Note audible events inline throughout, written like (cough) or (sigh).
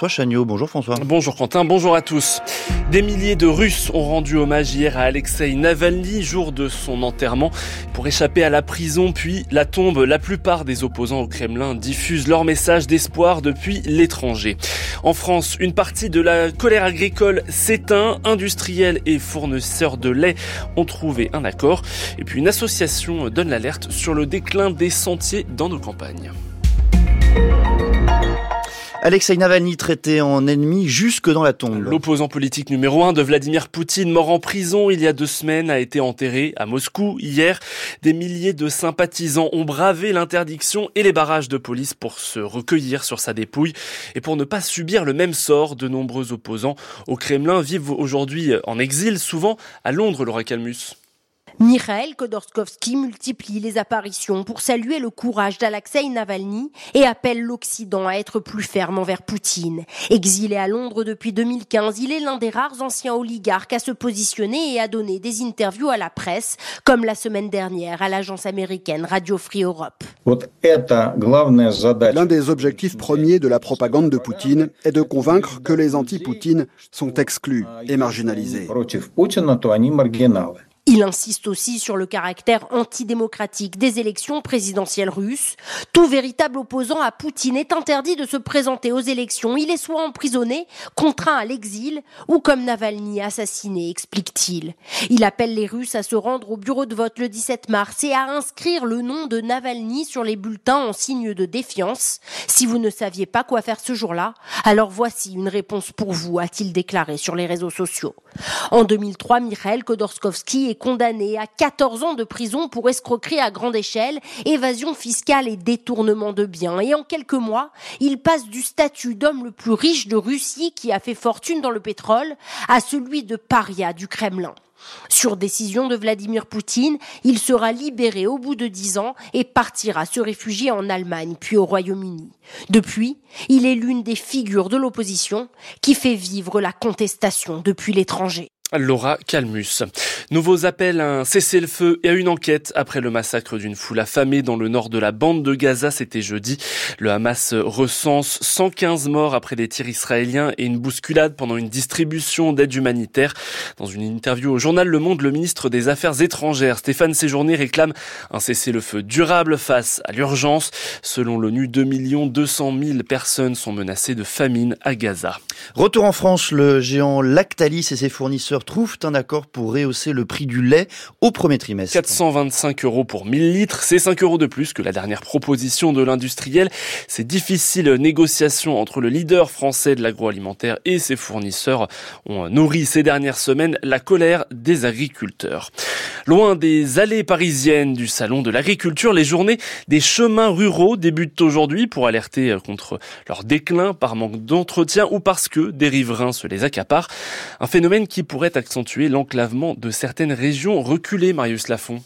François Chagnot. Bonjour François. Bonjour Quentin, bonjour à tous. Des milliers de Russes ont rendu hommage hier à Alexei Navalny, jour de son enterrement. Pour échapper à la prison puis la tombe, la plupart des opposants au Kremlin diffusent leur message d'espoir depuis l'étranger. En France, une partie de la colère agricole s'éteint. Industriels et fournisseurs de lait ont trouvé un accord. Et puis une association donne l'alerte sur le déclin des sentiers dans nos campagnes. Alexei Navalny traité en ennemi jusque dans la tombe. L'opposant politique numéro un de Vladimir Poutine, mort en prison il y a deux semaines, a été enterré à Moscou hier. Des milliers de sympathisants ont bravé l'interdiction et les barrages de police pour se recueillir sur sa dépouille et pour ne pas subir le même sort. De nombreux opposants au Kremlin vivent aujourd'hui en exil, souvent à Londres, Laura Calmus. Mikhail Khodorkovsky multiplie les apparitions pour saluer le courage d'Alexei Navalny et appelle l'Occident à être plus ferme envers Poutine. Exilé à Londres depuis 2015, il est l'un des rares anciens oligarques à se positionner et à donner des interviews à la presse, comme la semaine dernière à l'agence américaine Radio Free Europe. L'un des objectifs premiers de la propagande de Poutine est de convaincre que les anti-Poutine sont exclus et marginalisés. Il insiste aussi sur le caractère antidémocratique des élections présidentielles russes. Tout véritable opposant à Poutine est interdit de se présenter aux élections. Il est soit emprisonné, contraint à l'exil, ou comme Navalny assassiné, explique-t-il. Il appelle les Russes à se rendre au bureau de vote le 17 mars et à inscrire le nom de Navalny sur les bulletins en signe de défiance. Si vous ne saviez pas quoi faire ce jour-là, alors voici une réponse pour vous, a-t-il déclaré sur les réseaux sociaux. En 2003, Mikhail Khodorkovsky est condamné à 14 ans de prison pour escroquerie à grande échelle, évasion fiscale et détournement de biens. Et en quelques mois, il passe du statut d'homme le plus riche de Russie qui a fait fortune dans le pétrole à celui de paria du Kremlin. Sur décision de Vladimir Poutine, il sera libéré au bout de dix ans et partira se réfugier en Allemagne puis au Royaume-Uni. Depuis, il est l'une des figures de l'opposition qui fait vivre la contestation depuis l'étranger. Laura Calmus. Nouveaux appels à un cessez-le-feu et à une enquête après le massacre d'une foule affamée dans le nord de la bande de Gaza, c'était jeudi. Le Hamas recense 115 morts après des tirs israéliens et une bousculade pendant une distribution d'aide humanitaire. Dans une interview au journal Le Monde, le ministre des Affaires étrangères, Stéphane Séjourné, réclame un cessez-le-feu durable face à l'urgence. Selon l'ONU, 2 200 000 personnes sont menacées de famine à Gaza. Retour en France, le géant Lactalis et ses fournisseurs trouvent un accord pour rehausser le prix du lait au premier trimestre. 425 euros pour 1000 litres, c'est 5 euros de plus que la dernière proposition de l'industriel. Ces difficiles négociations entre le leader français de l'agroalimentaire et ses fournisseurs ont nourri ces dernières semaines la colère des agriculteurs. Loin des allées parisiennes du salon de l'agriculture, les journées des chemins ruraux débutent aujourd'hui pour alerter contre leur déclin par manque d'entretien ou parce que des riverains se les accaparent. Un phénomène qui pourrait accentuer l'enclavement de certaines régions reculées, Marius Lafont.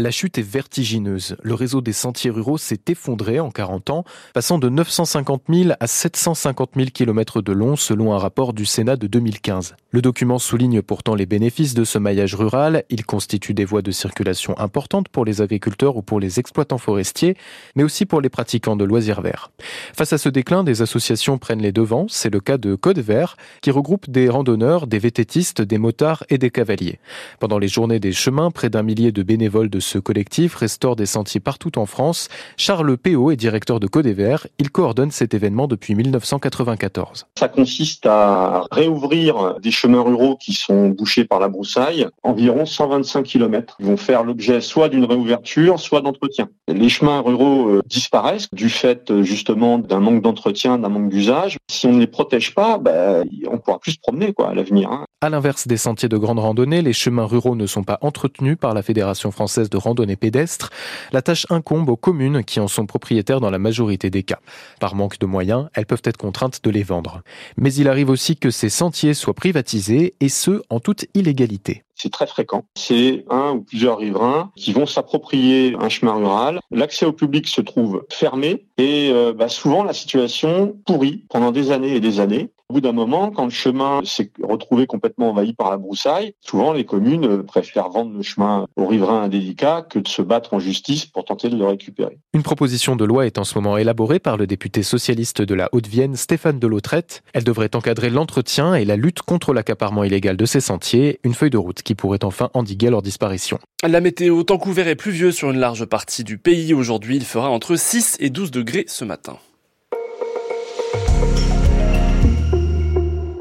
La chute est vertigineuse. Le réseau des sentiers ruraux s'est effondré en 40 ans, passant de 950 000 à 750 000 km de long selon un rapport du Sénat de 2015. Le document souligne pourtant les bénéfices de ce maillage rural. Il constitue des voies de circulation importantes pour les agriculteurs ou pour les exploitants forestiers, mais aussi pour les pratiquants de loisirs verts. Face à ce déclin, des associations prennent les devants. C'est le cas de Code Vert, qui regroupe des randonneurs, des vététistes, des motards et des cavaliers. Pendant les journées des chemins, près d'un millier de bénévoles de ce collectif restaure des sentiers partout en France. Charles Péot est directeur de Codé Vert. Il coordonne cet événement depuis 1994. Ça consiste à réouvrir des chemins ruraux qui sont bouchés par la broussaille, environ 125 km. Ils vont faire l'objet soit d'une réouverture, soit d'entretien. Les chemins ruraux euh, disparaissent du fait euh, justement d'un manque d'entretien, d'un manque d'usage. Si on ne les protège pas, ben, on pourra plus se promener quoi, à l'avenir. Hein. À l'inverse des sentiers de grande randonnée, les chemins ruraux ne sont pas entretenus par la Fédération française de randonnée pédestre. La tâche incombe aux communes qui en sont propriétaires dans la majorité des cas. Par manque de moyens, elles peuvent être contraintes de les vendre. Mais il arrive aussi que ces sentiers soient privatisés et ce, en toute illégalité. C'est très fréquent. C'est un ou plusieurs riverains qui vont s'approprier un chemin rural. L'accès au public se trouve fermé et euh, bah, souvent la situation pourrit pendant des années et des années. Au bout d'un moment, quand le chemin s'est retrouvé complètement envahi par la broussaille, souvent les communes préfèrent vendre le chemin aux riverains indélicats que de se battre en justice pour tenter de le récupérer. Une proposition de loi est en ce moment élaborée par le député socialiste de la Haute-Vienne, Stéphane Delautrette. Elle devrait encadrer l'entretien et la lutte contre l'accaparement illégal de ces sentiers, une feuille de route qui pourrait enfin endiguer leur disparition. La météo, temps couvert et pluvieux sur une large partie du pays aujourd'hui, il fera entre 6 et 12 degrés ce matin.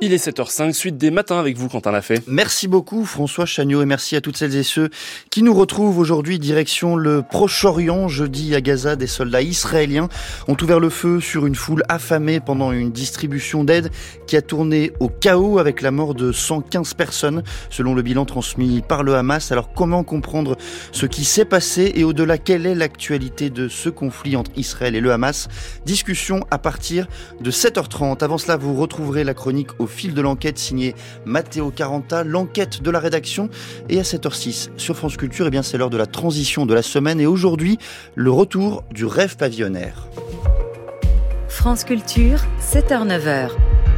Il est 7h05, suite des matins avec vous, Quentin Lafay. Merci beaucoup, François Chagnot, et merci à toutes celles et ceux qui nous retrouvent aujourd'hui direction le Proche-Orient. Jeudi, à Gaza, des soldats israéliens ont ouvert le feu sur une foule affamée pendant une distribution d'aide qui a tourné au chaos avec la mort de 115 personnes, selon le bilan transmis par le Hamas. Alors, comment comprendre ce qui s'est passé et au-delà, quelle est l'actualité de ce conflit entre Israël et le Hamas? Discussion à partir de 7h30. Avant cela, vous retrouverez la chronique au fil de l'enquête signé Matteo Caranta, l'enquête de la rédaction. Et à 7h06 sur France Culture, eh bien c'est l'heure de la transition de la semaine et aujourd'hui le retour du rêve pavillonnaire. France Culture, 7h-9h,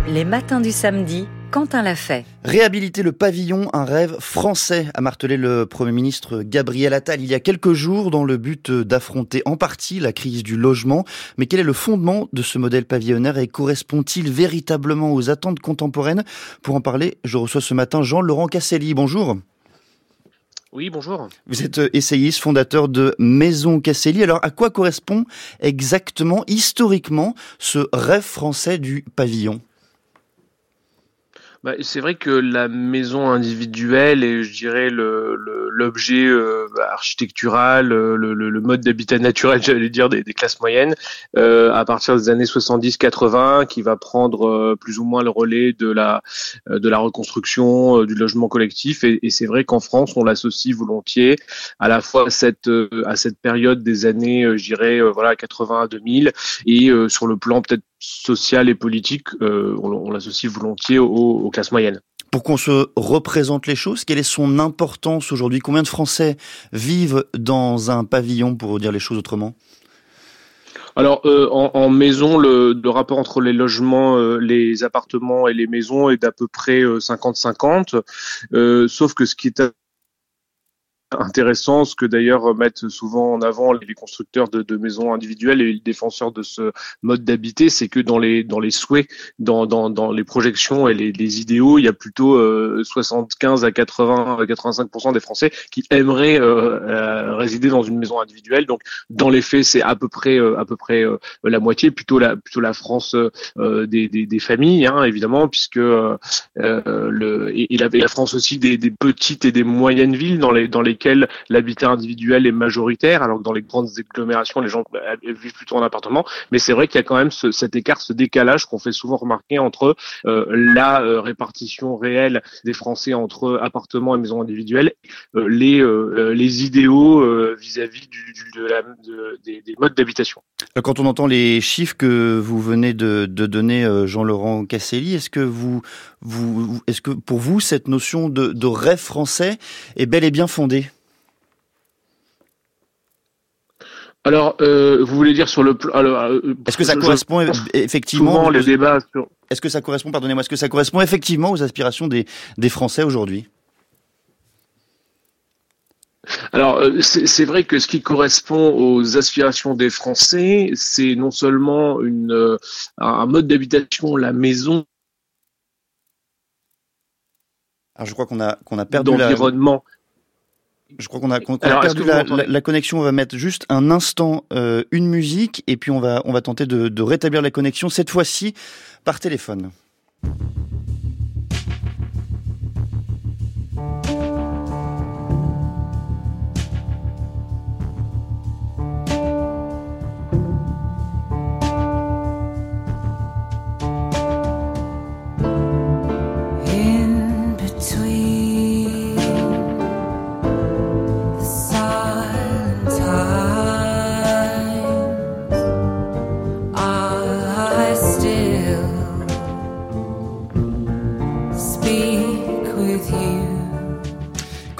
les matins du samedi Quentin l'a fait. Réhabiliter le pavillon, un rêve français, a martelé le Premier ministre Gabriel Attal il y a quelques jours dans le but d'affronter en partie la crise du logement. Mais quel est le fondement de ce modèle pavillonnaire et correspond-il véritablement aux attentes contemporaines? Pour en parler, je reçois ce matin Jean-Laurent Casselli. Bonjour. Oui, bonjour. Vous êtes essayiste, fondateur de Maison Casselli. Alors, à quoi correspond exactement, historiquement, ce rêve français du pavillon? Bah, c'est vrai que la maison individuelle et je dirais le, l'objet euh, architectural, euh, le, le, mode d'habitat naturel, (laughs) j'allais dire des, des classes moyennes, euh, à partir des années 70-80, qui va prendre euh, plus ou moins le relais de la de la reconstruction du logement collectif. Et, et c'est vrai qu'en France, on l'associe volontiers à la fois à cette à cette période des années, je dirais voilà 80 à 2000, et sur le plan peut-être social et politique, on, on l'associe volontiers aux, aux classes moyennes. Pour qu'on se représente les choses Quelle est son importance aujourd'hui? Combien de Français vivent dans un pavillon, pour dire les choses autrement? Alors euh, en, en, maison, le, le, rapport entre les logements, euh, les appartements et les maisons est d'à peu près 50-50. Euh, sauf que ce qui est intéressant, ce que d'ailleurs mettent souvent en avant les constructeurs de, de, maisons individuelles et les défenseurs de ce mode d'habiter, c'est que dans les dans les souhaits, dans, dans, dans les projections et les, les, idéaux, il y a plutôt euh, 75 à 80 à 85% des Français qui aimeraient euh, euh, résider dans une maison individuelle. Donc dans les faits, c'est à peu près euh, à peu près euh, la moitié, plutôt la plutôt la France des, des, des, familles, hein, évidemment, puisque le et, et la, la, France aussi des, des petites et des moyennes villes dans les dans les l'habitat individuel est majoritaire, alors que dans les grandes agglomérations, les gens euh, vivent plutôt en appartement. Mais c'est vrai qu'il y a quand même ce, cet écart, ce décalage qu'on fait souvent remarquer entre euh, la euh, répartition réelle des Français entre appartements et maisons individuelles, euh, les, les idéaux vis-à-vis des, des, modes d'habitation. Quand on entend les chiffres que vous venez de, donner, Jean-Laurent Casselli, est-ce que vous, est-ce que pour vous cette notion de rêve français est bel et bien fondée? Alors, euh, vous voulez dire sur le plan euh, Est-ce que ça correspond effectivement les débats sur... Est-ce que ça correspond, pardonnez-moi, est-ce que ça correspond effectivement aux aspirations des, des Français aujourd'hui? Alors, euh, c'est vrai que ce qui correspond aux aspirations des Français, c'est non seulement une, un mode d'habitation, la maison. Alors, je crois qu'on a qu'on a perdu l'environnement. Je crois qu'on a, qu a perdu la, la, la, connexion. On va mettre juste un instant euh, une musique et puis on va, on va tenter de, de rétablir la connexion, cette fois-ci par téléphone.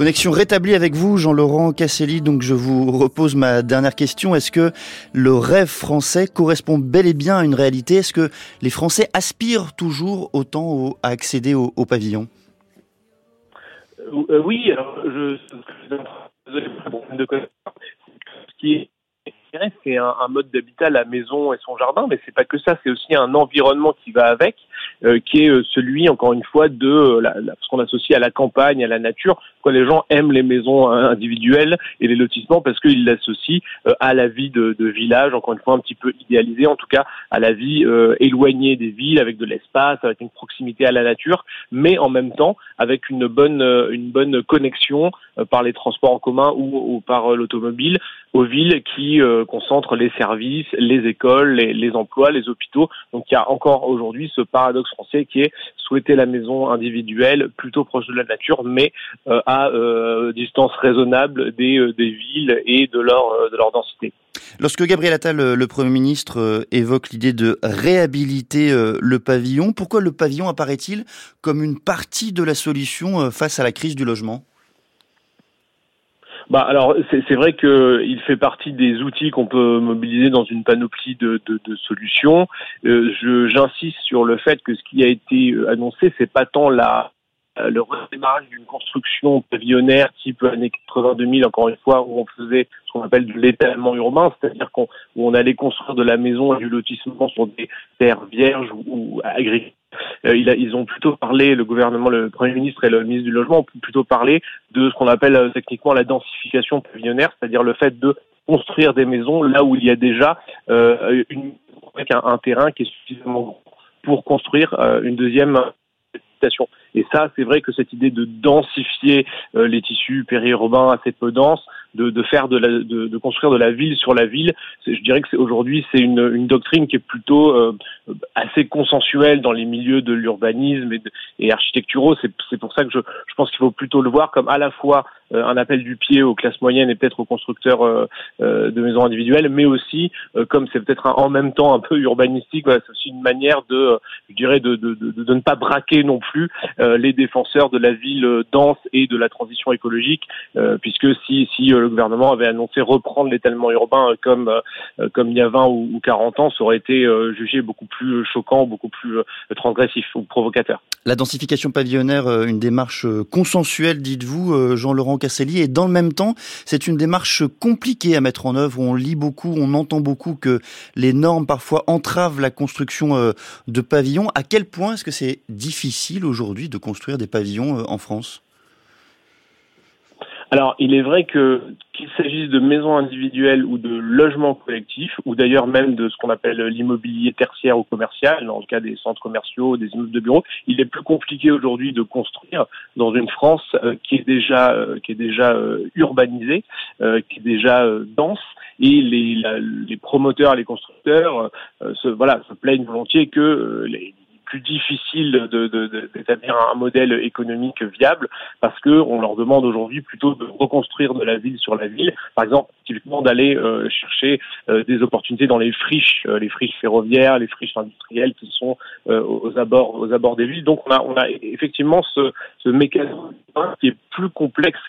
Connexion rétablie avec vous, Jean-Laurent Casselli. Donc je vous repose ma dernière question. Est-ce que le rêve français correspond bel et bien à une réalité Est-ce que les Français aspirent toujours autant à accéder au, pavillon euh, Oui, alors je, ce qui est c'est un, mode d'habitat, la maison et son jardin, mais c'est pas que ça, c'est aussi un environnement qui va avec, euh, qui est euh, celui, encore une fois, de euh, la, ce qu'on associe à la campagne, à la nature. Quoi, les gens aiment les maisons individuelles et les lotissements parce qu'ils l'associent à la vie de, de, village, encore une fois un petit peu idéalisée, en tout cas à la vie éloignée des villes, avec de l'espace, avec une proximité à la nature, mais en même temps avec une bonne, une bonne connexion par les transports en commun ou, ou par l'automobile aux villes qui concentrent les services, les écoles, les, les emplois, les hôpitaux. Donc il y a encore aujourd'hui ce paradoxe français qui est souhaiter la maison individuelle plutôt proche de la nature, mais euh, à euh, distance raisonnable des, euh, des villes et de leur, de leur densité. Lorsque Gabriel Attal, le Premier ministre, évoque l'idée de réhabiliter le pavillon, pourquoi le pavillon apparaît-il comme une partie de la solution face à la crise du logement? Bah alors c'est vrai qu'il fait partie des outils qu'on peut mobiliser dans une panoplie de, de, de solutions. Euh, J'insiste sur le fait que ce qui a été euh, annoncé, c'est pas tant la euh, le redémarrage d'une construction pavillonnaire type années 82 encore une fois, où on faisait ce qu'on appelle de l'étalement urbain, c'est-à-dire qu'on on allait construire de la maison et du lotissement sur des terres vierges ou, ou agricoles ils ont plutôt parlé, le gouvernement, le Premier ministre et le ministre du Logement ont plutôt parlé de ce qu'on appelle euh, techniquement la densification pavillonnaire, c'est-à-dire le fait de construire des maisons là où il y a déjà euh, une, un, terrain qui est suffisamment grand pour construire une deuxième habitation. Et ça, c'est vrai que cette idée de densifier les tissus périurbains assez peu denses, de, de faire de, la, de, de, construire de la ville sur la ville. Je dirais que aujourd'hui c'est une, une, doctrine qui est plutôt euh, assez consensuelle dans les milieux de l'urbanisme et, et, architecturaux. C'est pour ça que je, je pense qu'il faut plutôt le voir comme à la fois euh, un appel du pied aux classes moyennes et peut-être aux constructeurs euh, de maisons individuelles, mais aussi comme c'est peut-être en même temps un peu urbanistique, c'est aussi une manière de, je dirais, de, de, de, de ne pas braquer non plus les défenseurs de la ville dense et de la transition écologique, puisque si si le gouvernement avait annoncé reprendre l'étalement urbain comme euh, comme il y a 20 ou 40 ans, ça aurait été euh, jugé beaucoup plus choquant, beaucoup plus euh, transgressif ou provocateur. La densification pavillonnaire, une démarche consensuelle, dites-vous, Jean-Laurent Casselli, et dans le même temps, c'est une démarche compliquée à mettre en œuvre. On lit beaucoup, on entend beaucoup que les normes parfois entravent la construction de pavillons. À quel point est-ce que c'est difficile aujourd'hui de construire des pavillons en France? Alors, il est vrai que qu'il s'agisse de maisons individuelles ou de logements collectifs, ou d'ailleurs même de ce qu'on appelle l'immobilier tertiaire ou commercial, dans le cas des centres commerciaux, des immeubles de bureaux, il est plus compliqué aujourd'hui de construire dans une France euh, qui est déjà euh, qui est déjà euh, urbanisée, qui est déjà dense, et les, les promoteurs, les constructeurs, se, voilà, se plaignent volontiers que les plus difficile d'établir un modèle économique viable parce que on leur demande aujourd'hui plutôt de reconstruire de la ville sur la ville. Par exemple, typiquement d'aller euh, chercher euh, des opportunités dans les friches, euh, les friches ferroviaires, les friches industrielles qui sont aux abords aux abords des villes. Donc on a on a effectivement ce, ce mécanisme qui est plus complexe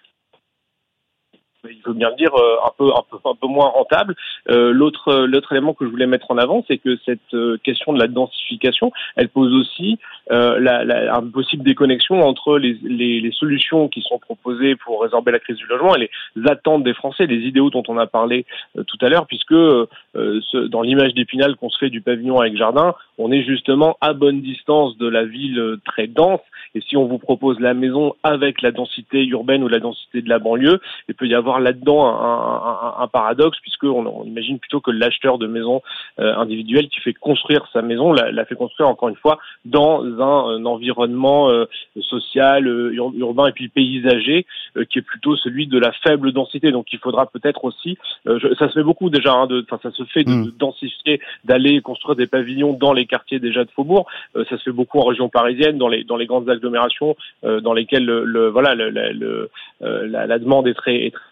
il faut bien le dire, euh, un peu, un peu, un peu moins rentable. Euh, l'autre, euh, l'autre élément que je voulais mettre en avant, c'est que cette question de la densification, elle pose aussi la, la, un possible déconnexion entre les, les, les, solutions qui sont proposées pour résorber la crise du logement et les attentes des Français, les idéaux dont on a parlé tout à l'heure, puisque ce, dans l'image d'Épinal qu'on se fait du pavillon avec jardin, on est justement à bonne distance de la ville très dense. Et si on vous propose la maison avec la densité urbaine ou la densité de la banlieue, il peut y avoir là-dedans un, paradoxe, puisqu'on on imagine plutôt que l'acheteur de maison euh, individuelle qui fait construire sa maison la, fait construire encore une fois dans un, environnement euh, social, euh, urbain et puis paysager, qui est plutôt celui de la faible densité. Donc il faudra peut-être aussi, ça se fait beaucoup déjà, hein, de, ça se fait de, hmm. densifier, d'aller construire des pavillons dans les quartiers déjà de Faubourg. ça se fait beaucoup en région parisienne, dans les dans les grandes agglomérations, dans lesquelles le, voilà le, la, la, demande est très, est très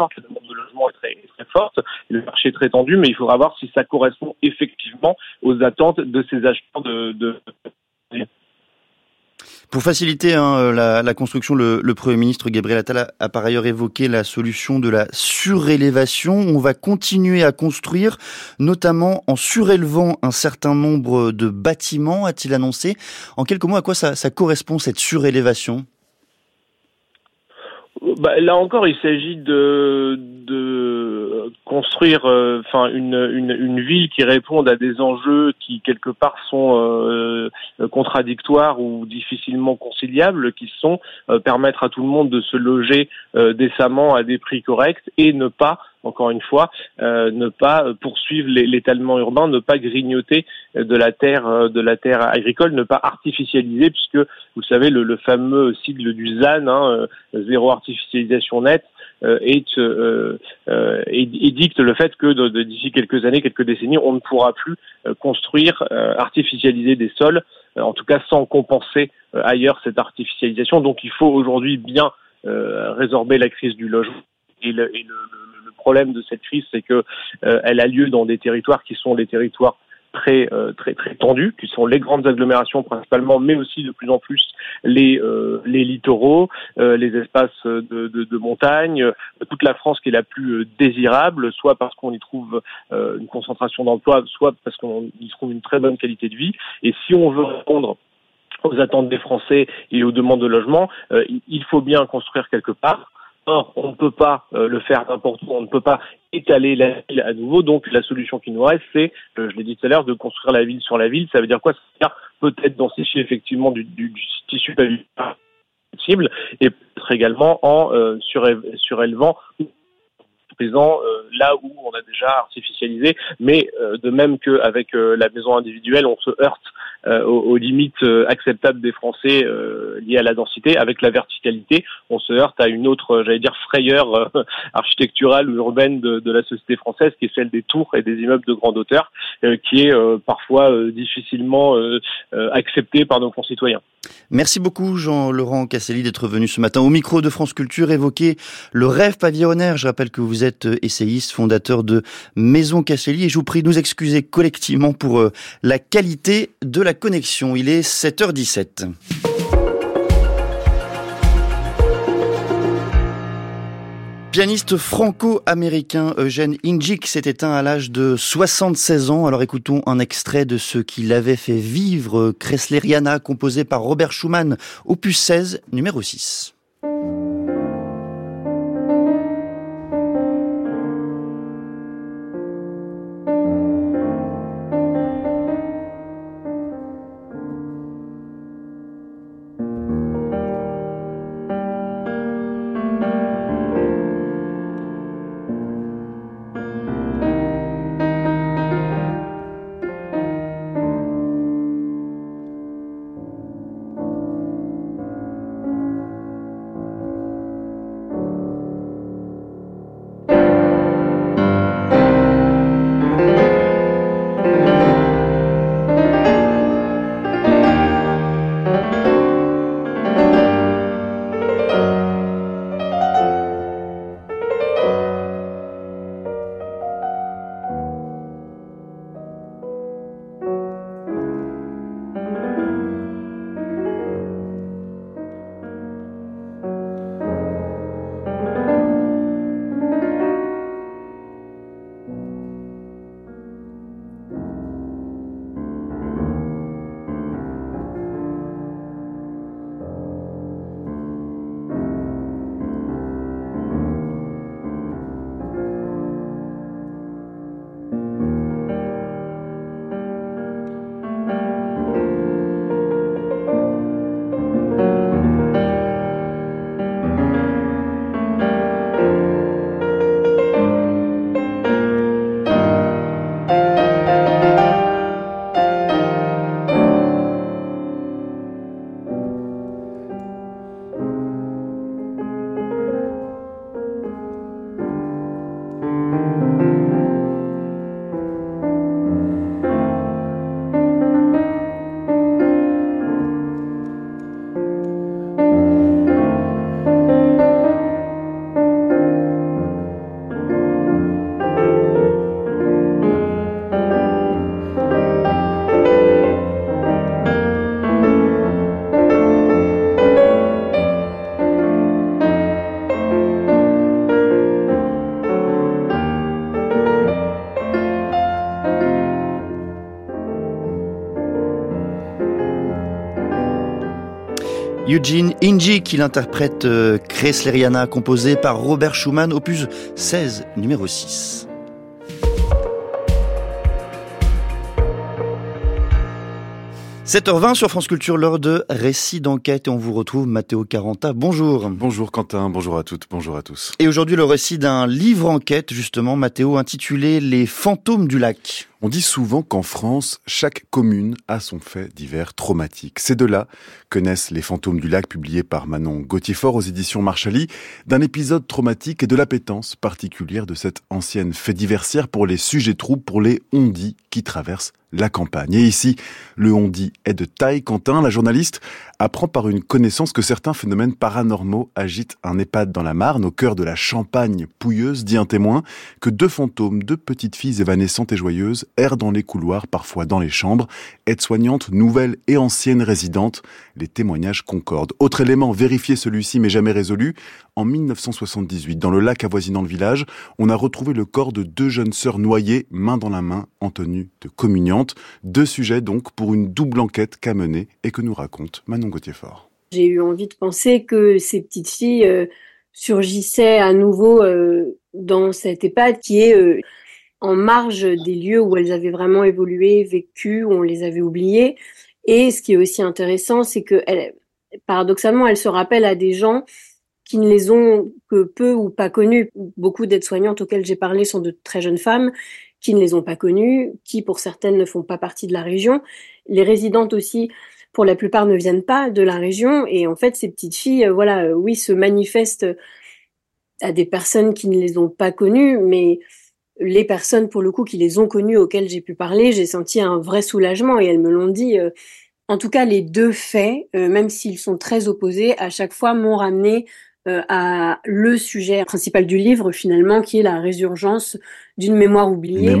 forte, la demande de logement est très, forte, le marché est très tendu, mais il faudra voir si ça correspond effectivement aux attentes de ces acheteurs de, Pour faciliter hein, la, construction, le, Premier ministre Gabriel Attal a, par ailleurs évoqué la solution de la surélévation. On va continuer à construire, notamment en surélevant un certain nombre de bâtiments, a-t-il annoncé. En quelques mots, à quoi ça correspond cette surélévation? Bah, là encore, il s'agit de, construire, euh, enfin une, ville qui réponde à des enjeux qui quelque part sont euh, contradictoires ou difficilement conciliables, qui sont euh, permettre à tout le monde de se loger décemment à des prix corrects et ne pas encore une fois, euh, ne pas poursuivre l'étalement urbain, ne pas grignoter de la terre, euh, de la terre agricole, ne pas artificialiser, puisque vous savez le, fameux sigle du ZAN, hein, euh, zéro artificialisation nette, et, dicte le fait que d'ici quelques années, quelques décennies, on ne pourra plus construire, artificialiser des sols, en tout cas sans compenser ailleurs cette artificialisation. Donc il faut aujourd'hui bien résorber la crise du logement et le, et le problème de cette crise, c'est que euh, elle a lieu dans des territoires qui sont les territoires très euh, très très tendus, qui sont les grandes agglomérations principalement, mais aussi de plus en plus les euh, les littoraux, les espaces de, de, de, montagne, toute la France qui est la plus désirable, soit parce qu'on y trouve une concentration d'emplois, soit parce qu'on y trouve une très bonne qualité de vie. Et si on veut répondre aux attentes des Français et aux demandes de logement, il faut bien construire quelque part. On ne peut pas euh, le faire n'importe où, on ne peut pas étaler la ville à nouveau. Donc, la solution qui nous reste, c'est, euh, je l'ai dit tout à l'heure, de construire la ville sur la ville. Ça veut dire quoi? Ça veut dire peut-être densifier effectivement du, du, du tissu possible et peut-être également en euh, surélevant présent là où on a déjà artificialisé, mais de même qu'avec la maison individuelle, on se heurte euh, aux, limites euh, acceptables des Français euh, liées à la densité. Avec la verticalité, on se heurte à une autre, j'allais dire, frayeur (laughs) architecturale ou urbaine de, de, la société française, qui est celle des tours et des immeubles de grande hauteur, qui est parfois difficilement acceptée par nos concitoyens. Merci beaucoup Jean-Laurent Casselli d'être venu ce matin au micro de France Culture évoquer le rêve pavillonnaire. Je rappelle que vous êtes essayiste, fondateur de Maison Casselli et je vous prie de nous excuser collectivement pour la qualité de la la connexion. Il est 7h17. Pianiste franco-américain Eugène Injik s'est éteint à l'âge de 76 ans. Alors écoutons un extrait de ce qu'il avait fait vivre, Kressleriana, composé par Robert Schumann, opus 16, numéro 6. Eugene Inji qui l'interprète euh, Kreisleriana composé par Robert Schumann opus 16 numéro 6. 7h20 sur France Culture, l'heure de récit d'enquête et on vous retrouve Matteo Caranta. Bonjour. Bonjour Quentin, bonjour à toutes, bonjour à tous. Et aujourd'hui le récit d'un livre enquête justement, Matteo, intitulé Les fantômes du lac. On dit souvent qu'en France, chaque commune a son fait divers traumatique. C'est de là que naissent Les fantômes du lac, publiés par Manon Gauthier-Fort aux éditions Marchali, d'un épisode traumatique et de l'appétence particulière de cette ancienne fait diversière pour les sujets troubles, pour les ondits qui traversent la campagne. Et ici, le on-dit est de taille. Quentin, la journaliste, apprend par une connaissance que certains phénomènes paranormaux agitent un EHPAD dans la Marne, au cœur de la Champagne pouilleuse, dit un témoin, que deux fantômes, deux petites filles évanescentes et joyeuses, errent dans les couloirs, parfois dans les chambres, aides-soignantes, nouvelles et anciennes résidentes. Les témoignages concordent. Autre élément, vérifié celui-ci mais jamais résolu, en 1978, dans le lac avoisinant le village, on a retrouvé le corps de deux jeunes sœurs noyées, main dans la main, en tenue de communiante. Deux sujets donc pour une double enquête qu'a menée et que nous raconte Manon Gauthier-Fort. J'ai eu envie de penser que ces petites filles euh, surgissaient à nouveau euh, dans cette EHPAD qui est euh, en marge des lieux où elles avaient vraiment évolué, vécu, où on les avait oubliées. Et ce qui est aussi intéressant, c'est que paradoxalement, elles se rappellent à des gens qui ne les ont que peu ou pas connus. Beaucoup d'aides-soignantes auxquelles j'ai parlé sont de très jeunes femmes qui ne les ont pas connues, qui pour certaines ne font pas partie de la région. Les résidentes aussi, pour la plupart, ne viennent pas de la région. Et en fait, ces petites filles, euh, voilà, euh, oui, se manifestent à des personnes qui ne les ont pas connues, mais les personnes, pour le coup, qui les ont connues, auxquelles j'ai pu parler, j'ai senti un vrai soulagement et elles me l'ont dit. Euh, en tout cas, les deux faits, même s'ils sont très opposés, à chaque fois m'ont ramené à le sujet principal du livre finalement, qui est la résurgence d'une mémoire oubliée.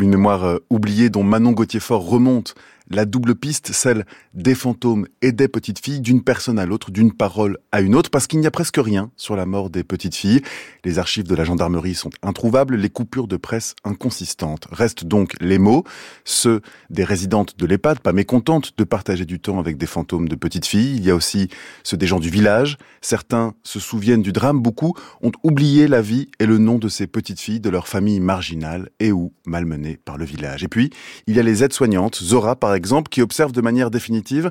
Une, mémoire euh, oubliée dont Manon Gauthier-Fort remonte la double piste, celle des fantômes et des petites filles, d'une personne à l'autre, d'une parole à une autre, parce qu'il n'y a presque rien sur la mort des petites filles. Les archives de la gendarmerie sont introuvables, les coupures de presse inconsistantes. Restent donc les mots, ceux des résidentes de l'EHPAD, pas mécontentes de partager du temps avec des fantômes de petites filles. Il y a aussi ceux des gens du village. Certains se souviennent du drame, beaucoup ont oublié la vie et le nom de ces petites filles, de leur famille marginale et ou malmenées par le village. Et puis, il y a les aides-soignantes, Zora par exemple, qui observe de manière définitive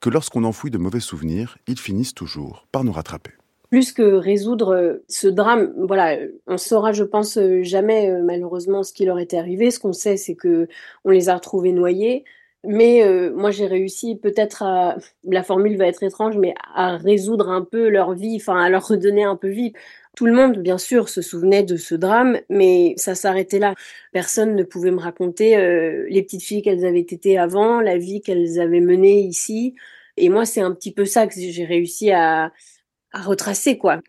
que lorsqu'on enfouit de mauvais souvenirs, ils finissent toujours par nous rattraper plus que résoudre euh, ce drame, voilà, on saura, je pense, euh, jamais euh, malheureusement ce qui leur était arrivé. Ce qu'on sait, c'est que on les a retrouvés noyés. Mais moi, j'ai réussi peut-être à, la formule va être étrange, mais à résoudre un peu leur vie, enfin à leur redonner un peu vie. Tout le monde, bien sûr, se souvenait de ce drame, mais ça s'arrêtait là. Personne ne pouvait me raconter euh, les petites filles qu'elles avaient été avant, la vie qu'elles avaient menée ici. Et moi, c'est un petit peu ça que j'ai réussi à, retracer, quoi.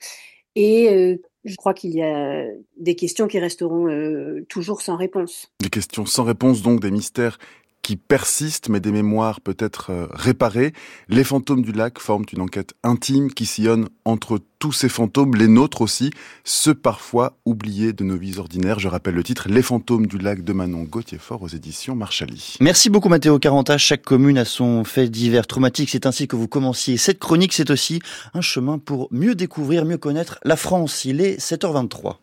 Et euh, je crois qu'il y a des questions qui resteront euh, toujours sans réponse. Des questions sans réponse, donc des mystères qui persistent, mais des mémoires peut-être euh, réparées. Les fantômes du lac forment une enquête intime qui sillonne entre tous ces fantômes, les nôtres aussi, ceux parfois oubliés de nos vies ordinaires. Je rappelle le titre, Les fantômes du lac de Manon Gauthier-Fort aux éditions Marchali. Merci beaucoup Mathéo Caranta. Chaque commune a son fait divers traumatique. C'est ainsi que vous commenciez cette chronique. C'est aussi un chemin pour mieux découvrir, mieux connaître la France. Il est 7h23.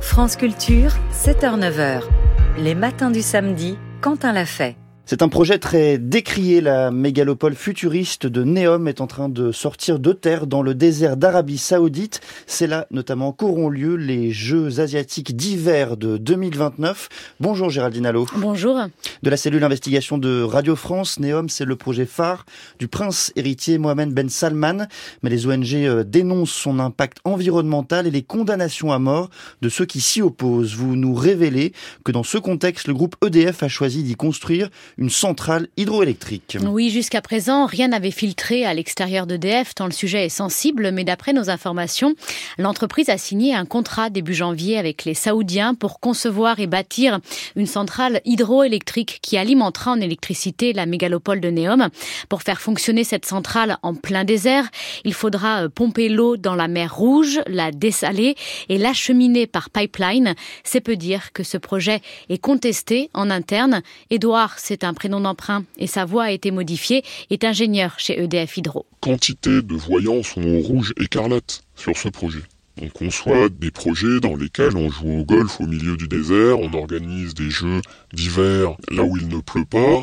France Culture, 7h-9h. Les matins du samedi, Quentin l'a fait. C'est un projet très décrié. La mégalopole futuriste de Neom est en train de sortir de terre dans le désert d'Arabie Saoudite. C'est là notamment qu'auront lieu les Jeux asiatiques d'hiver de 2029. Bonjour Géraldine Allo. Bonjour. De la cellule investigation de Radio France, Neom, c'est le projet phare du prince héritier Mohamed Ben Salman. Mais les ONG euh, dénoncent son impact environnemental et les condamnations à mort de ceux qui s'y opposent. Vous nous révélez que dans ce contexte, le groupe EDF a choisi d'y construire une centrale hydroélectrique. Oui, jusqu'à présent, rien n'avait filtré à l'extérieur d'EDF tant le sujet est sensible, mais d'après nos informations, l'entreprise a signé un contrat début janvier avec les Saoudiens pour concevoir et bâtir une centrale hydroélectrique qui alimentera en électricité la mégalopole de Neom. Pour faire fonctionner cette centrale en plein désert, il faudra euh, pomper l'eau dans la mer Rouge, la dessaler et l'acheminer par pipeline. C'est peu dire que ce projet est contesté en interne. Édouard, c'est un prénom d'emprunt et sa voix a été modifiée, est ingénieur chez EDF Hydro. Quantité de voyants sont rouge écarlate sur ce projet. On conçoit des projets dans lesquels on joue au golf au milieu du désert, on organise des jeux d'hiver là où il ne pleut pas,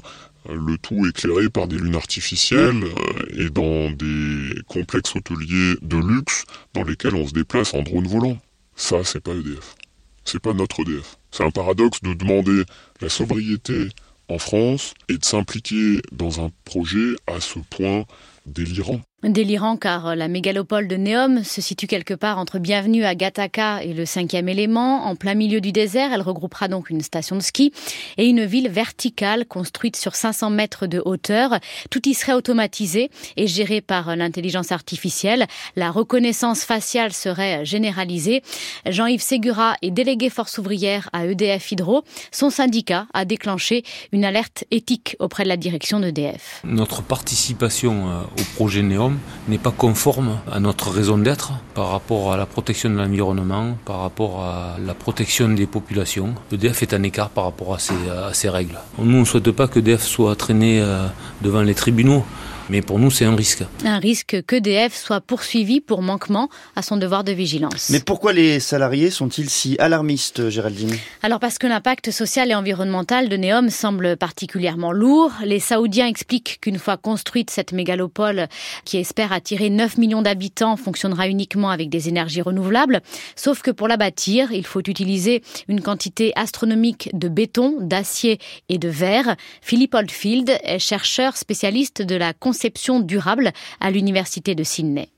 le tout éclairé par des lunes artificielles euh, et dans des complexes hôteliers de luxe dans lesquels on se déplace en drone volant. Ça, c'est pas EDF. C'est pas notre EDF. C'est un paradoxe de demander la sobriété en France et de s'impliquer dans un projet à ce point délirant. Délirant car la mégalopole de Neom se situe quelque part entre Bienvenue à Gataka et le cinquième élément. En plein milieu du désert, elle regroupera donc une station de ski et une ville verticale construite sur 500 mètres de hauteur. Tout y serait automatisé et géré par l'intelligence artificielle. La reconnaissance faciale serait généralisée. Jean-Yves Ségura est délégué force ouvrière à EDF Hydro. Son syndicat a déclenché une alerte éthique auprès de la direction d'EDF. Notre participation euh, au projet Neom n'est pas conforme à notre raison d'être par rapport à la protection de l'environnement, par rapport à la protection des populations. EDF est un écart par rapport à ces, règles. Nous, ne souhaite pas que EDF soit traîné euh, devant les tribunaux. Mais pour nous, c'est un risque. Un risque qu'EDF soit poursuivi pour manquement à son devoir de vigilance. Mais pourquoi les salariés sont-ils si alarmistes, Géraldine? Alors parce que l'impact social et environnemental de Neom semble particulièrement lourd. Les Saoudiens expliquent qu'une fois construite cette mégalopole qui espère attirer 9 millions d'habitants fonctionnera uniquement avec des énergies renouvelables. Sauf que pour la bâtir, il faut utiliser une quantité astronomique de béton, d'acier et de verre. Philippe Oldfield est chercheur spécialiste de la conception durable à l'université de Sydney.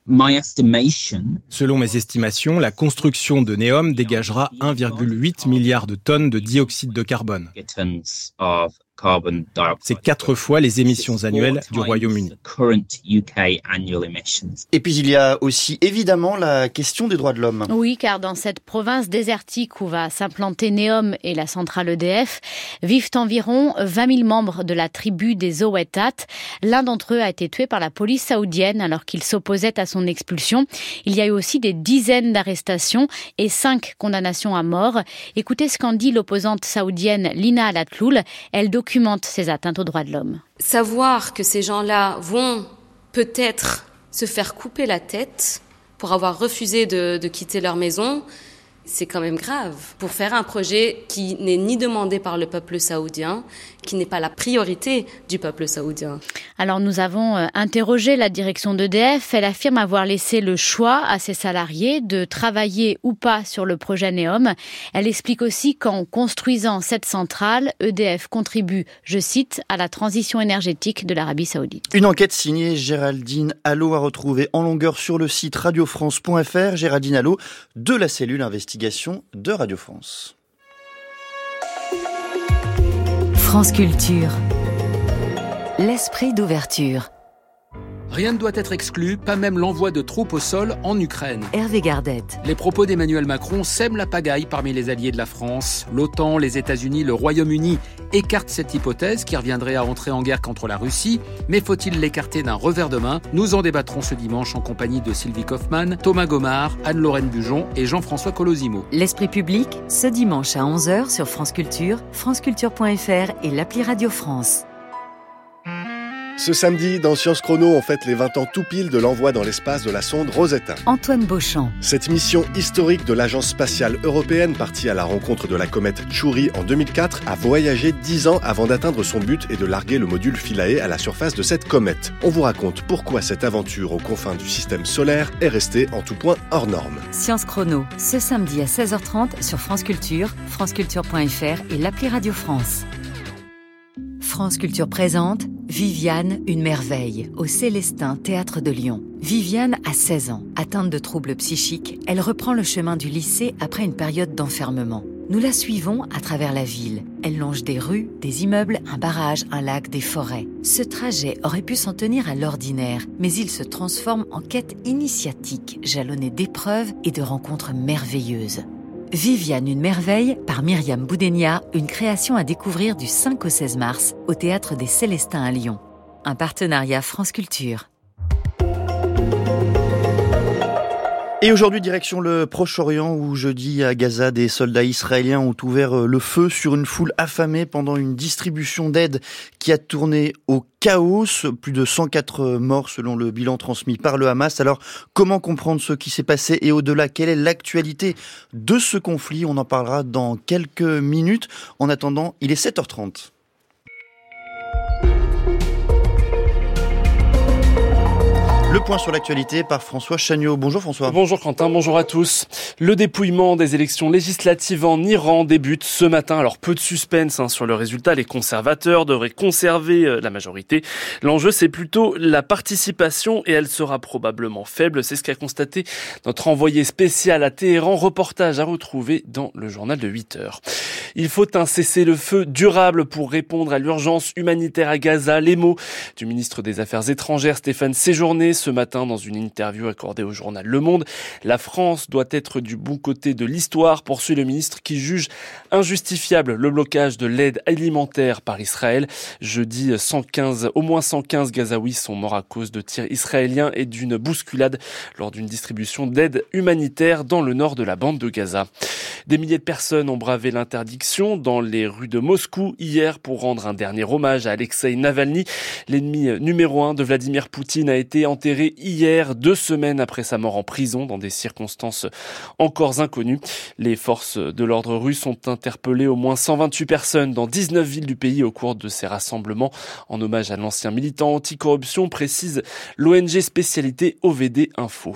Selon mes estimations, la construction de Neom dégagera 1,8 milliard de tonnes de dioxyde de carbone. C'est quatre fois les émissions annuelles du Royaume-Uni. Et puis il y a aussi évidemment la question des droits de l'homme. Oui, car dans cette province désertique où va s'implanter Neom et la centrale EDF, vivent environ 20 000 membres de la tribu des Owetat. L'un d'entre eux a été tué par la police saoudienne alors qu'il s'opposait à son expulsion. Il y a eu aussi des dizaines d'arrestations et cinq condamnations à mort. Écoutez ce qu'en dit l'opposante saoudienne Lina Alatloul. Elle Savoir que ces gens-là vont peut-être se faire couper la tête pour avoir refusé de quitter leur maison, c'est quand même grave. Pour faire un projet qui n'est ni demandé par le peuple saoudien, qui n'est pas la priorité du peuple saoudien. Alors nous avons euh, interrogé la direction d'EDF. Elle affirme avoir laissé le choix à ses salariés de travailler ou pas sur le projet Neom. Elle explique aussi qu'en construisant cette centrale, EDF contribue, je cite, à la transition énergétique de l'Arabie saoudite. Une enquête signée Géraldine Allo à retrouver en longueur sur le site radiofrance.fr. Géraldine Allo de la cellule de Radio France. France Culture. L'esprit d'ouverture. Rien ne doit être exclu, pas même l'envoi de troupes au sol en Ukraine. Hervé Gardette. Les propos d'Emmanuel Macron sèment la pagaille parmi les alliés de la France. L'OTAN, les États-Unis, le Royaume-Uni écartent cette hypothèse qui reviendrait à entrer en guerre contre la Russie. Mais faut-il l'écarter d'un revers de main? Nous en débattrons ce dimanche en compagnie de Sylvie Kaufmann, Thomas Gomard, Anne-Lorraine Bujon et Jean-François Colosimo. L'esprit public, ce dimanche à 11h sur France Culture, franceculture.fr et l'appli Radio France. Ce samedi, dans Science Chrono, on fête les 20 ans tout pile de l'envoi dans l'espace de la sonde Rosetta. Antoine Beauchamp. Cette mission historique de l'Agence spatiale européenne, partie à la rencontre de la comète Chury en 2004, a voyagé 10 ans avant d'atteindre son but et de larguer le module Philae à la surface de cette comète. On vous raconte pourquoi cette aventure aux confins du système solaire est restée en tout point hors norme. Science Chrono, ce samedi à 16h30 sur France Culture, franceculture.fr et l'appli Radio France. France Culture présente Viviane, une merveille, au Célestin Théâtre de Lyon. Viviane a 16 ans. Atteinte de troubles psychiques, elle reprend le chemin du lycée après une période d'enfermement. Nous la suivons à travers la ville. Elle longe des rues, des immeubles, un barrage, un lac, des forêts. Ce trajet aurait pu s'en tenir à l'ordinaire, mais il se transforme en quête initiatique, jalonnée d'épreuves et de rencontres merveilleuses. Viviane, une merveille, par Myriam Boudenia, une création à découvrir du 5 au 16 mars au Théâtre des Célestins à Lyon. Un partenariat France Culture. Et aujourd'hui, direction le Proche-Orient, où jeudi à Gaza, des soldats israéliens ont ouvert euh, le feu sur une foule affamée pendant une distribution d'aide qui a tourné au chaos. Plus de 104 morts selon le bilan transmis par le Hamas. Alors, comment comprendre ce qui s'est passé et au-delà, quelle est l'actualité de ce conflit? On en parlera dans quelques minutes. En attendant, il est 7h30. Le point sur l'actualité par François Chagnot. Bonjour François. Bonjour Quentin, bonjour à tous. Le dépouillement des élections législatives en Iran débute ce matin. Alors peu de suspense hein, sur le résultat. Les conservateurs devraient conserver euh, la majorité. L'enjeu c'est plutôt la participation et elle sera probablement faible. C'est ce qu'a constaté notre envoyé spécial à Téhéran. Reportage à retrouver dans le journal de 8 heures. Il faut un cessez-le-feu durable pour répondre à l'urgence humanitaire à Gaza. Les mots du ministre des Affaires étrangères Stéphane Séjourné ce matin dans une interview accordée au journal Le Monde. La France doit être du bon côté de l'histoire, poursuit le ministre qui juge injustifiable le blocage de l'aide alimentaire par Israël. Jeudi, 115, au moins 115 Gazaouis sont morts à cause de tirs israéliens et d'une bousculade lors d'une distribution d'aide humanitaire dans le nord de la bande de Gaza. Des milliers de personnes ont bravé l'interdiction dans les rues de Moscou hier pour rendre un dernier hommage à Alexei Navalny. L'ennemi numéro un de Vladimir Poutine a été enterré hier, deux semaines après sa mort en prison, dans des circonstances encore inconnues. Les forces de l'ordre russe ont interpellé au moins 128 personnes dans 19 villes du pays au cours de ces rassemblements en hommage à l'ancien militant anticorruption, précise l'ONG spécialité OVD Info.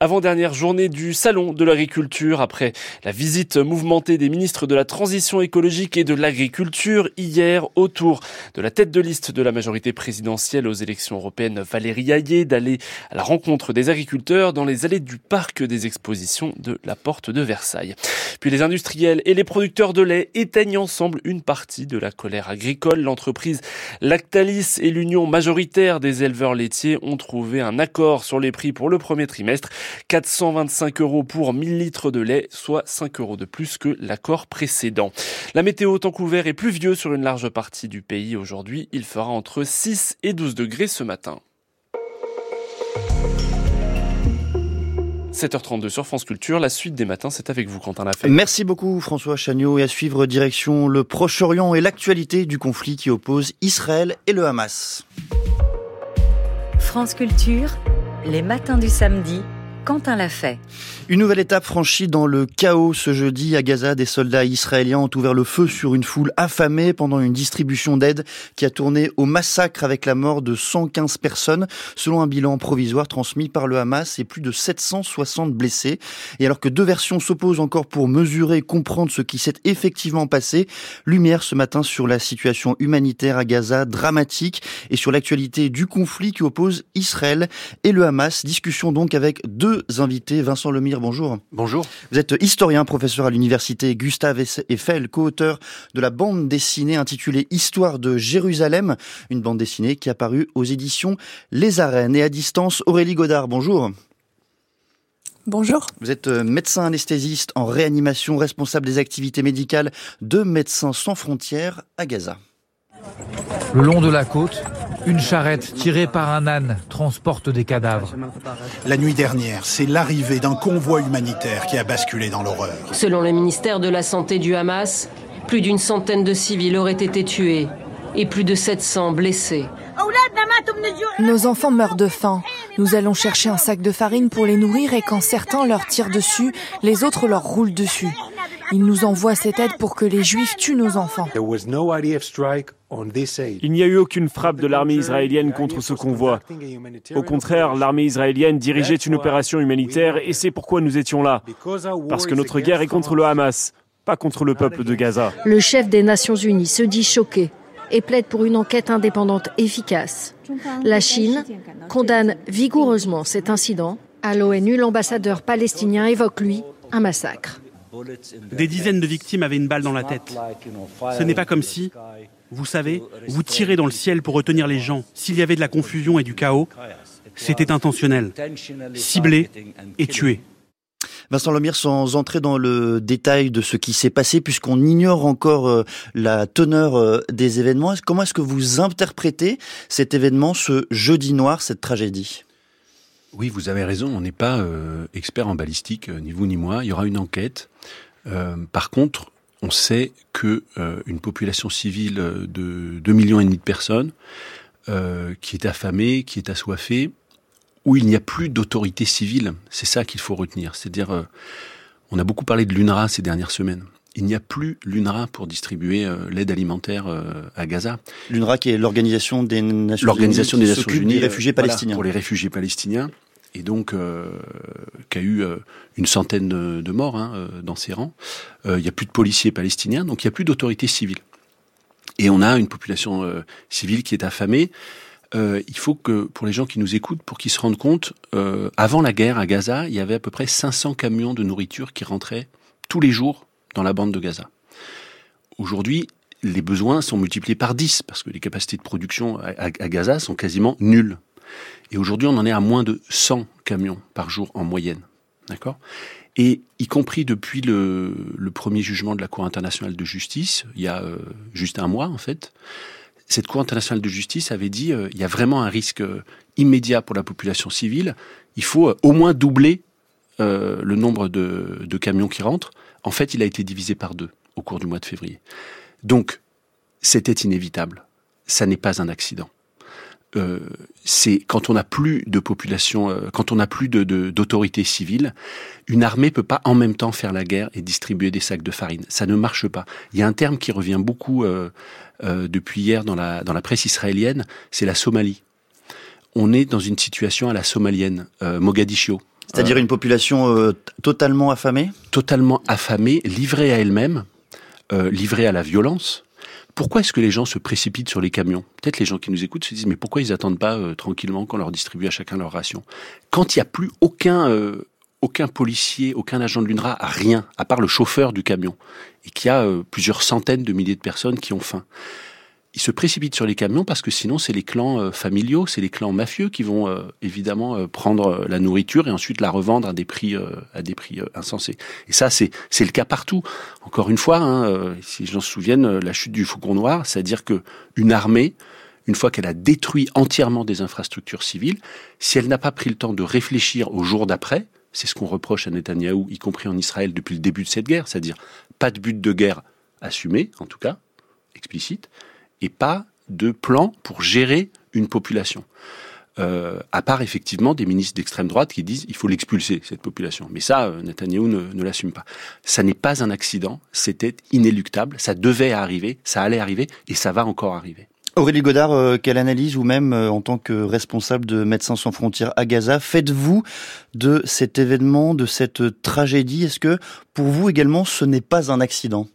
Avant-dernière journée du Salon de l'agriculture, après la visite mouvementée des ministres de la Transition écologique et de l'agriculture hier autour de la tête de liste de la majorité présidentielle aux élections européennes, Valérie Ayé, d'aller à la rencontre des agriculteurs dans les allées du parc des expositions de la Porte de Versailles. Puis les industriels et les producteurs de lait éteignent ensemble une partie de la colère agricole. L'entreprise Lactalis et l'union majoritaire des éleveurs laitiers ont trouvé un accord sur les prix pour le premier trimestre. 425 euros pour 1000 litres de lait, soit 5 euros de plus que l'accord précédent. La météo temps couvert et pluvieux sur une large partie du pays aujourd'hui. Il fera entre 6 et 12 degrés ce matin. 7h32 sur France Culture. La suite des matins, c'est avec vous, Quentin Lafay. Merci beaucoup, François Chagnot. Et à suivre direction le Proche-Orient et l'actualité du conflit qui oppose Israël et le Hamas. France Culture, les matins du samedi Quentin l'a fait. Une nouvelle étape franchie dans le chaos ce jeudi à Gaza. Des soldats israéliens ont ouvert le feu sur une foule affamée pendant une distribution d'aide qui a tourné au massacre avec la mort de 115 personnes, selon un bilan provisoire transmis par le Hamas et plus de 760 blessés. Et alors que deux versions s'opposent encore pour mesurer et comprendre ce qui s'est effectivement passé, lumière ce matin sur la situation humanitaire à Gaza dramatique et sur l'actualité du conflit qui oppose Israël et le Hamas. Discussion donc avec deux invités. Vincent Lemire, bonjour. Bonjour. Vous êtes historien, professeur à l'université Gustave Eiffel, co-auteur de la bande dessinée intitulée Histoire de Jérusalem, une bande dessinée qui a paru aux éditions Les Arènes. Et à distance, Aurélie Godard, bonjour. Bonjour. Vous êtes euh, médecin anesthésiste en réanimation, responsable des activités médicales de Médecins sans frontières à Gaza. Le long de la côte, une charrette tirée par un âne transporte des cadavres. La nuit dernière, c'est l'arrivée d'un convoi humanitaire qui a basculé dans l'horreur. Selon le ministère de la Santé du Hamas, plus d'une centaine de civils auraient été tués et plus de 700 blessés. Nos enfants meurent de faim. Nous allons chercher un sac de farine pour les nourrir et quand certains leur tirent dessus, les autres leur roulent dessus. Ils nous envoient cette aide pour que les Juifs tuent nos enfants. Il n'y a eu aucune frappe de l'armée israélienne contre ce convoi. Au contraire, l'armée israélienne dirigeait une opération humanitaire et c'est pourquoi nous étions là. Parce que notre guerre est contre le Hamas, pas contre le peuple de Gaza. Le chef des Nations Unies se dit choqué et plaide pour une enquête indépendante efficace. La Chine condamne vigoureusement cet incident. À l'ONU, l'ambassadeur palestinien évoque, lui, un massacre. Des dizaines de victimes avaient une balle dans la tête. Ce n'est pas comme si, vous savez, vous tirez dans le ciel pour retenir les gens. S'il y avait de la confusion et du chaos, c'était intentionnel, ciblé et tué. Vincent Lemire, sans entrer dans le détail de ce qui s'est passé, puisqu'on ignore encore euh, la teneur euh, des événements, comment est-ce que vous interprétez cet événement, ce jeudi noir, cette tragédie? Oui, vous avez raison, on n'est pas expert en balistique, ni vous ni moi. Il y aura une enquête. par contre, on sait que une population civile de 2 millions et demi de personnes, qui est affamée, qui est assoiffée, où il n'y a plus d'autorité civile, c'est ça qu'il faut retenir. C'est-à-dire, on a beaucoup parlé de l'UNRWA ces dernières semaines il n'y a plus l'UNRWA pour distribuer euh, l'aide alimentaire euh, à Gaza. L'UNRWA qui est l'organisation des Nations l'organisation des Nations Unies des réfugiés palestiniens pour les réfugiés palestiniens et donc euh, qui a eu une centaine de, morts hein, dans ses rangs. il n'y a plus de policiers palestiniens, donc il n'y a plus d'autorité civile. Et on a une population civile qui est affamée. il faut que, pour les gens qui nous écoutent, pour qu'ils se rendent compte, avant la guerre à Gaza, il y avait à peu près 500 camions de nourriture qui rentraient tous les jours dans la bande de Gaza. Aujourd'hui, les besoins sont multipliés par 10 parce que les capacités de production à, Gaza sont quasiment nulles. Et aujourd'hui, on en est à moins de 100 camions par jour en moyenne. D'accord? Et y compris depuis le, premier jugement de la Cour internationale de justice, il y a euh, juste un mois en fait, cette Cour internationale de justice avait dit euh, il y a vraiment un risque euh, immédiat pour la population civile. Il faut au moins doubler le nombre de camions qui rentrent en fait, il a été divisé par deux au cours du mois de février. Donc, c'était inévitable. Ça n'est pas un accident. Euh, c'est quand on n'a plus de population, euh, quand on n'a plus d'autorité civile, une armée peut pas en même temps faire la guerre et distribuer des sacs de farine. Ça ne marche pas. Il y a un terme qui revient beaucoup euh, depuis hier dans la dans la presse israélienne, c'est la Somalie. On est dans une situation à la somalienne, Mogadiscio. C'est-à-dire euh, une population euh, totalement affamée? Totalement affamée, livrée à elle-même, euh, livrée à la violence. Pourquoi est-ce que les gens se précipitent sur les camions? Peut-être les gens qui nous écoutent se disent mais pourquoi ils attendent pas tranquillement qu'on leur distribue à chacun leur ration? Quand il n'y a plus aucun aucun policier, aucun agent de l'UNRWA, rien, à part le chauffeur du camion, et qu'il y a plusieurs centaines de milliers de personnes qui ont faim ils se précipitent sur les camions parce que sinon c'est les clans euh, familiaux, c'est les clans mafieux qui vont euh, évidemment euh, prendre la nourriture et ensuite la revendre à des prix à des prix insensés. Et ça c'est c'est le cas partout. Encore une fois, hein, si j'en souvienne, la chute du Faucon Noir, c'est-à-dire que une armée une fois qu'elle a détruit entièrement des infrastructures civiles, si elle n'a pas pris le temps de réfléchir au jour d'après, c'est ce qu'on reproche à Netanyahou, y compris en Israël depuis le début de cette guerre, c'est-à-dire pas de but de guerre assumé, en tout cas, explicite, et pas de plan pour gérer une population. Euh, à part effectivement des ministres d'extrême droite qui disent il faut l'expulser cette population. Mais ça, euh, Netanyahou ne, l'assume pas. Ça n'est pas un accident, c'était inéluctable, ça devait arriver, ça allait arriver et ça va encore arriver. Aurélie Godard, euh, quelle analyse ou même en tant que responsable de Médecins sans frontières à Gaza faites-vous de cet événement, de cette tragédie? Est-ce que pour vous également ce n'est pas un accident?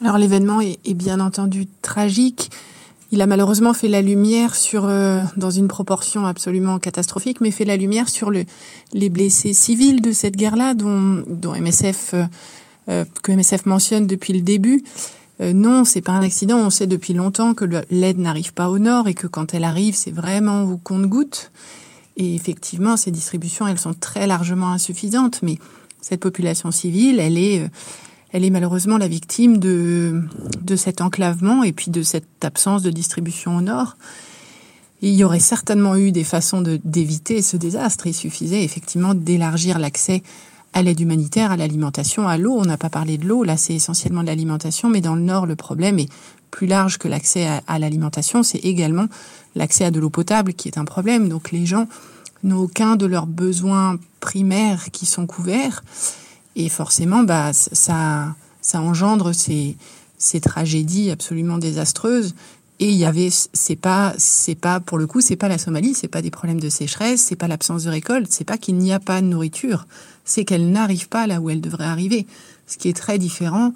Alors l'événement est, bien entendu tragique. Il a malheureusement fait la lumière sur, euh, dans une proportion absolument catastrophique, mais fait la lumière sur le, les blessés civils de cette guerre-là, dont, dont MSF, euh, euh, que MSF mentionne depuis le début. non, c'est pas un accident. On sait depuis longtemps que l'aide n'arrive pas au nord et que quand elle arrive, c'est vraiment au compte-goutte. Et effectivement, ces distributions, elles sont très largement insuffisantes. Mais cette population civile, elle est elle est malheureusement la victime de, de cet enclavement et puis de cette absence de distribution au nord. il y aurait certainement eu des façons d'éviter ce désastre. Il suffisait effectivement d'élargir l'accès à l'aide humanitaire, à l'alimentation, à l'eau. On n'a pas parlé de l'eau, là c'est essentiellement de l'alimentation, mais dans le nord le problème est plus large que l'accès à, à l'alimentation, c'est également l'accès à de l'eau potable qui est un problème. Donc les gens n'ont aucun de leurs besoins primaires qui sont couverts. Et forcément, bah, ça, ça engendre ces, ces tragédies absolument désastreuses. Et il y avait, c'est pas, c'est pas, pour le coup, c'est pas la Somalie, c'est pas des problèmes de sécheresse, c'est pas l'absence de récolte, c'est pas qu'il n'y a pas de nourriture, c'est qu'elle n'arrive pas là où elle devrait arriver. Ce qui est très différent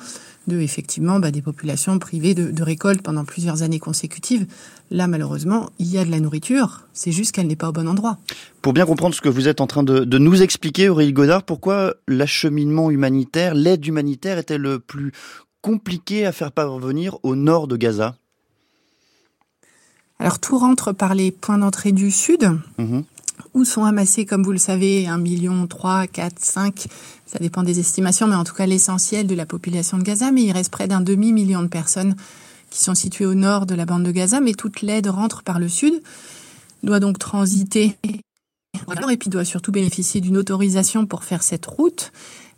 de, effectivement, bah, des populations privées de, de récolte pendant plusieurs années consécutives. Là, malheureusement, il y a de la nourriture, c'est juste qu'elle n'est pas au bon endroit. Pour bien comprendre ce que vous êtes en train de, de nous expliquer, Aurélie Godard, pourquoi l'acheminement humanitaire, l'aide humanitaire était le plus compliqué à faire parvenir au nord de Gaza? Alors tout rentre par les points d'entrée du sud, mhm. Où sont amassés, comme vous le savez, 1 million, 3, 4, 5, ça dépend des estimations, mais en tout cas l'essentiel de la population de Gaza, mais il reste près d'un demi-million de personnes qui sont situées au nord de la bande de Gaza, mais toute l'aide rentre par le sud. doit donc transiter et puis doit surtout bénéficier d'une autorisation pour faire cette route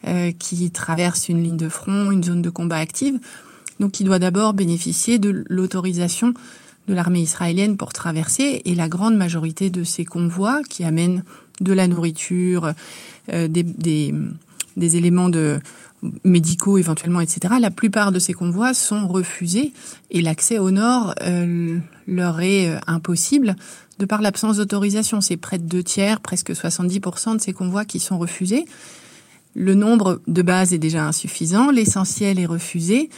euh, qui traverse une ligne de front, une zone de combat active. Donc il doit d'abord bénéficier de l'autorisation de l'armée israélienne pour traverser et la grande majorité de ces convois qui amènent de la nourriture, euh, des, des, des, éléments de médicaux éventuellement, etc. La plupart de ces convois sont refusés et l'accès au nord euh, leur est euh, impossible de par l'absence d'autorisation. C'est près de deux tiers, presque 70% de ces convois qui sont refusés. Le nombre de bases est déjà insuffisant, l'essentiel est refusé.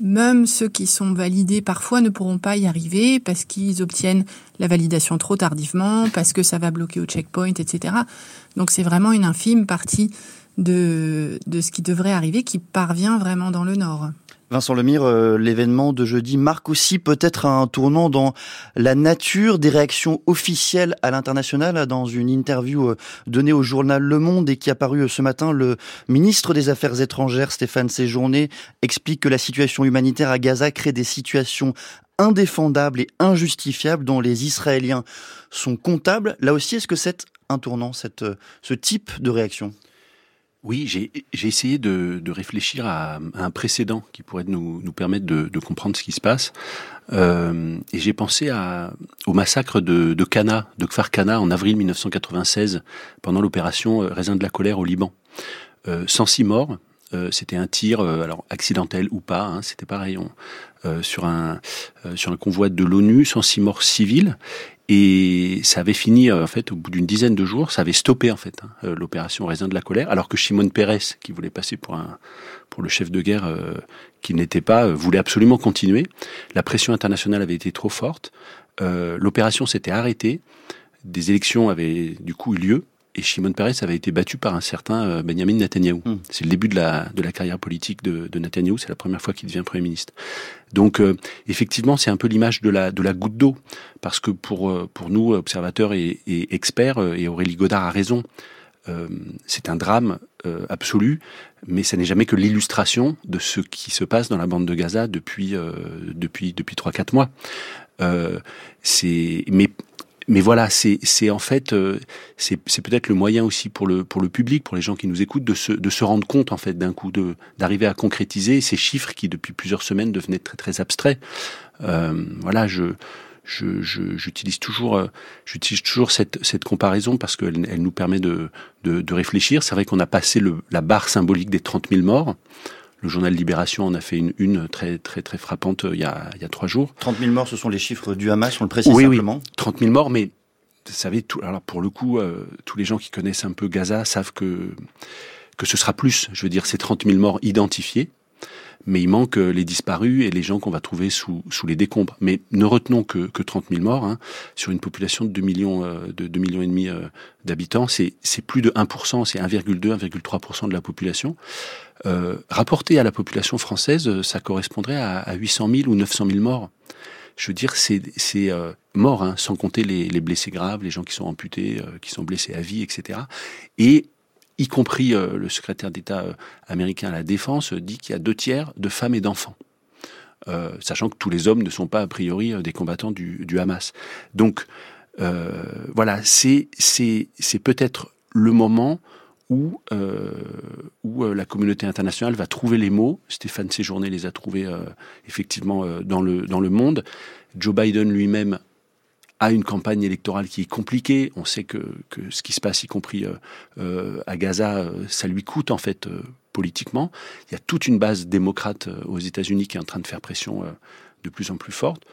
Même ceux qui sont validés parfois ne pourront pas y arriver parce qu'ils obtiennent la validation trop tardivement, parce que ça va bloquer au checkpoint, etc. Donc c'est vraiment une infime partie de, de ce qui devrait arriver qui parvient vraiment dans le Nord. Vincent Lemire, euh, l'événement de jeudi marque aussi peut-être un tournant dans la nature des réactions officielles à l'international. Dans une interview euh, donnée au journal Le Monde et qui a paru euh, ce matin, le ministre des Affaires étrangères, Stéphane Séjourné, explique que la situation humanitaire à Gaza crée des situations indéfendables et injustifiables dont les Israéliens sont comptables. Là aussi, est-ce que c'est un tournant, ce type de réaction? Oui, j'ai essayé de, de, réfléchir à, un précédent qui pourrait nous, nous permettre de, de, comprendre ce qui se passe. Euh, et j'ai pensé à, au massacre de, de Cana, de Kfar Cana, en avril 1996, pendant l'opération euh, Raisin de la colère au Liban. Euh, 106 morts, euh, c'était un tir, euh, alors accidentel ou pas, hein, c'était pareil, on, euh, sur un sur un convoi de l'ONU, 106 morts civils, et ça avait fini, en fait, au bout d'une dizaine de jours, ça avait stoppé, en fait, hein, l'opération Raisin de la colère, alors que Shimon Peres, qui voulait passer pour un pour le chef de guerre euh, qui n'était pas, voulait absolument continuer. La pression internationale avait été trop forte. Euh, L'opération s'était arrêtée. Des élections avaient du coup eu lieu et Shimon Peres avait été battu par un certain euh, Benjamin Netanyahu. Hmm. C'est le début de la, de la carrière politique de, de Netanyahu, c'est la première fois qu'il devient Premier ministre. Donc euh, effectivement, c'est un peu l'image de la, de la goutte d'eau, parce que pour, euh, pour nous, observateurs et, et experts, et Aurélie Godard a raison, euh, c'est un drame euh, absolu, mais ça n'est jamais que l'illustration de ce qui se passe dans la bande de Gaza depuis euh, depuis depuis trois quatre mois. c'est mais mais voilà, c'est en fait c'est c'est peut-être le moyen aussi pour le pour le public, pour les gens qui nous écoutent, de se de se rendre compte en fait d'un coup d'arriver à concrétiser ces chiffres qui depuis plusieurs semaines devenaient très très abstraits. voilà, je j'utilise toujours, euh, j'utilise toujours cette, cette comparaison parce qu'elle elle nous permet de, de, de réfléchir. C'est vrai qu'on a passé le, la barre symbolique des 30 000 morts. Le journal Libération en a fait une, une très très très frappante euh, il y a, il y a trois jours. 30 000 morts, ce sont les chiffres du Hamas, on le précise oui, simplement. Oui, 30 000 morts, mais vous savez, tout, alors pour le coup, euh, tous les gens qui connaissent un peu Gaza savent que que ce sera plus. Je veux dire, c'est 30 000 morts identifiés mais il manque euh, les disparus et les gens qu'on va trouver sous, sous les décombres. Mais ne retenons que, que 30 000 morts hein, sur une population de 2 millions, euh, de 2 millions et demi euh, d'habitants. C'est, c'est plus de 1%, c'est 1,2, 1,3% de la population. Euh, rapporté à la population française, ça correspondrait à, à 800 000 ou 900 000 morts je veux dire, c'est euh, mort, hein, sans compter les, les, blessés graves, les gens qui sont amputés, euh, qui sont blessés à vie, etc. Et y compris euh, le secrétaire d'État euh, américain à la Défense, dit qu'il y a deux tiers de femmes et d'enfants. Euh, sachant que tous les hommes ne sont pas a priori des combattants du, du Hamas. Donc voilà, c'est peut-être le moment où, euh, où la communauté internationale va trouver les mots. Stéphane Séjourné les a trouvés euh, effectivement euh, dans, le, dans le monde. Joe Biden lui-même a une campagne électorale qui est compliquée. On sait que, ce qui se passe, y compris euh, euh à Gaza, euh, ça lui coûte en fait euh, politiquement. Il y a toute une base démocrate aux États-Unis qui est en train de faire pression de plus en plus forte.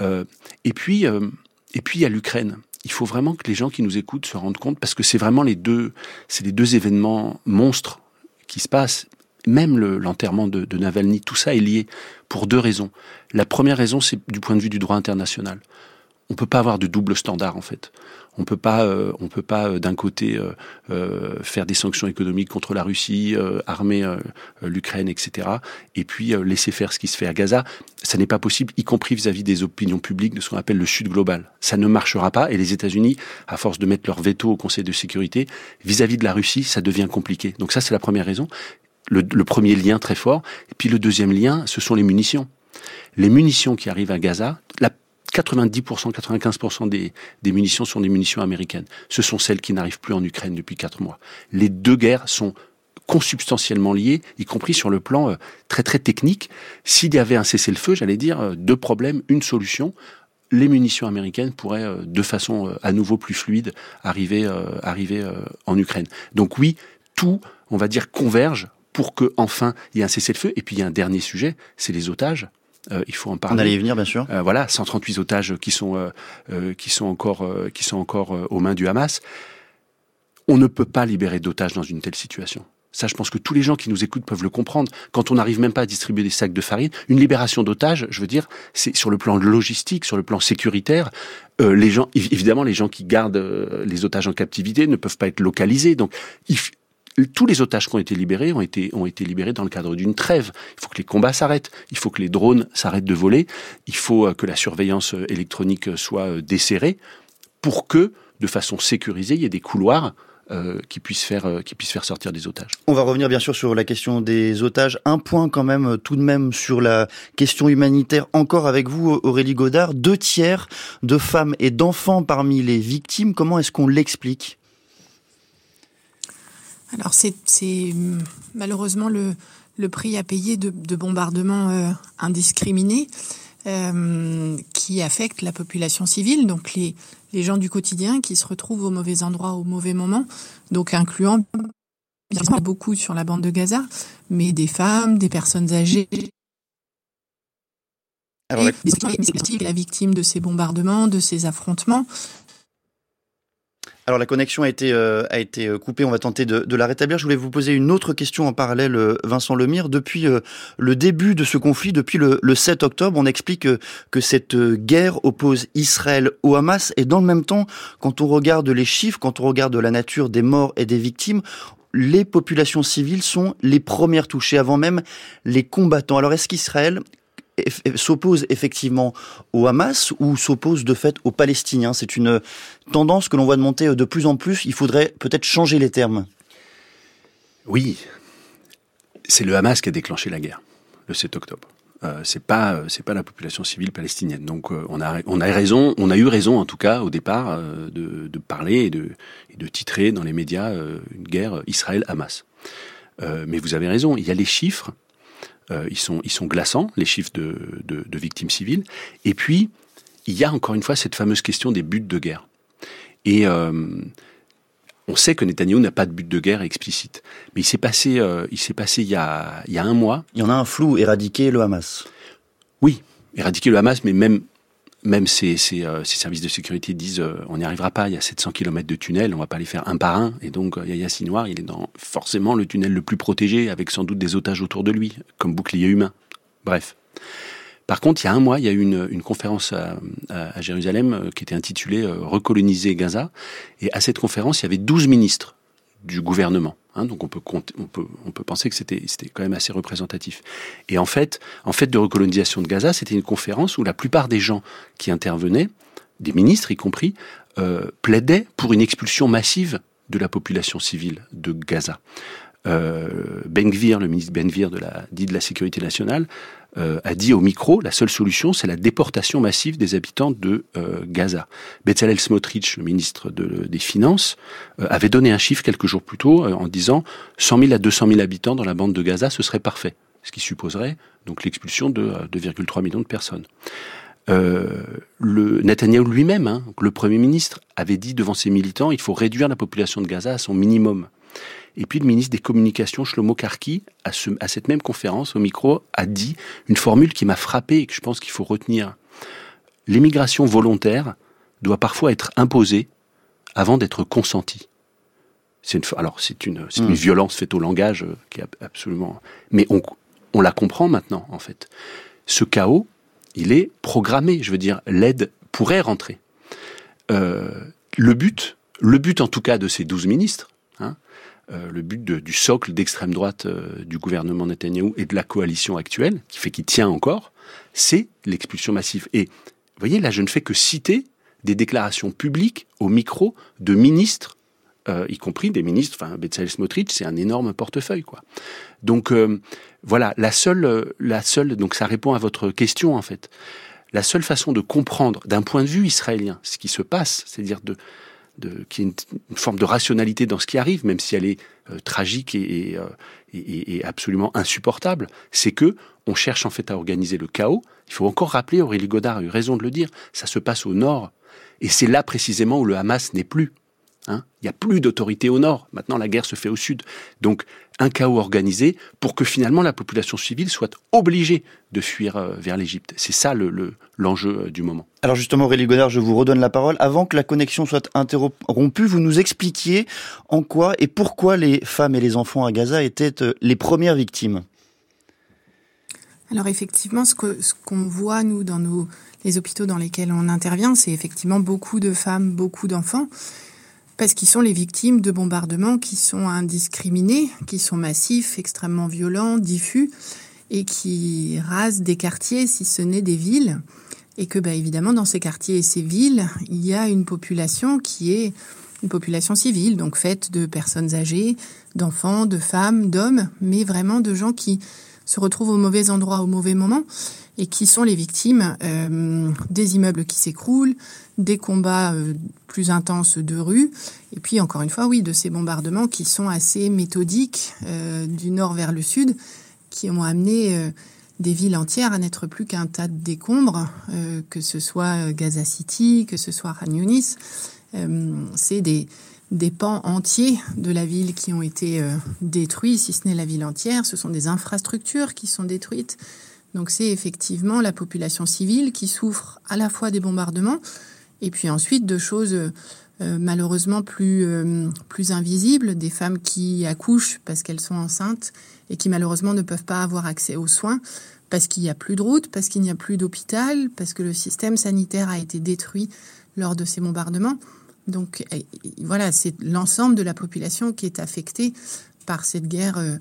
et puis, et puis il y a l'Ukraine. Il faut vraiment que les gens qui nous écoutent se rendent compte, parce que c'est vraiment les deux, c'est les deux événements monstres qui se passent. Même l'enterrement de, de Navalny, tout ça est lié pour deux raisons. La première raison, c'est du point de vue du droit international on peut pas avoir de double standard en fait. On peut pas, euh, on peut pas euh, d'un côté euh, faire des sanctions économiques contre la Russie, armer l'Ukraine, etc. Et puis laisser faire ce qui se fait à Gaza. Ça n'est pas possible, y compris vis-à-vis des opinions publiques de ce qu'on appelle le Sud global. Ça ne marchera pas. Et les États-Unis, à force de mettre leur veto au Conseil de sécurité, vis-à-vis de la Russie, ça devient compliqué. Donc ça, c'est la première raison. Le, le premier lien très fort. Et puis le deuxième lien, ce sont les munitions. Les munitions qui arrivent à Gaza, la 90%, 95% des, munitions sont des munitions américaines. Ce sont celles qui n'arrivent plus en Ukraine depuis quatre mois. Les deux guerres sont consubstantiellement liées, y compris sur le plan euh, très très technique. S'il y avait un cessez-le-feu, j'allais dire euh, deux problèmes, une solution. Les munitions américaines pourraient, euh, de façon à nouveau plus fluide, arriver, arriver en Ukraine. Donc oui, tout, on va dire, converge pour que enfin il y ait un cessez-le-feu. Et puis il y a un dernier sujet, c'est les otages. Euh, il faut en parler. On allait y venir, bien sûr. Euh, voilà, 138 otages qui sont euh, qui sont encore qui sont encore aux mains du Hamas. On ne peut pas libérer d'otages dans une telle situation. Ça, je pense que tous les gens qui nous écoutent peuvent le comprendre. Quand on n'arrive même pas à distribuer des sacs de farine, une libération d'otages, je veux dire, c'est sur le plan logistique, sur le plan sécuritaire. les gens, évidemment, les gens qui gardent les otages en captivité ne peuvent pas être localisés. Donc, il, tous les otages qui ont été libérés ont été, libérés dans le cadre d'une trêve. Il faut que les combats s'arrêtent, il faut que les drones s'arrêtent de voler, il faut euh, que la surveillance euh, électronique euh, soit desserrée pour que, de façon sécurisée, il y ait des couloirs qui puissent faire qui puissent faire sortir des otages. On va revenir bien sûr sur la question des otages. Un point quand même tout de même sur la question humanitaire encore avec vous Aurélie Godard. Deux tiers de femmes et d'enfants parmi les victimes. Comment est-ce qu'on l'explique? Alors c'est malheureusement le, le, prix à payer de, de bombardements euh, indiscriminés euh, qui affectent la population civile, donc les, les gens du quotidien qui se retrouvent au mauvais endroit au mauvais moment, donc incluant bien beaucoup sur la bande de Gaza, mais des femmes, des personnes âgées. Alors, la victime de ces bombardements, de ces affrontements, alors la connexion a été, euh, a été euh, coupée, on va tenter de, la rétablir. Je voulais vous poser une autre question en parallèle, euh, Vincent Lemire. Depuis le début de ce conflit, depuis le, le 7 octobre, on explique que cette guerre oppose Israël au Hamas et dans le même temps, quand on regarde les chiffres, quand on regarde la nature des morts et des victimes, les populations civiles sont les premières touchées, avant même les combattants. Alors est-ce qu'Israël s'oppose effectivement au Hamas ou s'oppose de fait aux Palestiniens C'est une tendance que l'on voit de monter de plus en plus. Il faudrait peut-être changer les termes. Oui, c'est le Hamas qui a déclenché la guerre le 7 octobre. Euh, c'est pas c'est pas la population civile palestinienne. Donc euh, on a on a raison, on a eu raison en tout cas au départ euh, de, parler et de, et de titrer dans les médias une guerre Israël-Hamas. mais vous avez raison, il y a les chiffres euh, ils, sont, ils sont glaçants, les chiffres de, de, de, victimes civiles. Et puis, il y a encore une fois cette fameuse question des buts de guerre. Et euh, on sait que Netanyahu n'a pas de but de guerre explicite. Mais il s'est passé, euh, il s'est passé il y, a, il y a un mois. Il y en a un flou, éradiquer le Hamas. Oui, éradiquer le Hamas, mais même même ces, ces, euh, ces, services de sécurité disent euh, on n'y arrivera pas, il y a 700 km de tunnel, on va pas les faire un par un. Et donc euh, Yahya Sinoir, il est dans forcément le tunnel le plus protégé, avec sans doute des otages autour de lui, comme bouclier humain. Bref. Par contre, il y a un mois, il y a eu une, une conférence à, Jérusalem qui était intitulée Recoloniser Gaza. Et à cette conférence, il y avait 12 ministres du gouvernement. Hein, donc on peut, compter, on peut, on peut penser que c'était, quand même assez représentatif. Et en fait, en fait de recolonisation de Gaza, c'était une conférence où la plupart des gens qui intervenaient, des ministres y compris, euh, plaidaient pour une expulsion massive de la population civile de Gaza. Euh, ben Gvir, le ministre Ben Gvir de la, dit de la sécurité nationale, euh, a dit au micro, la seule solution, c'est la déportation massive des habitants de euh, Gaza. Bezalel Smotrich, le ministre de, des Finances, euh, avait donné un chiffre quelques jours plus tôt en disant 100 000 à 200 000 habitants dans la bande de Gaza, ce serait parfait. Ce qui supposerait donc l'expulsion de 2,3 millions de personnes. le Netanyahu lui-même, hein, le Premier ministre, avait dit devant ses militants, il faut réduire la population de Gaza à son minimum. Et puis le ministre des Communications, Shlomo Karki, à, à cette même conférence, au micro, a dit une formule qui m'a frappé et que je pense qu'il faut retenir. L'émigration volontaire doit parfois être imposée avant d'être consentie. C'est une, alors c'est une, c'est une hmm. violence faite au langage euh, qui est absolument. Mais on, on la comprend maintenant en fait. Ce chaos, il est programmé. Je veux dire, l'aide pourrait rentrer. Euh, le but, le but en tout cas de ces douze ministres, euh, le but du socle d'extrême droite euh, du gouvernement Netanyahou et de la coalition actuelle, qui fait qu'il tient encore, c'est l'expulsion massive. Et vous voyez, là, je ne fais que citer des déclarations publiques au micro de ministres, euh, y compris des ministres, enfin, Bezalel Smotrich, c'est un énorme portefeuille, quoi. Donc, voilà, la seule, la seule, donc ça répond à votre question, en fait. la seule façon de comprendre d'un point de vue israélien ce qui se passe, c'est-à-dire de, de qu'il y ait une, forme de rationalité dans ce qui arrive, même si elle est euh, tragique et, euh, et, et, absolument insupportable, c'est que on cherche en fait à organiser le chaos. Il faut encore rappeler, Aurélie Godard a eu raison de le dire, ça se passe au nord, et c'est là précisément où le Hamas n'est plus. Hein Il n'y a plus d'autorité au nord. Maintenant, la guerre se fait au sud. Donc, un chaos organisé pour que finalement la population civile soit obligée de fuir euh, vers l'Égypte. C'est ça l'enjeu le, euh, du moment. Alors justement, Aurélie Godard, je vous redonne la parole. Avant que la connexion soit interrompue, vous nous expliquiez en quoi et pourquoi les femmes et les enfants à Gaza étaient euh, les premières victimes. Alors effectivement, ce qu'on ce qu'on voit, nous, dans nos, les hôpitaux dans lesquels on intervient, c'est effectivement beaucoup de femmes, beaucoup d'enfants parce qu'ils sont les victimes de bombardements qui sont indiscriminés, qui sont massifs, extrêmement violents, diffus, et qui rasent des quartiers, si ce n'est des villes. Et que, bah, évidemment, dans ces quartiers et ces villes, il y a une population qui est une population civile, donc faite de personnes âgées, d'enfants, de femmes, d'hommes, mais vraiment de gens qui se retrouvent au mauvais endroit au mauvais moment et qui sont les victimes euh, des immeubles qui s'écroulent, des combats euh, plus intenses de rue, et puis encore une fois, oui, de ces bombardements qui sont assez méthodiques euh, du nord vers le sud, qui ont amené des villes entières à n'être plus qu'un tas de décombres, que ce soit Gaza City, que ce soit Khan. C'est des pans entiers de la ville qui ont été détruits, si ce n'est la ville entière. Ce sont des infrastructures qui sont détruites. Donc c'est effectivement la population civile qui souffre à la fois des bombardements et puis ensuite de choses euh, malheureusement plus, euh, plus invisibles, des femmes qui accouchent parce qu'elles sont enceintes et qui malheureusement ne peuvent pas avoir accès aux soins parce qu'il n'y a plus de route, parce qu'il n'y a plus d'hôpital, parce que le système sanitaire a été détruit lors de ces bombardements. Donc voilà, c'est l'ensemble de la population qui est affectée par cette guerre euh,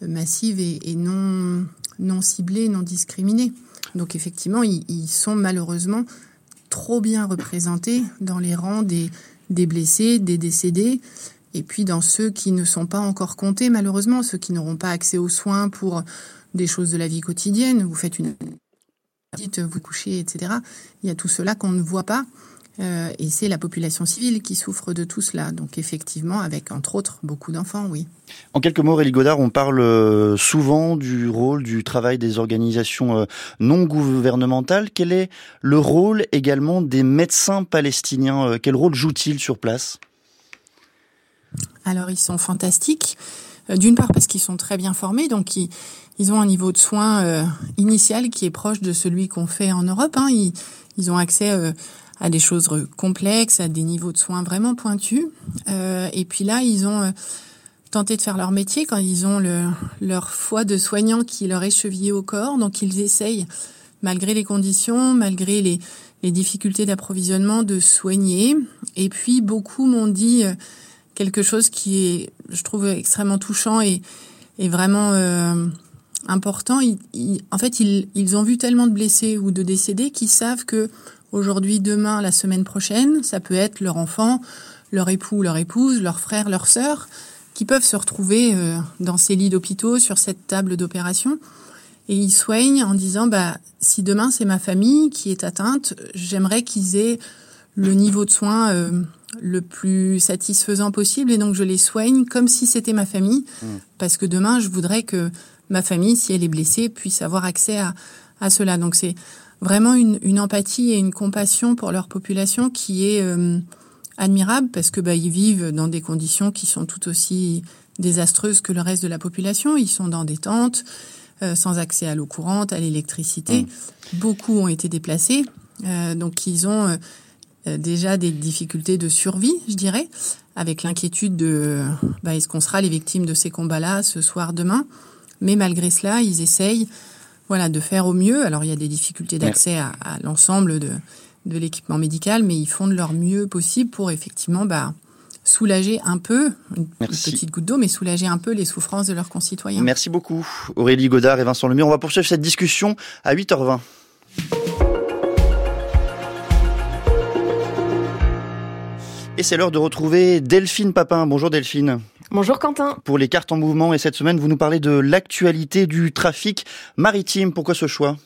massive et, non, non ciblés, non discriminés. Donc effectivement, ils, sont malheureusement trop bien représentés dans les rangs des, des blessés, des décédés, et puis dans ceux qui ne sont pas encore comptés, malheureusement, ceux qui n'auront pas accès aux soins pour des choses de la vie quotidienne. Vous faites une vous couchez, etc. Il y a tout cela qu'on ne voit pas. Euh, et c'est la population civile qui souffre de tout cela. Donc effectivement, avec entre autres beaucoup d'enfants, oui. En quelques mots, Rélie Godard, on parle euh, souvent du rôle, du travail des organisations euh, non gouvernementales. Quel est le rôle également des médecins palestiniens Quel rôle jouent-ils sur place? Alors ils sont fantastiques. D'une part parce qu'ils sont très bien formés, donc ils, ils ont un niveau de soins initial qui est proche de celui qu'on fait en Europe. Hein. Ils, ils, ont accès à des choses complexes, à des niveaux de soins vraiment pointus. Euh, et puis là, ils ont euh, tenté de faire leur métier quand ils ont le, leur foi de soignant qui leur est chevillé au corps. Donc ils essayent, malgré les conditions, malgré les, les difficultés d'approvisionnement, de soigner. Et puis beaucoup m'ont dit euh, quelque chose qui est, je trouve, extrêmement touchant et, et vraiment euh, important. Ils, en fait, ils, ils ont vu tellement de blessés ou de décédés qu'ils savent que aujourd'hui, demain, la semaine prochaine. Ça peut être leur enfant, leur époux, leur épouse, leur frère, leur sœur, qui peuvent se retrouver euh, dans ces lits d'hôpitaux, sur cette table d'opération. Et ils soignent en disant, bah, si demain c'est ma famille qui est atteinte, j'aimerais qu'ils aient le niveau de soins euh, le plus satisfaisant possible. Et donc, je les soigne comme si c'était ma famille. Mmh. Parce que demain, je voudrais que ma famille, si elle est blessée, puisse avoir accès à, à cela. Donc, c'est vraiment une, une, empathie et une compassion pour leur population qui est euh, admirable parce que bah, ils vivent dans des conditions qui sont tout aussi désastreuses que le reste de la population. Ils sont dans des tentes, euh, sans accès à l'eau courante, à l'électricité. Mmh. Beaucoup ont été déplacés, euh, donc ils ont euh, déjà des difficultés de survie, je dirais, avec l'inquiétude de bah, est-ce qu'on sera les victimes de ces combats-là ce soir, demain? Mais malgré cela, ils essayent voilà, de faire au mieux. Alors il y a des difficultés d'accès à, à l'ensemble de, de l'équipement médical, mais ils font de leur mieux possible pour effectivement bah, soulager un peu, une petite goutte d'eau, mais soulager un peu les souffrances de leurs concitoyens. Merci beaucoup Aurélie Godard et Vincent Lemur. On va poursuivre cette discussion à 8h20. Et c'est l'heure de retrouver Delphine Papin. Bonjour Delphine. Bonjour Quentin. Pour les cartes en mouvement et cette semaine, vous nous parlez de l'actualité du trafic maritime. Pourquoi ce choix?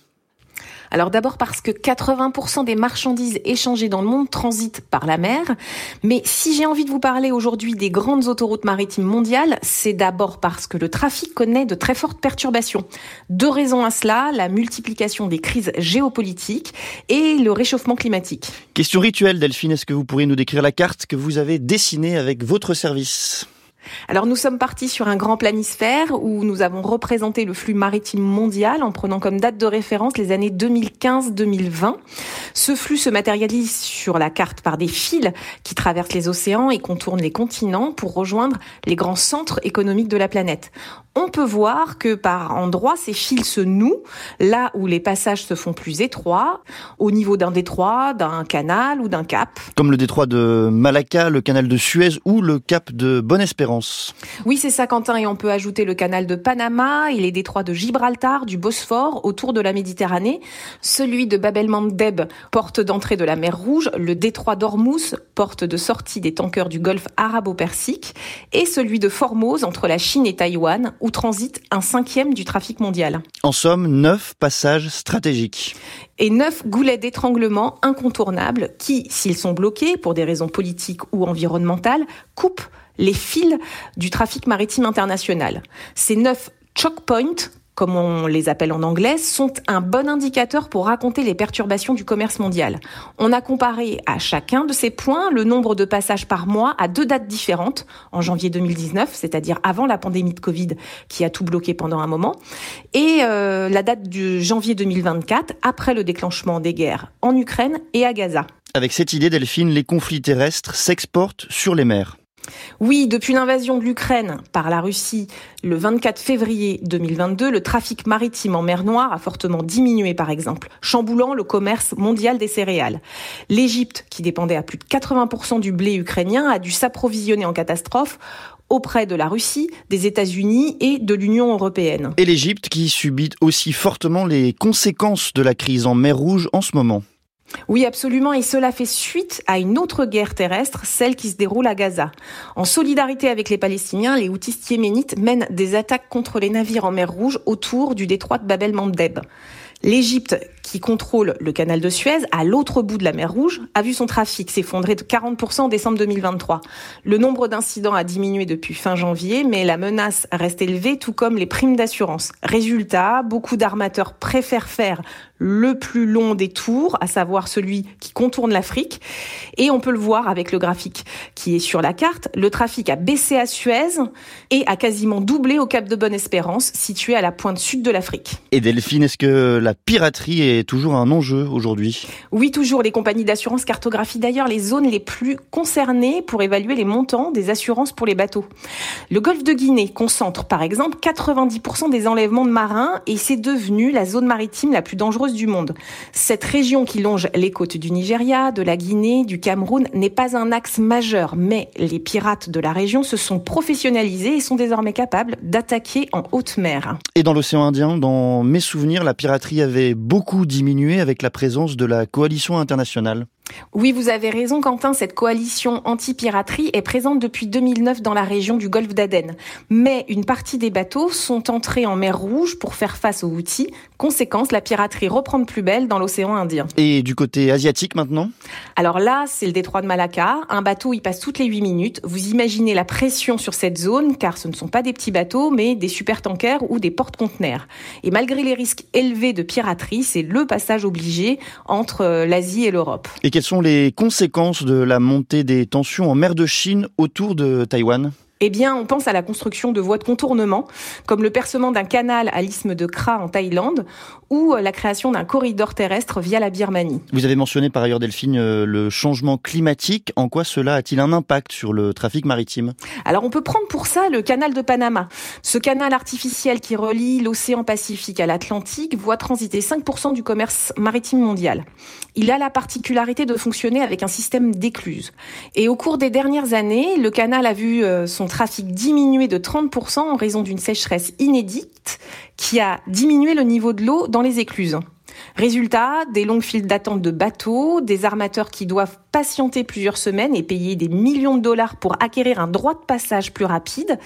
Alors d'abord parce que 80% des marchandises échangées dans le monde transitent par la mer. Mais si j'ai envie de vous parler aujourd'hui des grandes autoroutes maritimes mondiales, c'est d'abord parce que le trafic connaît de très fortes perturbations. Deux raisons à cela, la multiplication des crises géopolitiques et le réchauffement climatique. Question rituelle, Delphine, est-ce que vous pourriez nous décrire la carte que vous avez dessinée avec votre service? Alors nous sommes partis sur un grand planisphère où nous avons représenté le flux maritime mondial en prenant comme date de référence les années 2015-2020. Ce flux se matérialise sur la carte par des fils qui traversent les océans et contournent les continents pour rejoindre les grands centres économiques de la planète on peut voir que par endroits, ces fils se nouent là où les passages se font plus étroits, au niveau d'un détroit, d'un canal ou d'un cap. Comme le détroit de Malacca, le canal de Suez ou le cap de Bonne-Espérance. Oui, c'est ça, Quentin, et on peut ajouter le canal de Panama. Et les détroits de Gibraltar, du Bosphore, autour de la Méditerranée, celui de Bab el-Mandeb, porte d'entrée de la mer Rouge, le détroit d'Ormuz, porte de sortie des tankers du golfe arabo-persique, et celui de Formose entre la Chine et Taïwan, où transite un cinquième du trafic mondial. En somme, neuf passages stratégiques. Et neuf goulets d'étranglement incontournables qui, s'ils sont bloqués pour des raisons politiques ou environnementales, coupent les fils du trafic maritime international. Ces neuf choke points comme on les appelle en anglais, sont un bon indicateur pour raconter les perturbations du commerce mondial. On a comparé à chacun de ces points le nombre de passages par mois à deux dates différentes, en janvier 2019, c'est-à-dire avant la pandémie de Covid qui a tout bloqué pendant un moment, et euh, la date du janvier 2024, après le déclenchement des guerres en Ukraine et à Gaza. Avec cette idée, Delphine, les conflits terrestres s'exportent sur les mers. Oui, depuis l'invasion de l'Ukraine par la Russie le 24 février 2022, le trafic maritime en mer Noire a fortement diminué par exemple, chamboulant le commerce mondial des céréales. L'Égypte, qui dépendait à plus de 80% du blé ukrainien, a dû s'approvisionner en catastrophe auprès de la Russie, des États-Unis et de l'Union européenne. Et l'Égypte qui subit aussi fortement les conséquences de la crise en mer Rouge en ce moment. Oui, absolument, et cela fait suite à une autre guerre terrestre, celle qui se déroule à Gaza. En solidarité avec les Palestiniens, les Houthis yéménites mènent des attaques contre les navires en mer Rouge autour du détroit de Bab el-Mandeb. L'Égypte, qui contrôle le canal de Suez, à l'autre bout de la mer Rouge, a vu son trafic s'effondrer de 40% en décembre 2023. Le nombre d'incidents a diminué depuis fin janvier, mais la menace reste élevée, tout comme les primes d'assurance. Résultat, beaucoup d'armateurs préfèrent faire le plus long des tours, à savoir celui qui contourne l'Afrique. Et on peut le voir avec le graphique qui est sur la carte. Le trafic a baissé à Suez et a quasiment doublé au Cap de Bonne-Espérance, situé à la pointe sud de l'Afrique. Et Delphine, est-ce que la piraterie est toujours un enjeu aujourd'hui Oui, toujours. Les compagnies d'assurance cartographient d'ailleurs les zones les plus concernées pour évaluer les montants des assurances pour les bateaux. Le golfe de Guinée concentre par exemple 90% des enlèvements de marins et c'est devenu la zone maritime la plus dangereuse du monde. Cette région qui longe les côtes du Nigeria, de la Guinée, du Cameroun n'est pas un axe majeur, mais les pirates de la région se sont professionnalisés et sont désormais capables d'attaquer en haute mer. Et dans l'océan Indien, dans mes souvenirs, la piraterie avait beaucoup diminué avec la présence de la coalition internationale. Oui, vous avez raison, Quentin. Cette coalition anti-piraterie est présente depuis 2009 dans la région du golfe d'Aden. Mais une partie des bateaux sont entrés en mer Rouge pour faire face aux outils. Conséquence, la piraterie reprend de plus belle dans l'océan Indien. Et du côté asiatique maintenant? Alors là, c'est le détroit de Malacca. Un bateau y passe toutes les 8 minutes. Vous imaginez la pression sur cette zone, car ce ne sont pas des petits bateaux, mais des supertankers ou des porte-conteneurs. Et malgré les risques élevés de piraterie, c'est le passage obligé entre euh, l'Asie et l'Europe quelles sont les conséquences de la montée des tensions en mer de Chine autour de Taïwan? Eh bien, on pense à la construction de voies de contournement, comme le percement d'un canal à l'isthme de Kra en Thaïlande, ou la création d'un corridor terrestre via la Birmanie. Vous avez mentionné par ailleurs, Delphine, euh, le changement climatique. En quoi cela a-t-il un impact sur le trafic maritime? Alors, on peut prendre pour ça le canal de Panama. Ce canal artificiel qui relie l'océan Pacifique à l'Atlantique voit transiter 5% du commerce maritime mondial. Il a la particularité de fonctionner avec un système d'écluses. Et au cours des dernières années, le canal a vu euh, son trafic diminué de 30% en raison d'une sécheresse inédite qui a diminué le niveau de l'eau dans les écluses. Résultat, des longues files d'attente de bateaux, des armateurs qui doivent patienter plusieurs semaines et payer des millions de dollars pour acquérir un droit de passage plus rapide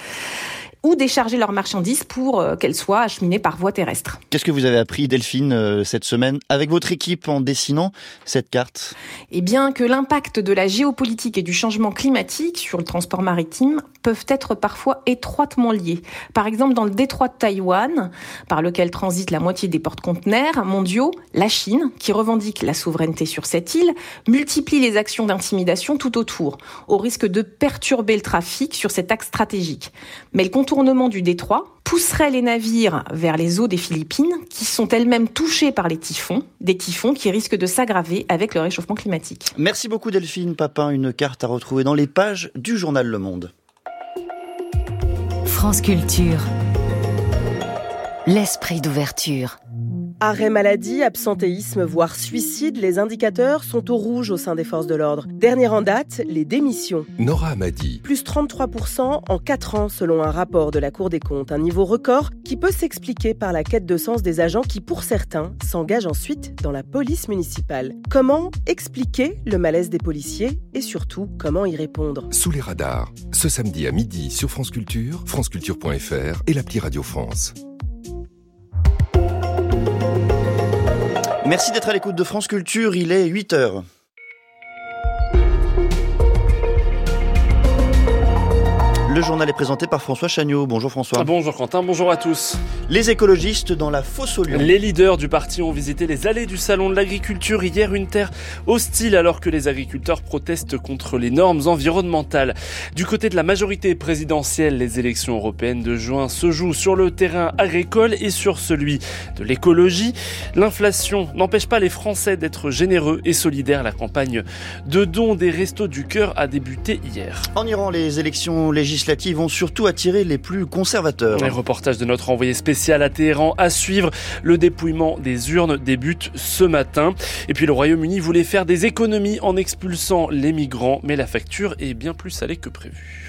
ou décharger leurs marchandises pour euh, qu'elles soient acheminées par voie terrestre. Qu'est-ce que vous avez appris, Delphine, euh, cette semaine avec votre équipe en dessinant cette carte? Eh bien, que l'impact de la géopolitique et du changement climatique sur le transport maritime peuvent être parfois étroitement liés. Par exemple, dans le détroit de Taïwan, par lequel transite la moitié des porte-conteneurs mondiaux, la Chine, qui revendique la souveraineté sur cette île, multiplie les actions d'intimidation tout autour, au risque de perturber le trafic sur cet axe stratégique. Mais le contournement du détroit pousserait les navires vers les eaux des Philippines, qui sont elles-mêmes touchées par les typhons, des typhons qui risquent de s'aggraver avec le réchauffement climatique. Merci beaucoup Delphine Papin, une carte à retrouver dans les pages du journal Le Monde. France Culture. L'esprit d'ouverture. Arrêt maladie, absentéisme, voire suicide, les indicateurs sont au rouge au sein des forces de l'ordre. Dernière en date, les démissions. Nora Amadi. Plus 33% en 4 ans selon un rapport de la Cour des comptes. Un niveau record qui peut s'expliquer par la quête de sens des agents qui, pour certains, s'engagent ensuite dans la police municipale. Comment expliquer le malaise des policiers et surtout comment y répondre? Sous les radars, ce samedi à midi sur France Culture, franceculture.fr et l'appli Radio France. Merci d'être à l'écoute de France Culture, il est 8 heures. Le journal est présenté par François Chagnot. Bonjour François. Bonjour Quentin, bonjour à tous. Les écologistes dans la fosse au lion. Les leaders du parti ont visité les allées du salon de l'agriculture hier, une terre hostile alors que les agriculteurs protestent contre les normes environnementales. Du côté de la majorité présidentielle, les élections européennes de juin se jouent sur le terrain agricole et sur celui de l'écologie. L'inflation n'empêche pas les Français d'être généreux et solidaires. La campagne de dons des restos du cœur a débuté hier. En Iran, les élections législatives vont surtout attirer les plus conservateurs. Les reportages de notre envoyé spécial à Téhéran à suivre. Le dépouillement des urnes débute ce matin. Et puis le Royaume-Uni voulait faire des économies en expulsant les migrants, mais la facture est bien plus salée que prévu.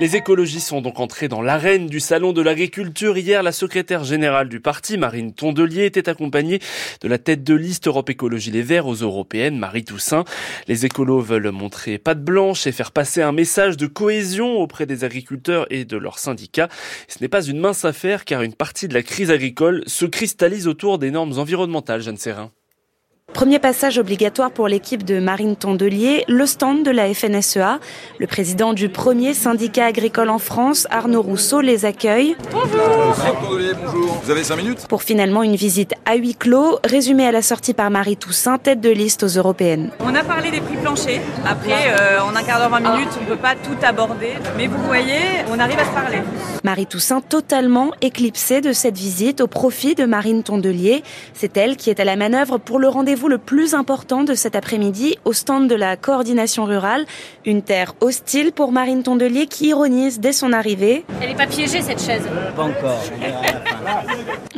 Les écologistes sont donc entrés dans l'arène du salon de l'agriculture. Hier, la secrétaire générale du parti, Marine Tondelier, était accompagnée de la tête de liste Europe Écologie Les Verts aux européennes, Marie Toussaint. Les écolos veulent montrer patte blanche et faire passer un message de cohésion auprès des agriculteurs et de leurs syndicats. Ce n'est pas une mince affaire car une partie de la crise agricole se cristallise autour des normes environnementales, Jeanne Serrin. Premier passage obligatoire pour l'équipe de Marine Tondelier, le stand de la FNSEA. Le président du premier syndicat agricole en France, Arnaud Rousseau, les accueille. Bonjour bonjour. Vous avez cinq minutes Pour finalement une visite à huis clos, résumée à la sortie par Marie Toussaint, tête de liste aux européennes. On a parlé des prix planchers. Après, euh, en un quart d'heure, 20 minutes, on ne peut pas tout aborder. Mais vous voyez, on arrive à se parler. Marie Toussaint totalement éclipsée de cette visite au profit de Marine Tondelier. C'est elle qui est à la manœuvre pour le rendez-vous le plus important de cet après-midi au stand de la coordination rurale. Une terre hostile pour Marine Tondelier qui ironise dès son arrivée. Elle n'est pas piégée cette chaise Pas encore.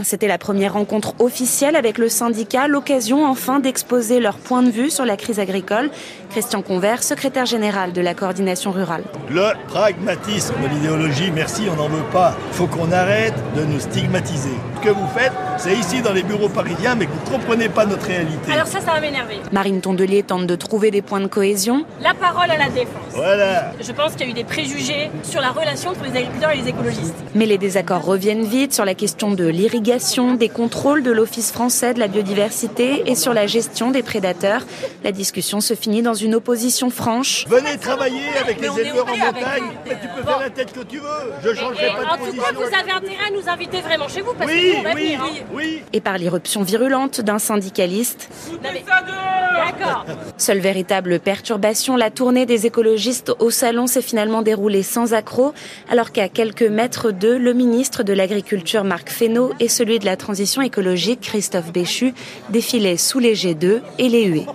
C'était la première rencontre officielle avec le syndicat, l'occasion enfin d'exposer leur point de vue sur la crise agricole. Christian Convert, secrétaire général de la coordination rurale. Le pragmatisme de l'idéologie, merci, on n'en veut pas. Il faut qu'on arrête de nous stigmatiser. Ce que vous faites, c'est ici dans les bureaux parisiens, mais que vous ne comprenez pas notre réalité. Alors ça, ça va m'énerver. Marine Tondelier tente de trouver des points de cohésion. La parole à la défense. Voilà. Je pense qu'il y a eu des préjugés sur la relation entre les agriculteurs et les écologistes. Mais les désaccords reviennent vite sur la question de l'irrigation, des contrôles de l'Office français de la biodiversité et sur la gestion des prédateurs. La discussion se finit dans une opposition franche. Venez travailler avec les éleveurs en montagne. Mais tu peux faire la tête que tu veux. Je changerai pas de En tout cas, vous avez intérêt à nous inviter vraiment chez vous parce Oui, que nous, on va oui, venir, oui, hein. oui. Et par l'irruption virulente d'un syndicaliste. D'accord. Seule véritable perturbation, la tournée des écologistes au salon s'est finalement déroulée sans accroc, alors qu'à quelques mètres d'eux, le ministre de l'Agriculture Marc Fesneau et celui de la Transition écologique Christophe Béchu défilaient sous les G2 et les huées.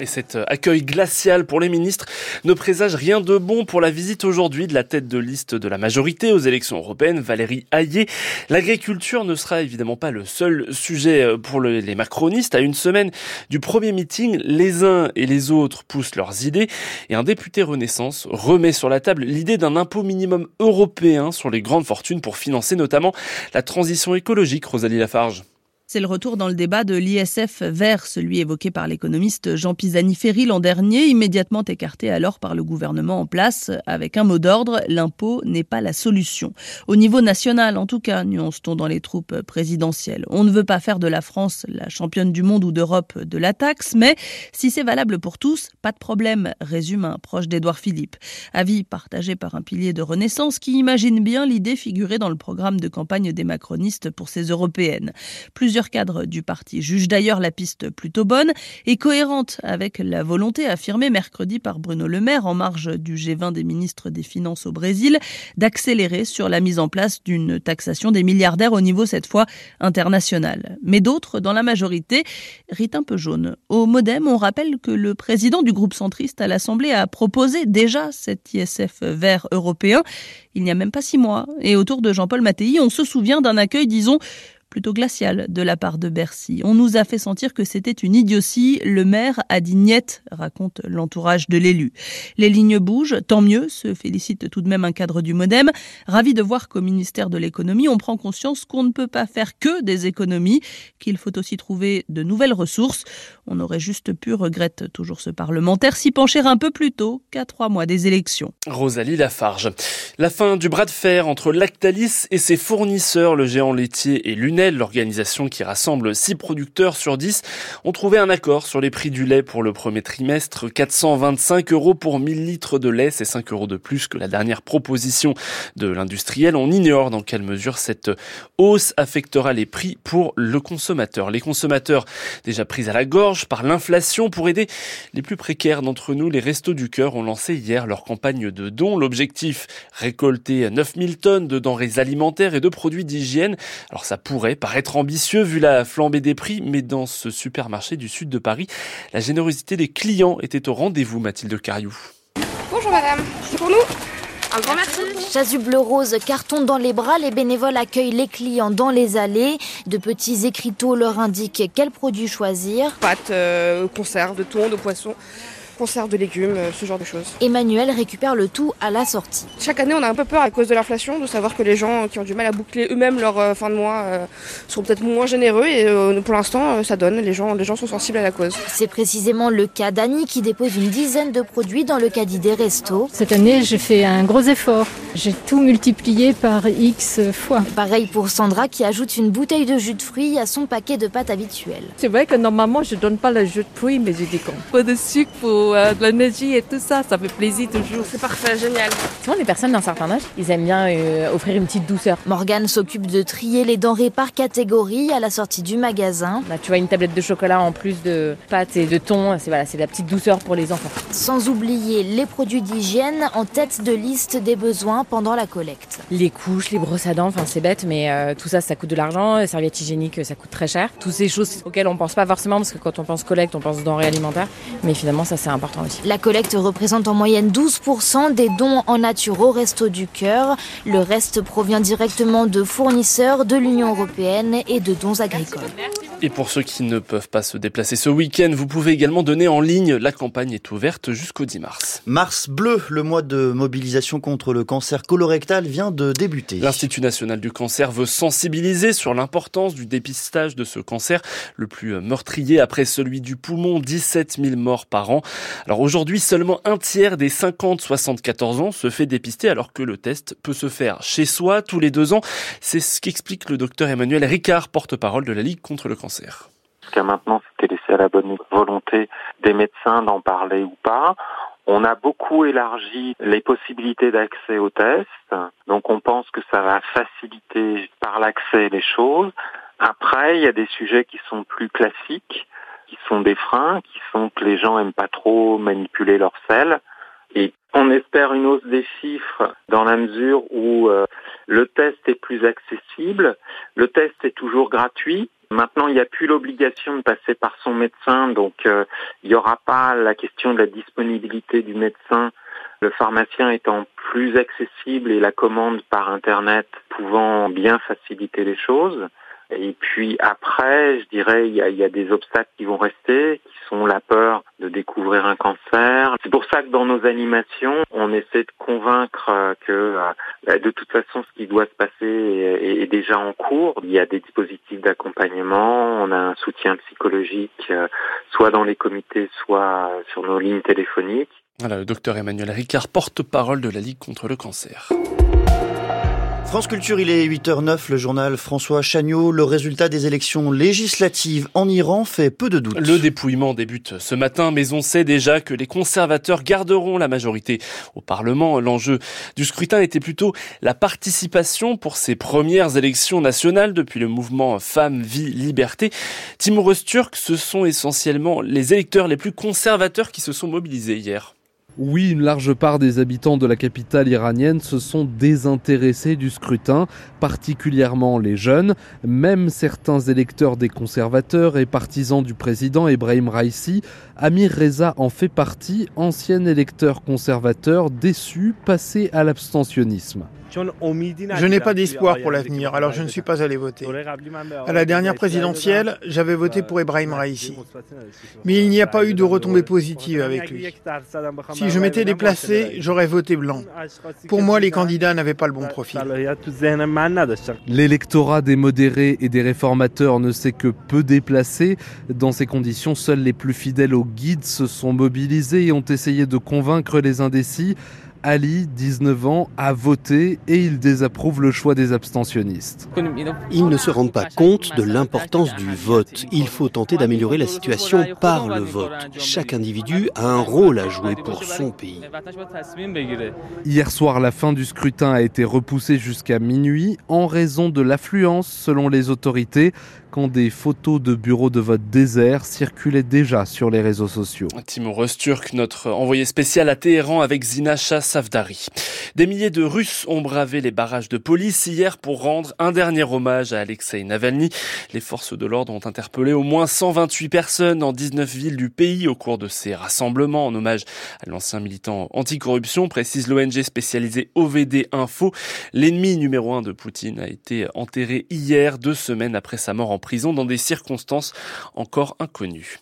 Et cet euh, accueil glacial pour les ministres ne présage rien de bon pour la visite aujourd'hui de la tête de liste de la majorité aux élections européennes, Valérie Hayé. L'agriculture ne sera évidemment pas le seul sujet euh, pour le- les macronistes. À une semaine du premier meeting, les uns et les autres poussent leurs idées et un député Renaissance remet sur la table l'idée d'un impôt minimum européen sur les grandes fortunes pour financer notamment la transition écologique, Rosalie Lafarge. C'est le retour dans le débat de l'ISF vert, celui évoqué par l'économiste Jean Pisani-Ferry l'an dernier, immédiatement écarté alors par le gouvernement en place, avec un mot d'ordre, l'impôt n'est pas la solution. Au niveau national, en tout cas, nuance-t-on dans les troupes présidentielles. On ne veut pas faire de la France la championne du monde ou d'Europe de la taxe, mais si c'est valable pour tous, pas de problème, résume un proche d'Édouard Philippe. Avis partagé par un pilier de Renaissance qui imagine bien l'idée figurer dans le programme de campagne des macronistes pour ces européennes. Plusieurs cadre du parti juge d'ailleurs la piste plutôt bonne et cohérente avec la volonté affirmée mercredi par Bruno Le Maire en marge du G20 des ministres des Finances au Brésil d'accélérer sur la mise en place d'une taxation des milliardaires au niveau cette fois international. Mais d'autres, dans la majorité, rient un peu jaune. Au Modem, on rappelle que le président du groupe centriste à l'Assemblée a proposé déjà cet ISF vert européen il n'y a même pas six mois. Et autour de Jean-Paul Mattei, on se souvient d'un accueil, disons, plutôt glacial de la part de Bercy. On nous a fait sentir que c'était une idiotie. Le maire a dit niette, raconte l'entourage de l'élu. Les lignes bougent, tant mieux, se félicite tout de même un cadre du Modem. Ravi de voir qu'au ministère de l'économie, on prend conscience qu'on ne peut pas faire que des économies, qu'il faut aussi trouver de nouvelles ressources. On aurait juste pu, regrette toujours ce parlementaire, s'y pencher un peu plus tôt qu'à trois mois des élections. Rosalie Lafarge. La fin du bras de fer entre Lactalis et ses fournisseurs, le géant laitier et L'organisation qui rassemble 6 producteurs sur 10, ont trouvé un accord sur les prix du lait pour le premier trimestre. 425 euros pour 1000 litres de lait, c'est 5 euros de plus que la dernière proposition de l'industriel. On ignore dans quelle mesure cette hausse affectera les prix pour le consommateur. Les consommateurs déjà pris à la gorge par l'inflation pour aider les plus précaires d'entre nous, les Restos du Cœur ont lancé hier leur campagne de dons. L'objectif, récolter 9000 tonnes de denrées alimentaires et de produits d'hygiène. Alors ça pourrait paraître ambitieux vu la flambée des prix, mais dans ce supermarché du sud de Paris, la générosité des clients était au rendez-vous, Mathilde Cariou. Bonjour madame, c'est pour nous un grand merci. Chasuble bleu rose, carton dans les bras, les bénévoles accueillent les clients dans les allées. De petits écriteaux leur indiquent quels produits choisir. Pâtes, euh, conserves de thon, de poisson conserve de légumes, euh, ce genre de choses. Emmanuel récupère le tout à la sortie. Chaque année, on a un peu peur à cause de l'inflation, de savoir que les gens qui ont du mal à boucler eux-mêmes leur euh, fin de mois euh, sont peut-être moins généreux et pour l'instant, ça donne. Les gens, les gens sont sensibles à la cause. C'est précisément le cas d'Annie qui dépose une dizaine de produits dans le caddie des restos. Cette année, j'ai fait un gros effort. J'ai tout multiplié par X fois. Pareil pour Sandra qui ajoute une bouteille de jus de fruits à son paquet de pâtes habituel. C'est vrai que normalement, je donne pas le jus de fruits, mais j'ai dit qu'on peu de sucre pour euh, de l'énergie et tout ça, ça fait plaisir toujours. C'est parfait, génial. Souvent, les personnes d'un certain âge, ils aiment bien euh, offrir une petite douceur. Morgane s'occupe de trier les denrées par catégorie à la sortie du magasin. Là, tu vois, une tablette de chocolat en plus de pâtes et de thon, c'est voilà, c'est la petite douceur pour les enfants. Sans oublier les produits d'hygiène en tête de liste des besoins pendant la collecte. Les couches, les brosses à dents, enfin c'est bête, mais euh, tout ça, ça coûte de l'argent. Les serviettes hygiéniques, ça coûte très cher. Toutes ces choses auxquelles on pense pas forcément, parce que quand on pense collecte, on pense denrées alimentaires, mais finalement, ça c'est important aussi. La collecte représente en moyenne 12% des dons en nature au Resto du Cœur. Le reste provient directement de fournisseurs de l'Union européenne et de dons agricoles. Et pour ceux qui ne peuvent pas se déplacer ce week-end, vous pouvez également donner en ligne. La campagne est ouverte jusqu'au 10 mars. Mars bleu, le mois de mobilisation contre le cancer colorectal vient de débuter. L'Institut national du cancer veut sensibiliser sur l'importance du dépistage de ce cancer, le plus meurtrier après celui du poumon, 17 000 morts par an. Alors aujourd'hui, seulement un tiers des 50-74 ans se fait dépister alors que le test peut se faire chez soi tous les deux ans. C'est ce qu'explique le docteur Emmanuel Ricard, porte-parole de la Ligue contre le cancer. Jusqu'à maintenant, c'était laissé à la bonne volonté des médecins d'en parler ou pas. On a beaucoup élargi les possibilités d'accès aux tests, donc on pense que ça va faciliter par l'accès les choses. Après, il y a des sujets qui sont plus classiques, qui sont des freins, qui sont que les gens aiment pas trop manipuler leur sel. Et on espère une hausse des chiffres dans la mesure où euh, le test est plus accessible, le test est toujours gratuit, Maintenant, il n'y a plus l'obligation de passer par son médecin, donc euh, il n'y aura pas la question de la disponibilité du médecin, le pharmacien étant plus accessible et la commande par Internet pouvant bien faciliter les choses. Et puis après, je dirais, il y a, y a des obstacles qui vont rester, qui sont la peur de découvrir un cancer. C'est pour ça que dans nos animations, on essaie de convaincre que euh, de toute façon, ce qui doit se passer est, est déjà en cours. Il y a des dispositifs d'accompagnement, on a un soutien psychologique, euh, soit dans les comités, soit sur nos lignes téléphoniques. Voilà, le docteur Emmanuel Ricard, porte-parole de la Ligue contre le cancer. France Culture, il est 8h09, le journal François Chagnot. Le résultat des élections législatives en Iran fait peu de doute. Le dépouillement débute ce matin, mais on sait déjà que les conservateurs garderont la majorité au Parlement. L'enjeu du scrutin était plutôt la participation pour ces premières élections nationales depuis le mouvement Femmes, Vie, Liberté. Timur Turk, ce sont essentiellement les électeurs les plus conservateurs qui se sont mobilisés hier. Oui, une large part des habitants de la capitale iranienne se sont désintéressés du scrutin, particulièrement les jeunes. Même certains électeurs des conservateurs et partisans du président Ebrahim Raisi, Amir Reza en fait partie, ancien électeur conservateur déçu, passé à l'abstentionnisme. Je n'ai pas d'espoir pour l'avenir, alors je ne suis pas allé voter. À la dernière présidentielle, j'avais voté pour Ebrahim Raisi. Mais il n'y a pas eu de retombées positives avec lui. Si je m'étais déplacé, j'aurais voté blanc. Pour moi, les candidats n'avaient pas le bon profil. L'électorat des modérés et des réformateurs ne s'est que peu déplacé. Dans ces conditions, seuls les plus fidèles au guide se sont mobilisés et ont essayé de convaincre les indécis. Ali, 19 ans, a voté et il désapprouve le choix des abstentionnistes. Ils ne se rendent pas compte de l'importance du vote. Il faut tenter d'améliorer la situation par le vote. Chaque individu a un rôle à jouer pour son pays. Hier soir, la fin du scrutin a été repoussée jusqu'à minuit en raison de l'affluence selon les autorités quand des photos de bureaux de vote déserts circulaient déjà sur les réseaux sociaux. Timur notre envoyé spécial à Téhéran avec Zina Des milliers de Russes ont bravé les barrages de police hier pour rendre un dernier hommage à Alexei Navalny. Les forces de l'ordre ont interpellé au moins 128 personnes dans 19 villes du pays au cours de ces rassemblements en hommage à l'ancien militant anticorruption, précise l'ONG spécialisée OVD Info. L'ennemi numéro un de Poutine a été enterré hier, deux semaines après sa mort en prison dans des circonstances encore inconnues.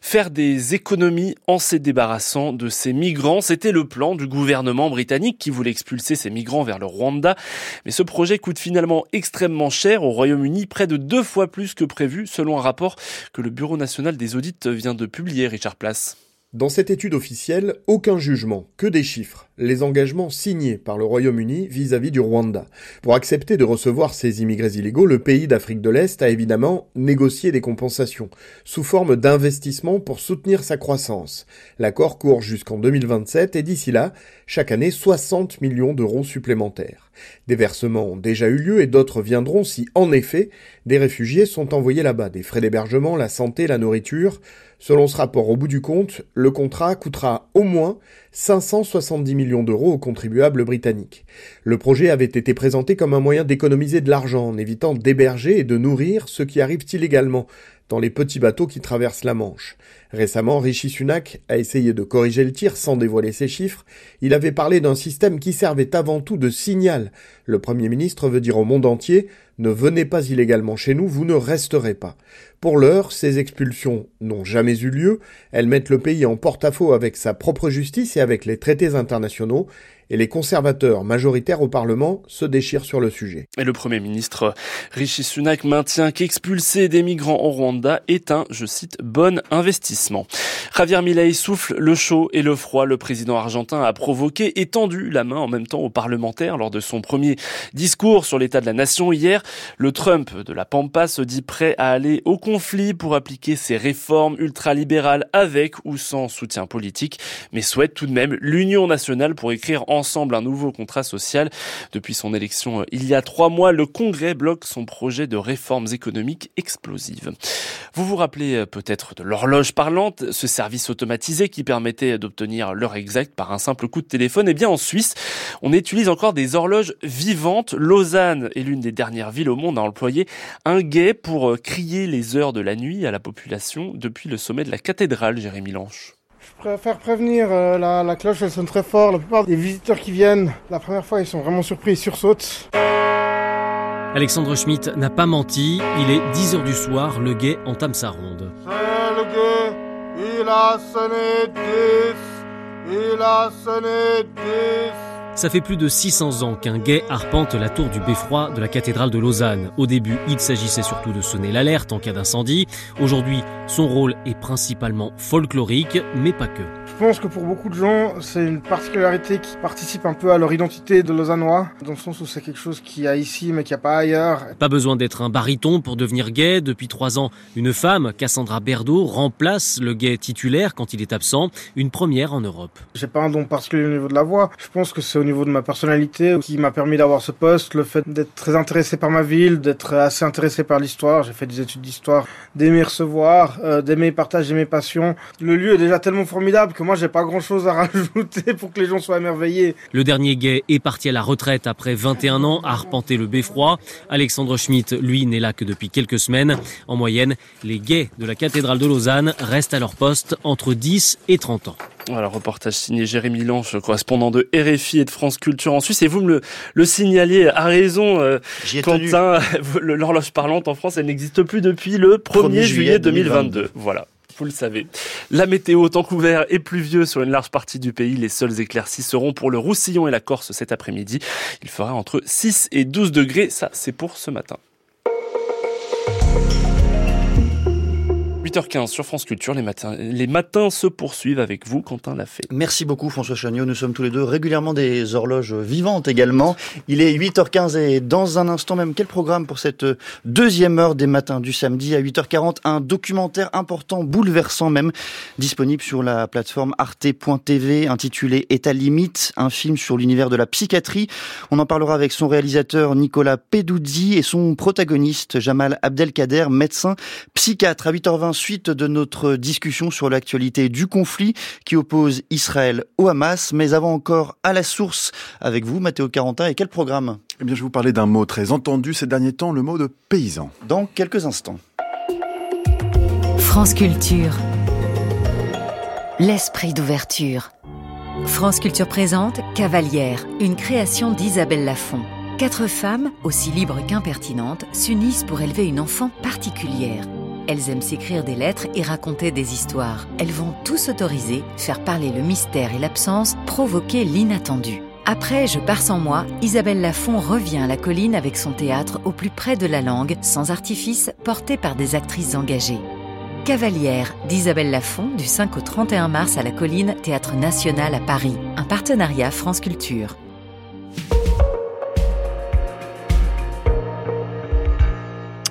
Faire des économies en se débarrassant de ces migrants, c'était le plan du gouvernement britannique qui voulait expulser ces migrants vers le Rwanda. Mais ce projet coûte finalement extrêmement cher au Royaume-Uni, près de deux fois plus que prévu, selon un rapport que le Bureau national des audits vient de publier, Richard Place. Dans cette étude officielle, aucun jugement, que des chiffres, les engagements signés par le Royaume-Uni vis-à-vis du Rwanda. Pour accepter de recevoir ces immigrés illégaux, le pays d'Afrique de l'Est a évidemment négocié des compensations, sous forme d'investissements pour soutenir sa croissance. L'accord court jusqu'en 2027 et d'ici là, chaque année 60 millions d'euros supplémentaires. Des versements ont déjà eu lieu et d'autres viendront si, en effet, des réfugiés sont envoyés là-bas. Des frais d'hébergement, la santé, la nourriture. Selon ce rapport, au bout du compte, le contrat coûtera au moins 570 millions d'euros aux contribuables britanniques. Le projet avait été présenté comme un moyen d'économiser de l'argent en évitant d'héberger et de nourrir ceux qui arrivent illégalement dans les petits bateaux qui traversent la Manche. Récemment, Rishi Sunak a essayé de corriger le tir sans dévoiler ses chiffres. Il avait parlé d'un système qui servait avant tout de signal. Le Premier ministre veut dire au monde entier ne venez pas illégalement chez nous, vous ne resterez pas. Pour l'heure, ces expulsions n'ont jamais eu lieu, elles mettent le pays en porte-à-faux avec sa propre justice et avec les traités internationaux, et les conservateurs majoritaires au Parlement se déchirent sur le sujet. Et le Premier ministre Rishi Sunak maintient qu'expulser des migrants au Rwanda est un, je cite, bon investissement. Javier Milei souffle le chaud et le froid. Le président argentin a provoqué et tendu la main en même temps aux parlementaires lors de son premier discours sur l'état de la nation hier. Le Trump de la Pampa se dit prêt à aller au conflit pour appliquer ses réformes ultralibérales avec ou sans soutien politique, mais souhaite tout de même l'union nationale pour écrire en ensemble un nouveau contrat social. Depuis son élection euh, il y a trois mois, le Congrès bloque son projet de réformes économiques explosives. Vous vous rappelez euh, peut-être de l'horloge parlante, ce service automatisé qui permettait d'obtenir l'heure exacte par un simple coup de téléphone. Eh bien, en Suisse, on utilise encore des horloges vivantes. Lausanne est l'une des dernières villes au monde à employer un guet pour euh, crier les heures de la nuit à la population depuis le sommet de la cathédrale, Jérémy Lanche. Je préfère prévenir, euh, la, la, cloche elle sonne très fort. La plupart des visiteurs qui viennent, la première fois ils sont vraiment surpris, ils sursautent. Alexandre Schmitt n'a pas menti, il est 10h du soir, le guet entame sa ronde. C'est le guet, il a sonné 10, il a sonné 10. Ça fait plus de 600 ans qu'un guet arpente la tour du beffroi de la cathédrale de Lausanne. Au début, il s'agissait surtout de sonner l'alerte en cas d'incendie. Aujourd'hui, son rôle est principalement folklorique, mais pas que. Je pense que pour beaucoup de gens, c'est une particularité qui participe un peu à leur identité de Lausannois, dans le sens où c'est quelque chose qu'il y a ici mais qu'il n'y a pas ailleurs. Pas besoin d'être un baryton pour devenir gay. Depuis trois ans, une femme, Cassandra Berdo, remplace le gay titulaire quand il est absent, une première en Europe. J'ai pas un don particulier au niveau de la voix. Je pense que c'est au niveau de ma personnalité qui m'a permis d'avoir ce poste, le fait d'être très intéressé par ma ville, d'être assez intéressé par l'histoire. J'ai fait des études d'histoire, d'aimer recevoir, euh, d'aimer partager mes passions. Le lieu est déjà tellement formidable que moi j'ai pas grand chose à (laughs) rajouter pour que les gens soient émerveillés. Le dernier gay est parti à la retraite après 21 ans à arpenter le beffroi. Alexandre Schmitt, lui, n'est là que depuis quelques semaines. En moyenne, les gays de la cathédrale de Lausanne restent à leur poste entre 10 et 30 ans. Voilà, reportage signé Jérémy Lange, correspondant de RFI et de France Culture en Suisse. Et vous me le, le signaliez à raison, euh, Quentin, (laughs) l'horloge parlante en France, elle n'existe plus depuis le 1er, juillet 2022. Voilà vous le savez. La météo, temps couvert et pluvieux sur une large partie du pays. Les seuls éclaircies seront pour le Roussillon et la Corse cet après-midi. Il fera entre 6 et 12 degrés. Ça, c'est pour ce matin. 8h15 sur France Culture, les matins, se poursuivent avec vous, Quentin Lafay. Merci beaucoup François Chagnot, nous sommes tous les deux régulièrement des horloges vivantes également. Il est 8h15 et dans un instant même, quel programme pour cette deuxième heure des matins du samedi à 8h40 Un documentaire important, bouleversant même, disponible sur la plateforme arte.tv intitulé État limite, un film sur l'univers de la psychiatrie. On en parlera avec son réalisateur Nicolas Peduzzi et son protagoniste Jamal Abdelkader, médecin psychiatre à 8h20 suite de notre discussion sur l'actualité du conflit qui oppose Israël au Hamas. Mais avant encore, à la source avec vous, Mathéo Carentin, et quel programme Eh bien, je vais vous parler d'un mot très entendu ces derniers temps, le mot de paysan. Dans quelques instants. France Culture. L'esprit d'ouverture. France Culture présente Cavalière, une création d'Isabelle Lafont. Quatre femmes, aussi libres qu'impertinentes, s'unissent pour élever une enfant particulière. Elles aiment s'écrire des lettres et raconter des histoires. Elles vont tout s'autoriser, faire parler le mystère et l'absence, provoquer l'inattendu. Après Je pars sans moi, Isabelle Lafont revient à la colline avec son théâtre au plus près de la langue, sans artifice, porté par des actrices engagées. Cavalière d'Isabelle Lafont du 5 au 31 mars à la colline, Théâtre National à Paris. Un partenariat France Culture.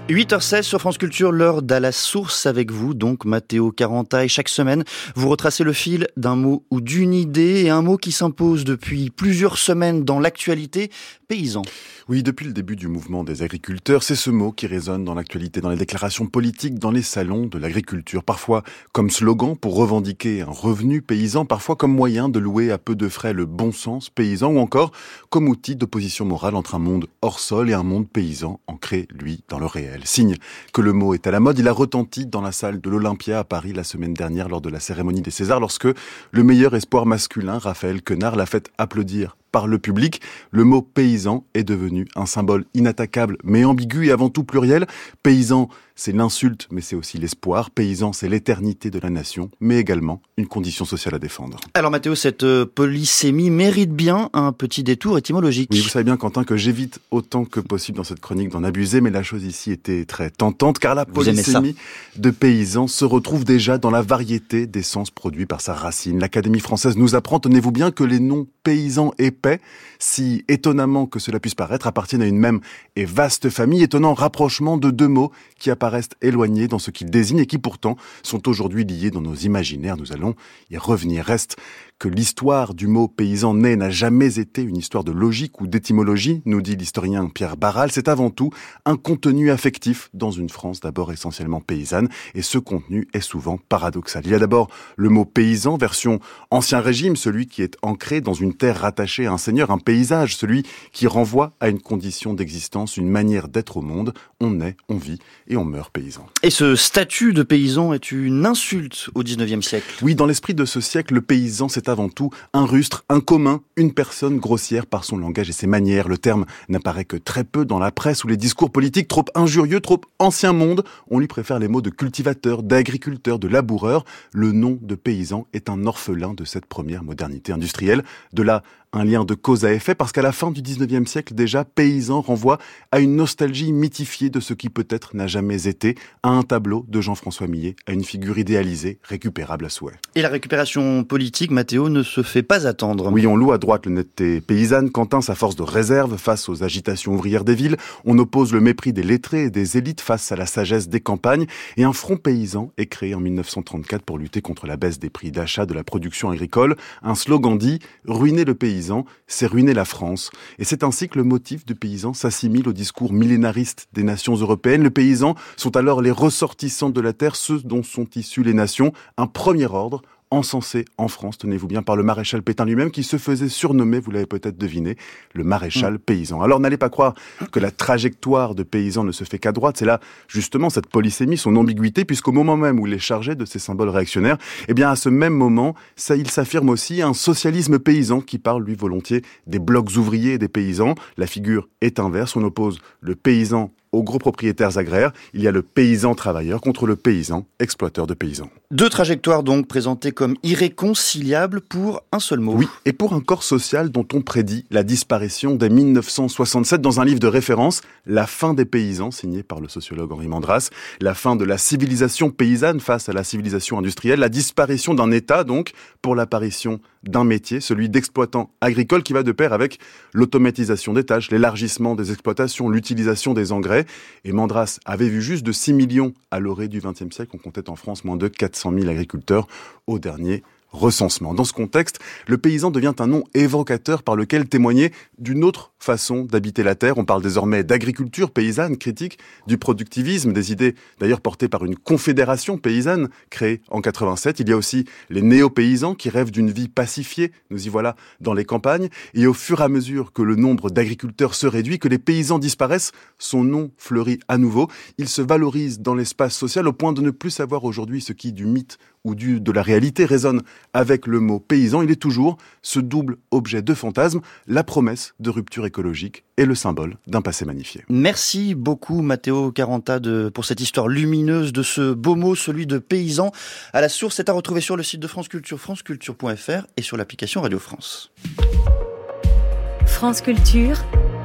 8h16 sur France Culture, l'heure d'à la source avec vous, donc Mathéo Caranta. Et chaque semaine, vous retracez le fil d'un mot ou d'une idée et un mot qui s'impose depuis plusieurs semaines dans l'actualité, paysan. Oui, depuis le début du mouvement des agriculteurs, c'est ce mot qui résonne dans l'actualité, dans les déclarations politiques, dans les salons de l'agriculture. Parfois comme slogan pour revendiquer un revenu paysan, parfois comme moyen de louer à peu de frais le bon sens paysan ou encore comme outil d'opposition morale entre un monde hors sol et un monde paysan ancré, lui, dans le réel. Signe que le mot est à la mode, il a retenti dans la salle de l'Olympia à Paris la semaine dernière lors de la cérémonie des Césars lorsque le meilleur espoir masculin, Raphaël Quenard, l'a fait applaudir par le public. Le mot paysan est devenu un symbole inattaquable mais ambigu et avant tout pluriel. Paysan, c'est l'insulte mais c'est aussi l'espoir. Paysan, c'est l'éternité de la nation mais également une condition sociale à défendre. Alors Mathéo, cette euh, polysémie mérite bien un petit détour étymologique. Oui, vous savez bien Quentin que j'évite autant que possible dans cette chronique d'en abuser mais la chose ici était très tentante car la polysémie de paysan se retrouve déjà dans la variété des sens produits par sa racine. L'Académie française nous apprend, tenez-vous bien, que les noms paysans et paix, si étonnamment que cela puisse paraître, appartiennent à une même et vaste famille, étonnant rapprochement de deux mots qui apparaissent éloignés dans ce qu'ils désignent et qui pourtant sont aujourd'hui liés dans nos imaginaires. Nous allons y revenir. Reste que l'histoire du mot paysan né n'a jamais été une histoire de logique ou d'étymologie, nous dit l'historien Pierre Barral. C'est avant tout un contenu affectif dans une France d'abord essentiellement paysanne, et ce contenu est souvent paradoxal. Il y a d'abord le mot paysan, version ancien régime, celui qui est ancré dans une terre rattachée à un seigneur, un paysage, celui qui renvoie à une condition d'existence, une manière d'être au monde. on naît, on vit et on meurt paysan. Et ce statut de paysan est une insulte au 19e siècle. Oui, dans l'esprit de ce siècle, le paysan c'est avant tout un rustre, un commun, une personne grossière par son langage et ses manières. Le terme n'apparaît que très peu dans la presse ou les discours politiques trop injurieux, trop ancien monde. On lui préfère les mots de cultivateur, d'agriculteur, de laboureur. Le nom de paysan est un orphelin de cette première modernité industrielle. De là, un lien de cause à effet parce qu'à la fin du 19e siècle déjà, paysan renvoie à une nostalgie mythifiée de ce qui peut-être n'a jamais été, à un tableau de Jean-François Millet, à une figure idéalisée, récupérable à souhait. Et la récupération politique, Mathéo, ne se fait pas attendre. Oui, on loue à droite l'honnêteté paysanne, Quentin sa force de réserve face aux agitations ouvrières des villes, on oppose le mépris des lettrés et des élites face à la sagesse des campagnes, et un front paysan est créé en 1934 pour lutter contre la baisse des prix d'achat de la production agricole. Un slogan dit « Ruiner le pays c'est ruiner la France. Et c'est ainsi que le motif du paysan s'assimile au discours millénariste des nations européennes. Les paysans sont alors les ressortissants de la terre, ceux dont sont issus les nations. Un premier ordre encensé en France, tenez-vous bien, par le maréchal Pétain lui-même, qui se faisait surnommer, vous l'avez peut-être deviné, le maréchal mm. paysan. Alors n'allez pas croire que la trajectoire de paysan ne se fait qu'à droite, c'est là justement cette polysémie, son ambiguïté, puisqu'au moment même où il est chargé de ces symboles réactionnaires, eh bien à ce même moment, ça, il s'affirme aussi un socialisme paysan qui parle lui volontiers des blocs ouvriers et des paysans. La figure est inverse, on oppose le paysan aux gros propriétaires agraires. Il y a le paysan travailleur contre le paysan exploiteur de paysans. Deux trajectoires donc présentées comme irréconciliables pour un seul mot. Oui, et pour un corps social dont on prédit la disparition dès 1967 dans un livre de référence, La fin des paysans, signé par le sociologue Henri Mandras, la fin de la civilisation paysanne face à la civilisation industrielle, la disparition d'un État donc pour l'apparition d'un métier, celui d'exploitant agricole qui va de pair avec l'automatisation des tâches, l'élargissement des exploitations, l'utilisation des engrais. Et Mandras avait vu juste de 6 millions à l'orée du XXe siècle. On comptait en France moins de 400 000 agriculteurs au dernier recensement. Dans ce contexte, le paysan devient un nom évocateur par lequel témoigner d'une autre façon d'habiter la terre. On parle désormais d'agriculture paysanne, critique du productivisme, des idées d'ailleurs portées par une confédération paysanne créée en 87. Il y a aussi les néo-paysans qui rêvent d'une vie pacifiée. Nous y voilà dans les campagnes. Et au fur et à mesure que le nombre d'agriculteurs se réduit, que les paysans disparaissent, son nom fleurit à nouveau. Il se valorise dans l'espace social au point de ne plus savoir aujourd'hui ce qui du mythe ou du, de la réalité résonne avec le mot paysan, il est toujours ce double objet de fantasme, la promesse de rupture écologique et le symbole d'un passé magnifié. Merci beaucoup Matteo Caranta de, pour cette histoire lumineuse de ce beau mot, celui de paysan. À la source, c'est à retrouver sur le site de France Culture, franceculture.fr et sur l'application Radio France. France Culture,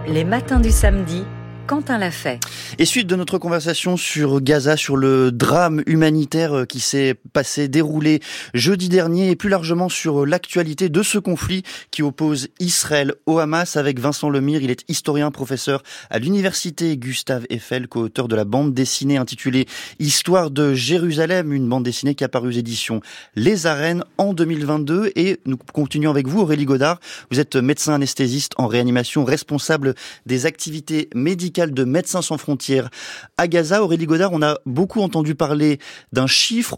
les matins du samedi Quentin l'a fait. Et suite de notre conversation sur Gaza, sur le drame humanitaire euh, qui s'est passé, déroulé jeudi dernier, et plus largement sur l'actualité de ce conflit qui oppose Israël au Hamas avec Vincent Lemire. Il est historien, professeur à l'université Gustave Eiffel, co-auteur de la bande dessinée intitulée Histoire de Jérusalem, une bande dessinée qui a paru aux éditions Les Arènes en 2022. Et nous continuons avec vous, Aurélie Godard. Vous êtes médecin anesthésiste en réanimation, responsable des activités médicales de Médecins sans frontières à Gaza. Aurélie Godard, on a beaucoup entendu parler d'un chiffre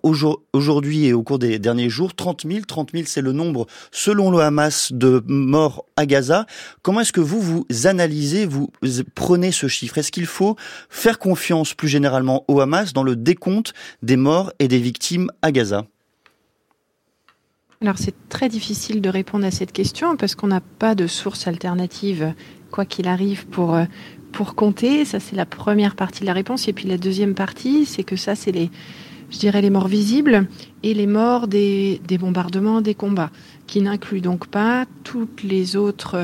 aujourd'hui et au cours des derniers jours, 30 000. 30 000, c'est le nombre, selon le Hamas, de morts à Gaza. Comment est-ce que vous, vous analysez, vous prenez ce chiffre? Est-ce qu'il faut faire confiance plus généralement au Hamas dans le décompte des morts et des victimes à Gaza? Alors c'est très difficile de répondre à cette question parce qu'on n'a pas de source alternative, quoi qu'il arrive, pour euh, pour compter, ça c'est la première partie de la réponse. Et puis la deuxième partie, c'est que ça c'est les, je dirais les morts visibles et les morts des, bombardements, des combats, qui n'incluent donc pas toutes les autres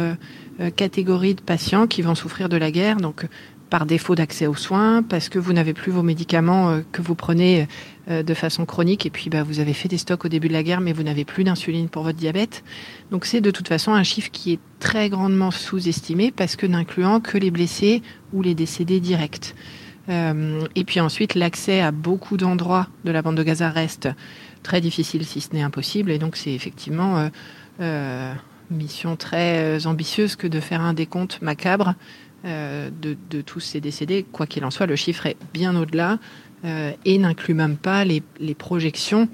euh, catégories de patients qui vont souffrir de la guerre. Donc par défaut d'accès aux soins, parce que vous n'avez plus vos médicaments euh, que vous prenez euh, de façon chronique, et puis bah, vous avez fait des stocks au début de la guerre, mais vous n'avez plus d'insuline pour votre diabète. Donc c'est de toute façon un chiffre qui est très grandement sous-estimé, parce que n'incluant que les blessés ou les décédés directs. Euh, et puis ensuite, l'accès à beaucoup d'endroits de la bande de Gaza reste très difficile, si ce n'est impossible, et donc c'est effectivement euh, mission très ambitieuse que de faire un décompte macabre euh, de, tous ces décédés. Quoi qu'il en soit, le chiffre est bien au-delà euh, et n'inclut même pas les, projections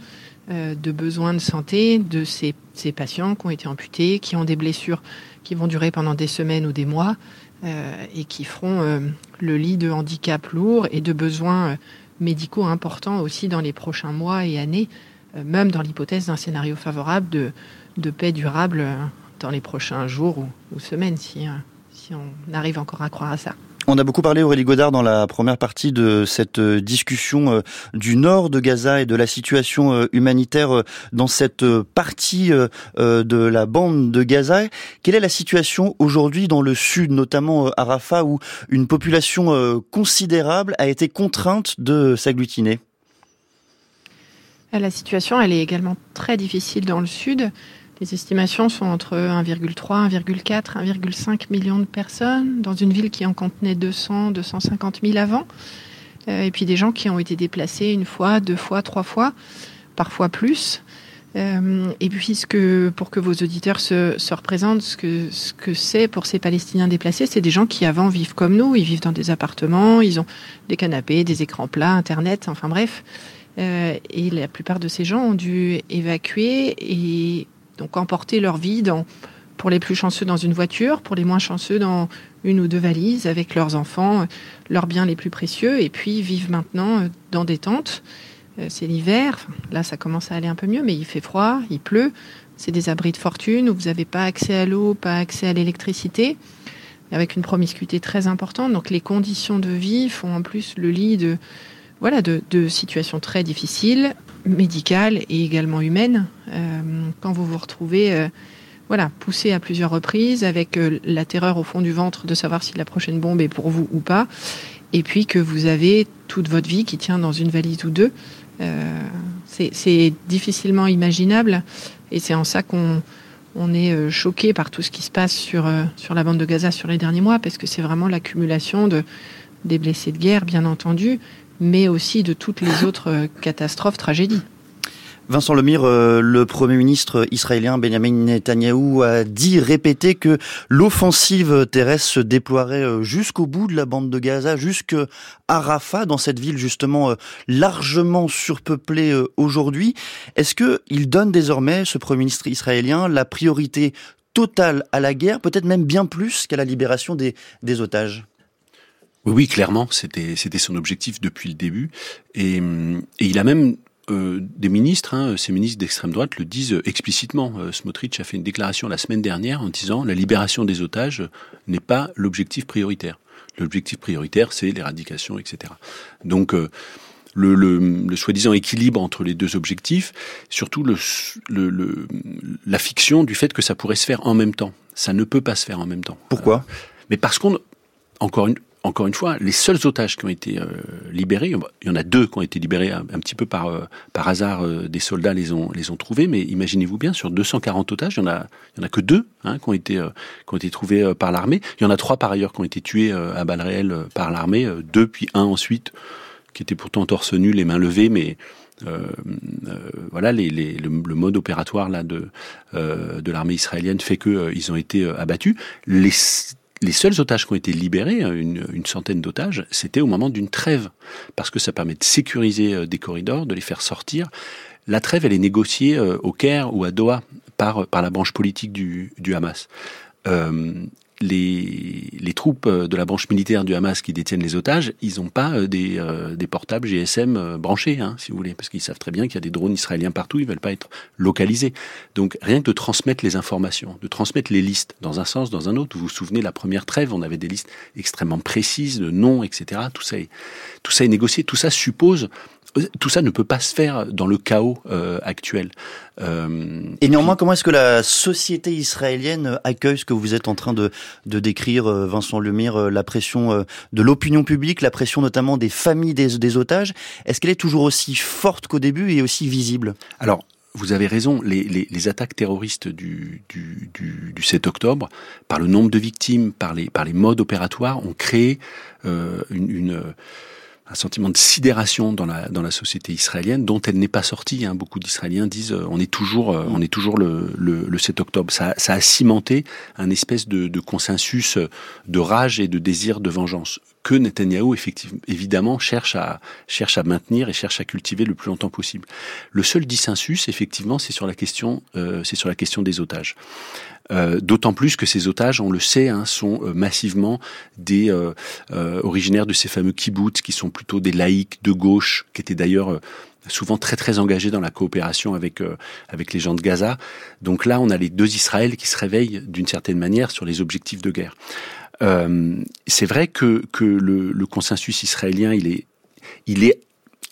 euh, de besoins de santé de ces, patients qui ont été amputés, qui ont des blessures qui vont durer pendant des semaines ou des mois, et qui feront le lit de handicap lourd et de besoins médicaux importants aussi dans les prochains mois et années, même dans l'hypothèse d'un scénario favorable de, paix durable dans les prochains jours ou, semaines, si on arrive encore à croire à ça. On a beaucoup parlé, Aurélie Godard, dans la première partie de cette euh, discussion euh, du nord de Gaza et de la situation euh, humanitaire dans cette partie de la bande de Gaza. Quelle est la situation aujourd'hui dans le sud, notamment à Rafah, où une population considérable a été contrainte de s'agglutiner? La situation, elle est également très difficile dans le sud. Les estimations sont entre 1,3, 1,4, 1,5 millions de personnes dans une ville qui en contenait 200, 250 000 avant. Euh, et puis des gens qui ont été déplacés une fois, deux fois, trois fois, parfois plus. Euh, et puisque pour que vos auditeurs se, représentent ce que ce que c'est pour ces Palestiniens déplacés, c'est des gens qui avant vivent comme nous, ils vivent dans des appartements, ils ont des canapés, des écrans plats, internet, enfin bref. Euh, et la plupart de ces gens ont dû évacuer et donc emporter leur vie dans, pour les plus chanceux dans une voiture, pour les moins chanceux dans une ou deux valises avec leurs enfants, leurs biens les plus précieux, et puis vivent maintenant euh, dans des tentes. Euh, c'est l'hiver, là ça commence à aller un peu mieux, mais il fait froid, il pleut, c'est des abris de fortune où vous n'avez pas accès à l'eau, pas accès à l'électricité, avec une promiscuité très importante. Donc les conditions de vie font en plus le lit de, voilà, de situations très difficiles, médicales et également humaines. Euh, quand vous vous retrouvez euh, voilà, poussé à plusieurs reprises, avec euh, la terreur au fond du ventre de savoir si la prochaine bombe est pour vous ou pas, et puis que vous avez toute votre vie qui tient dans une valise ou deux. c'est difficilement imaginable, et c'est en ça qu'on on est choqué par tout ce qui se passe sur, sur la bande de Gaza sur les derniers mois, parce que c'est vraiment l'accumulation de, des blessés de guerre, bien entendu, mais aussi de toutes les autres euh, catastrophes, tragédies. Vincent Lemire, euh, le Premier ministre israélien Benjamin Netanyahou a dit, répété que l'offensive terrestre se déploierait euh, jusqu'au bout de la bande de Gaza, jusqu'à Rafah, dans cette ville justement largement surpeuplée aujourd'hui. Est-ce que il donne désormais, ce Premier ministre israélien, la priorité totale à la guerre, peut-être même bien plus qu'à la libération des otages? Oui, clairement, c'était c'était son objectif depuis le début, et, et il a même euh, des ministres, hein, ces ministres d'extrême droite le disent explicitement. Euh, Smotrich a fait une déclaration la semaine dernière en disant la libération des otages n'est pas l'objectif prioritaire. L'objectif prioritaire, c'est l'éradication, etc. Donc euh, le, le, le soi-disant équilibre entre les deux objectifs, surtout le, le, la fiction du fait que ça pourrait se faire en même temps. Ça ne peut pas se faire en même temps. Pourquoi? Mais parce qu'on, encore une, encore une fois, les seuls otages qui ont été euh, libérés, il y en a deux qui ont été libérés un, petit peu par, euh, par hasard, euh, des soldats les ont, les ont trouvés, mais imaginez-vous bien, sur 240 otages, il y en a, en a que deux hein, qui, ont été, qui ont été trouvés par l'armée. Il y en a trois par ailleurs qui ont été tués à balles réelles par l'armée, deux puis un ensuite, qui était pourtant torse nu, les mains levées, mais voilà, le, mode opératoire là de de l'armée israélienne fait que ils ont été abattus. Les seuls otages qui ont été libérés, hein, une, centaine d'otages, c'était au moment d'une trêve, parce que ça permet de sécuriser euh, des corridors, de les faire sortir. La trêve, elle est négociée euh, au Caire ou à Doha par, la branche politique du, du Hamas. Euh, les, les, troupes euh, de la branche militaire du Hamas qui détiennent les otages, ils n'ont pas euh, des, euh, des, portables GSM branchés, hein, si vous voulez, parce qu'ils savent très bien qu'il y a des drones israéliens partout, ils veulent pas être localisés. Donc rien que de transmettre les informations, de transmettre les listes dans un sens, dans un autre. Vous vous souvenez, la première trêve, on avait des listes extrêmement précises de noms, etc. Tout ça est, tout ça est négocié. Tout ça suppose tout ça ne peut pas se faire dans le chaos euh, actuel. Euh, et néanmoins, comment est-ce que la société israélienne accueille ce que vous êtes en train de, de décrire, euh, Vincent Lemire, la pression de l'opinion publique, la pression notamment des familles des, des otages? Est-ce qu'elle est toujours aussi forte qu'au début et aussi visible? Alors, vous avez raison, les, les, les attaques terroristes du, du, du, du, 7 octobre, par le nombre de victimes, par les, par les modes opératoires, ont créé une, une un sentiment de sidération dans la dans la société israélienne dont elle n'est pas sortie. Hein. Beaucoup d'Israéliens disent euh, on est toujours euh, on est toujours le, le, le 7 octobre. Ça, ça, a cimenté un espèce de, de, consensus de rage et de désir de vengeance que Netanyahou effectivement évidemment cherche à cherche à maintenir et cherche à cultiver le plus longtemps possible. Le seul dissensus effectivement c'est sur la question euh, c'est sur la question des otages. D'autant plus que ces otages, on le sait, hein, sont massivement des originaires de ces fameux kibbutz qui sont plutôt des laïcs de gauche, qui étaient d'ailleurs souvent très très engagés dans la coopération avec avec les gens de Gaza. Donc là, on a les deux Israël qui se réveillent d'une certaine manière sur les objectifs de guerre. Euh, c'est vrai que, que le, le, consensus israélien, il est, il est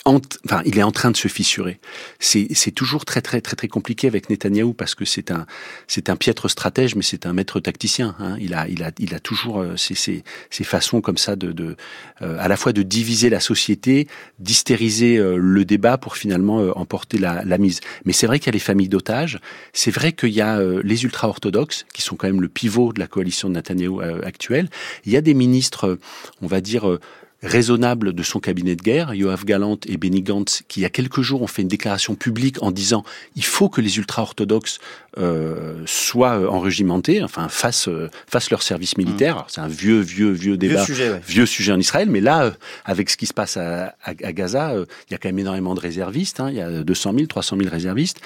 enfin, il est en train de se fissurer. C'est toujours très très très très compliqué avec Netanyahou parce que c'est un c'est un piètre stratège, mais c'est un maître tacticien. Hein. Il a il a il a toujours euh, ces, ces, ces façons comme ça de, de euh, à la fois de diviser la société, d'hystériser euh, le débat pour finalement emporter la, la mise. Mais c'est vrai qu'il y a les familles d'otages. C'est vrai qu'il y a les ultra orthodoxes qui sont quand même le pivot de la coalition de Netanyahou actuelle. Il y a des ministres, on va dire raisonnable de son cabinet de guerre, Yoav Galant et Benny Gantz, qui il y a quelques jours ont fait une déclaration publique en disant il faut que les ultra-orthodoxes euh, soient euh, enrégimentés, enfin fassent, euh, fassent leur service militaire. C'est un vieux, vieux, vieux débat, vieux sujet, en Israël, mais là, avec ce qui se passe à, à, Gaza, il y a quand même énormément de réservistes, hein, il y a 200 000, 300 000 réservistes.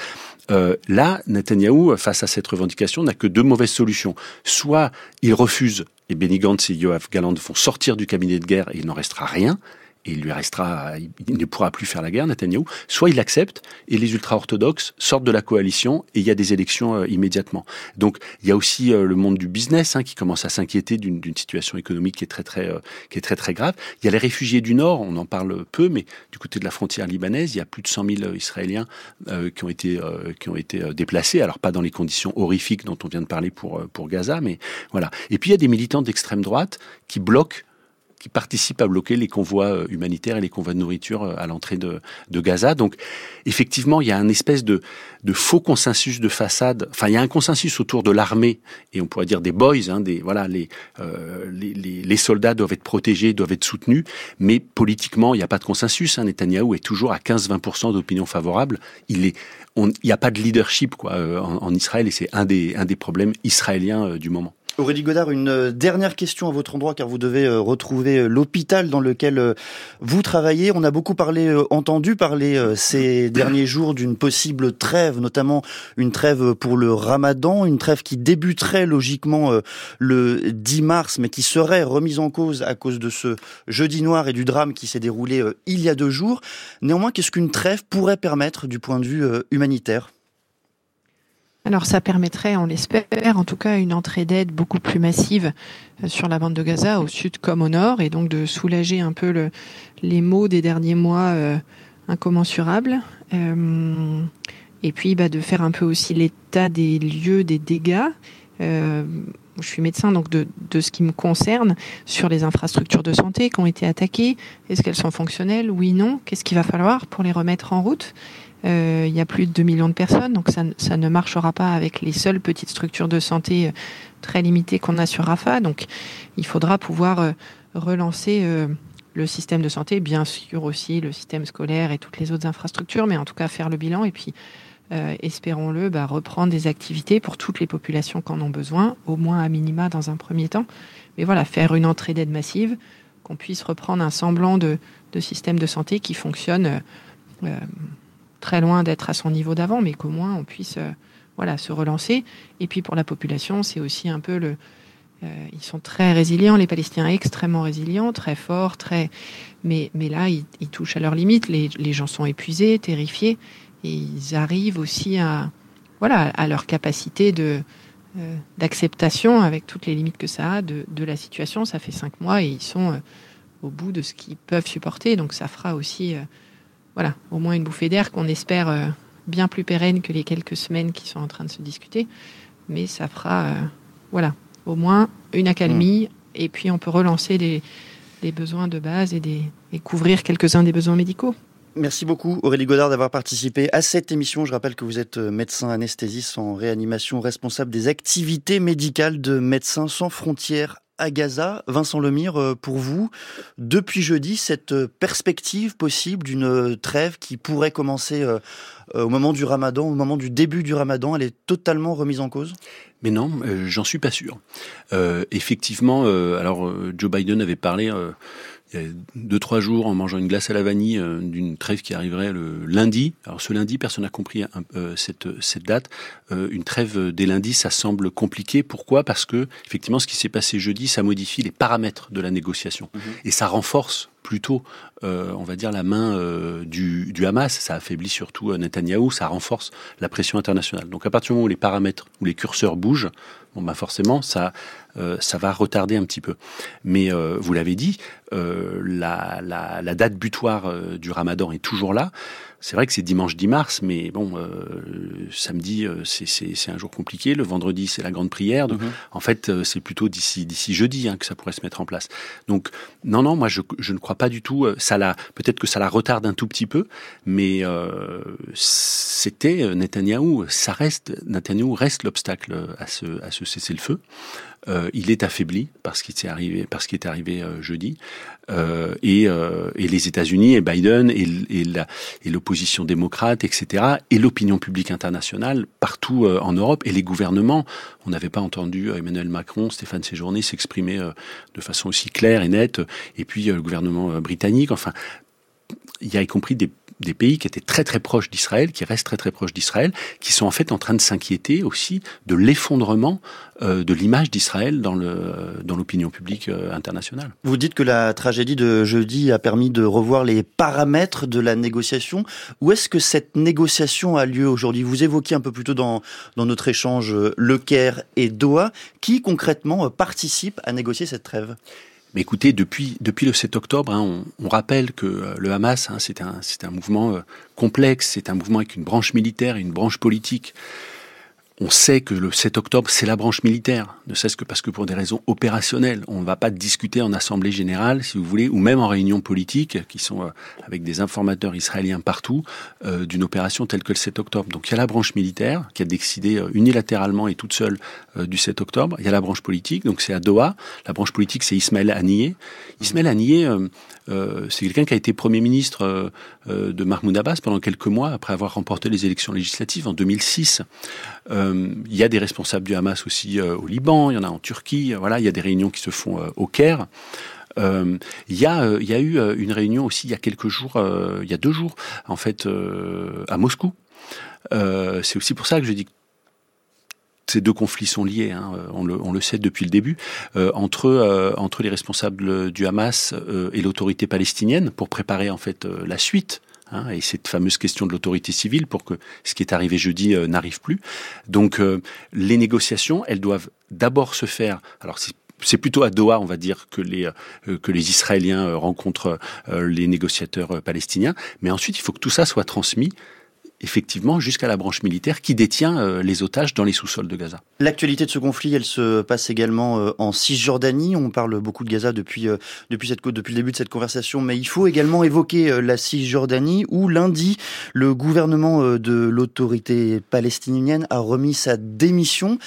Là, Netanyahou, face à cette revendication, n'a que deux mauvaises solutions. Soit il refuse et Benny Gantz et Yoav Galant font sortir du cabinet de guerre et il n'en restera rien et il lui restera, il ne pourra plus faire la guerre, Netanyahu, soit il accepte et les ultra-orthodoxes sortent de la coalition et il y a des élections euh, immédiatement. Donc il y a aussi euh, le monde du business hein, qui commence à s'inquiéter d'une situation économique qui est très très euh, qui est très très grave. Il y a les réfugiés du Nord, on en parle peu, mais du côté de la frontière libanaise, il y a plus de 100 000 Israéliens qui ont été qui ont été déplacés. Alors pas dans les conditions horrifiques dont on vient de parler pour pour Gaza, mais voilà. Et puis il y a des militants d'extrême droite qui bloquent qui participent à bloquer les convois euh, humanitaires et les convois de nourriture euh, à l'entrée de, de, Gaza. Donc, effectivement, il y a un espèce de, de, faux consensus de façade. Enfin, il y a un consensus autour de l'armée et on pourrait dire des boys. Hein, des voilà, les, euh, les, les, les, soldats doivent être protégés, doivent être soutenus, mais politiquement, il n'y a pas de consensus. Hein. Netanyahou est toujours à 15-20% d'opinion favorable. Il est, il n'y a pas de leadership quoi en, en Israël et c'est un des, un des problèmes israéliens du moment. Aurélie Godard, une euh, dernière question à votre endroit, car vous devez euh, retrouver euh, l'hôpital dans lequel vous travaillez. On a beaucoup parlé, entendu parler ces (coughs) derniers jours d'une possible trêve, notamment une trêve pour le ramadan, une trêve qui débuterait logiquement le 10 mars, mais qui serait remise en cause à cause de ce jeudi noir et du drame qui s'est déroulé il y a deux jours. Néanmoins, qu'est-ce qu'une trêve pourrait permettre du point de vue humanitaire? Alors ça permettrait, on l'espère, en tout cas une entrée d'aide beaucoup plus massive euh, sur la bande de Gaza, au sud comme au nord, et donc de soulager un peu le, les maux des derniers mois euh, incommensurables. Euh, et puis bah, de faire un peu aussi l'état des lieux, des dégâts. Euh, je suis médecin, donc de, de, ce qui me concerne, sur les infrastructures de santé qui ont été attaquées. Est-ce qu'elles sont fonctionnelles? Oui, non. Qu'est-ce qu'il va falloir pour les remettre en route? Euh, il y a plus de 2 millions de personnes, donc ça, ça, ne marchera pas avec les seules petites structures de santé euh, très limitées qu'on a sur Rafa. Donc il faudra pouvoir euh, relancer le système de santé, bien sûr aussi le système scolaire et toutes les autres infrastructures, mais en tout cas faire le bilan et puis espérons-le, bah, reprendre des activités pour toutes les populations qui en ont besoin, au moins à minima dans un premier temps. Mais voilà, faire une entrée d'aide massive, qu'on puisse reprendre un semblant de, système de santé qui fonctionne euh, très loin d'être à son niveau d'avant, mais qu'au moins on puisse euh, voilà, se relancer. Et puis pour la population, c'est aussi un peu le. Euh, ils sont très résilients, les Palestiniens extrêmement résilients, très forts, très. Mais, là, ils, touchent à leurs limites. Les, gens sont épuisés, terrifiés, et ils arrivent aussi à, voilà, à leur capacité de euh, d'acceptation avec toutes les limites que ça a de, de, la situation. Ça fait cinq mois et ils sont au bout de ce qu'ils peuvent supporter. Donc ça fera aussi voilà, au moins une bouffée d'air qu'on espère euh, bien plus pérenne que les quelques semaines qui sont en train de se discuter. Mais ça fera, euh, voilà, au moins une accalmie. Mm. Et puis on peut relancer les, besoins de base et, des, et couvrir quelques-uns des besoins médicaux. Merci beaucoup Aurélie Godard d'avoir participé à cette émission. Je rappelle que vous êtes euh, médecin anesthésiste en réanimation, responsable des activités médicales de Médecins sans frontières à Gaza. Vincent Lemire, euh, pour vous, depuis jeudi, cette euh, perspective possible d'une trêve qui pourrait commencer au moment du ramadan, au moment du début du ramadan, elle est totalement remise en cause? Mais non, j'en suis pas sûr. effectivement, alors Joe Biden avait parlé il y a deux trois jours en mangeant une glace à la vanille euh, d'une trêve qui arriverait le lundi. Alors ce lundi, personne n'a compris euh, cette cette date. Euh, une trêve des lundis, ça semble compliqué. Pourquoi? Parce que effectivement, ce qui s'est passé jeudi, ça modifie les paramètres de la négociation mhm. et ça renforce plutôt, on va dire, la main du, du, Hamas. Ça affaiblit surtout Netanyahou, ça renforce la pression internationale. Donc à partir du moment où les paramètres, où les curseurs bougent, bon bah forcément ça euh, ça va retarder un petit peu. Mais euh, vous l'avez dit, euh, la, la, la, date butoir du Ramadan est toujours là. C'est vrai que c'est dimanche 10 mars, mais bon, euh, samedi, euh, c'est un jour compliqué. Le vendredi, c'est la grande prière. Donc, mhm. en fait, euh, c'est plutôt d'ici d'ici jeudi hein, que ça pourrait se mettre en place. Donc, non, non, moi, je, je ne crois pas du tout. Ça la, peut-être que ça la retarde un tout petit peu, mais euh, c'était Netanyahou. Ça reste Netanyahou reste l'obstacle à ce à ce cessez-le-feu. Euh, il est affaibli parce qu'il est arrivé, parce qu'il est arrivé euh, jeudi, euh, et, et, les États-Unis et Biden et, et l'opposition démocrate, etc., et l'opinion publique internationale partout en Europe et les gouvernements. On n'avait pas entendu Emmanuel Macron, Stéphane Séjourné s'exprimer de façon aussi claire et nette, et puis le gouvernement britannique. Enfin, il y a y compris des des pays qui étaient très très proches d'Israël, qui restent très très proches d'Israël, qui sont en fait en train de s'inquiéter aussi de l'effondrement euh, de l'image d'Israël dans le dans l'opinion publique euh, internationale. Vous dites que la tragédie de jeudi a permis de revoir les paramètres de la négociation. Où est-ce que cette négociation a lieu aujourd'hui? Vous évoquiez un peu plus tôt dans dans notre échange euh, Le Caire et Doha. Qui concrètement participe à négocier cette trêve? Mais écoutez, depuis, le 7 octobre, hein, on, on, rappelle que euh, le Hamas, hein, c'est un, un mouvement euh, complexe, c'est un mouvement avec une branche militaire et une branche politique on sait que le 7 octobre, c'est la branche militaire, ne serait-ce que parce que pour des raisons opérationnelles, on ne va pas discuter en assemblée générale, si vous voulez, ou même en réunion politique, qui sont euh, avec des informateurs israéliens partout, euh, d'une opération telle que le 7 octobre. Donc il y a la branche militaire qui a décidé euh, unilatéralement et toute seule du 7 octobre. Il y a la branche politique, donc c'est à Doha. La branche politique, c'est Ismaël Haniyeh. Ismaël Haniyeh, c'est quelqu'un qui a été Premier ministre de Mahmoud Abbas pendant quelques mois après avoir remporté les élections législatives en 2006. Euh, il y a des responsables du Hamas aussi euh, au Liban, il y en a en Turquie. Voilà, il y a des réunions qui se font euh, au Caire. il, y a, eu une réunion aussi il y a quelques jours, il y a deux jours en fait à Moscou. c'est aussi pour ça que je dis que ces deux conflits sont liés, hein, on, le, on, le, sait depuis le début, entre, entre les responsables du Hamas et l'autorité palestinienne pour préparer en fait la suite Hein, et cette fameuse question de l'autorité civile pour que ce qui est arrivé jeudi euh, n'arrive plus. Donc euh, les négociations, elles doivent d'abord se faire. Alors c'est plutôt à Doha, on va dire, que les euh, que les Israéliens rencontrent les négociateurs palestiniens. Mais ensuite, il faut que tout ça soit transmis effectivement jusqu'à la branche militaire qui détient euh, les otages dans les sous-sols de Gaza. L'actualité de ce conflit, elle se passe également euh, en Cisjordanie. On parle beaucoup de Gaza depuis euh, depuis cette depuis le début de cette conversation, mais il faut également évoquer la Cisjordanie où lundi le gouvernement de l'autorité palestinienne a remis sa démission.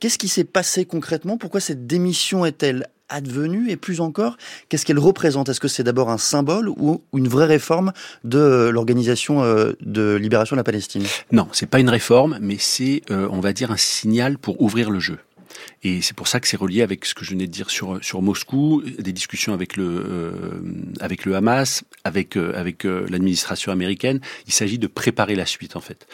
Qu'est-ce qui s'est passé concrètement? Pourquoi cette démission est-elle advenue et plus encore, qu'est-ce qu'elle représente? Est-ce que c'est d'abord un symbole ou une vraie réforme de l'organisation euh, de libération de la Palestine? Non, c'est pas une réforme, mais c'est, euh, on va dire, un signal pour ouvrir le jeu. Et c'est pour ça que c'est relié avec ce que je venais de dire sur sur Moscou, des discussions avec le euh, avec le Hamas, avec euh, avec euh, l'administration américaine. Il s'agit de préparer la suite en fait.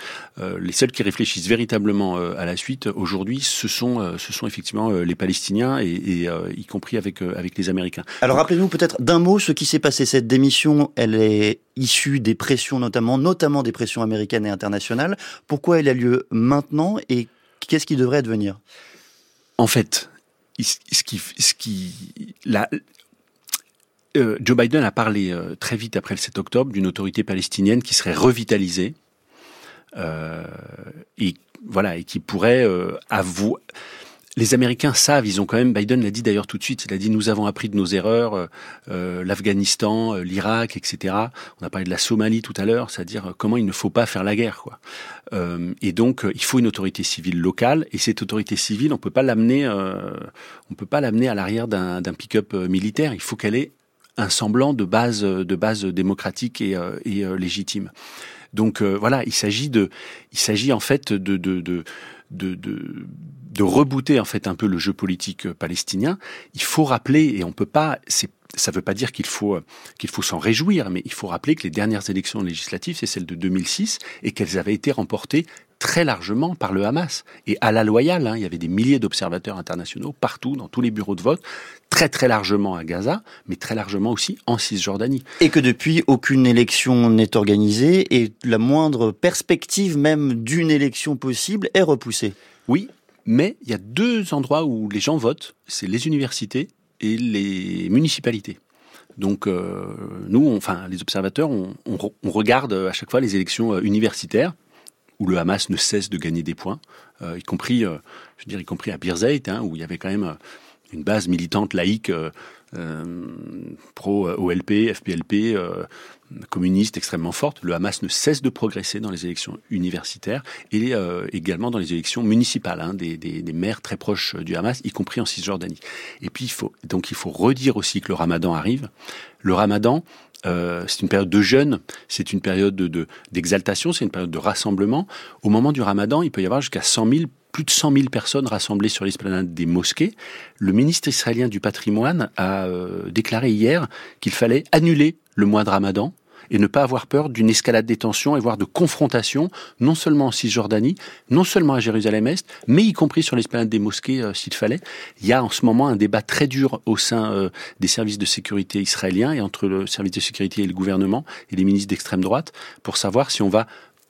les seuls qui réfléchissent véritablement à la suite aujourd'hui, ce sont ce sont effectivement les Palestiniens et, et y compris avec avec les Américains. Alors rappelez-nous peut-être d'un mot ce qui s'est passé. Cette démission, elle est issue des pressions notamment, notamment des pressions américaines et internationales. Pourquoi elle a lieu maintenant et qu'est-ce qui devrait advenir? En fait, ce qui, ce qui, euh, Joe Biden a parlé euh, très vite après le 7 octobre d'une autorité palestinienne qui serait revitalisée euh, et voilà et qui pourrait avouer les Américains savent, ils ont quand même, Biden l'a dit d'ailleurs tout de suite, il a dit nous avons appris de nos erreurs, euh, euh l'Afghanistan, euh, l'Irak, etc. On a parlé de la Somalie tout à l'heure, c'est-à-dire euh, comment il ne faut pas faire la guerre. Quoi. Euh, et donc il faut une autorité civile locale, et cette autorité civile, on peut pas l'amener, on peut pas l'amener à l'arrière d'un pick-up militaire. Il faut qu'elle ait un semblant de base, de base démocratique et, et légitime. Donc voilà, il s'agit de, il s'agit en fait de, de, de de, de, de rebooter en fait un peu le jeu politique euh, palestinien, il faut rappeler et on peut pas, c'est ça ne veut pas dire qu'il faut qu'il faut s'en réjouir, mais il faut rappeler que les dernières élections législatives, c'est celle de 2006, et qu'elles avaient été remportées très largement par le Hamas. Et à la loyale, hein, il y avait des milliers d'observateurs internationaux partout, dans tous les bureaux de vote, très très largement à Gaza, mais très largement aussi en Cisjordanie. Et que depuis, aucune élection n'est organisée et la moindre perspective même d'une élection possible est repoussée. Oui, mais il y a deux endroits où les gens votent, c'est les universités et les municipalités. Donc euh, nous, enfin les observateurs, on, regarde à chaque fois les élections euh, universitaires où le Hamas ne cesse de gagner des points, euh, y compris, je veux dire, y compris à Birzeit, hein, où il y avait quand même une base militante laïque pro OLP, FPLP, communiste extrêmement forte. Le Hamas ne cesse de progresser dans les élections universitaires et euh, également dans les élections municipales, hein, des, des, des, maires très proches du Hamas, y compris en Cisjordanie. Et puis il faut donc il faut redire aussi que le Ramadan arrive. Le Ramadan, euh, c'est une période de jeûne, c'est une période de d'exaltation, c'est une période de rassemblement. Au moment du Ramadan, il peut y avoir jusqu'à 100 000 plus de 100 000 personnes rassemblées sur l'esplanade des mosquées. Le ministre israélien du patrimoine a euh, déclaré hier qu'il fallait annuler le mois de Ramadan et ne pas avoir peur d'une escalade des tensions et voire de confrontation, non seulement en Cisjordanie, non seulement à Jérusalem-Est, mais y compris sur l'esplanade des mosquées euh, s'il fallait. Il y a en ce moment un débat très dur au sein euh, des services de sécurité israéliens et entre le service de sécurité et le gouvernement et les ministres d'extrême droite pour savoir si on va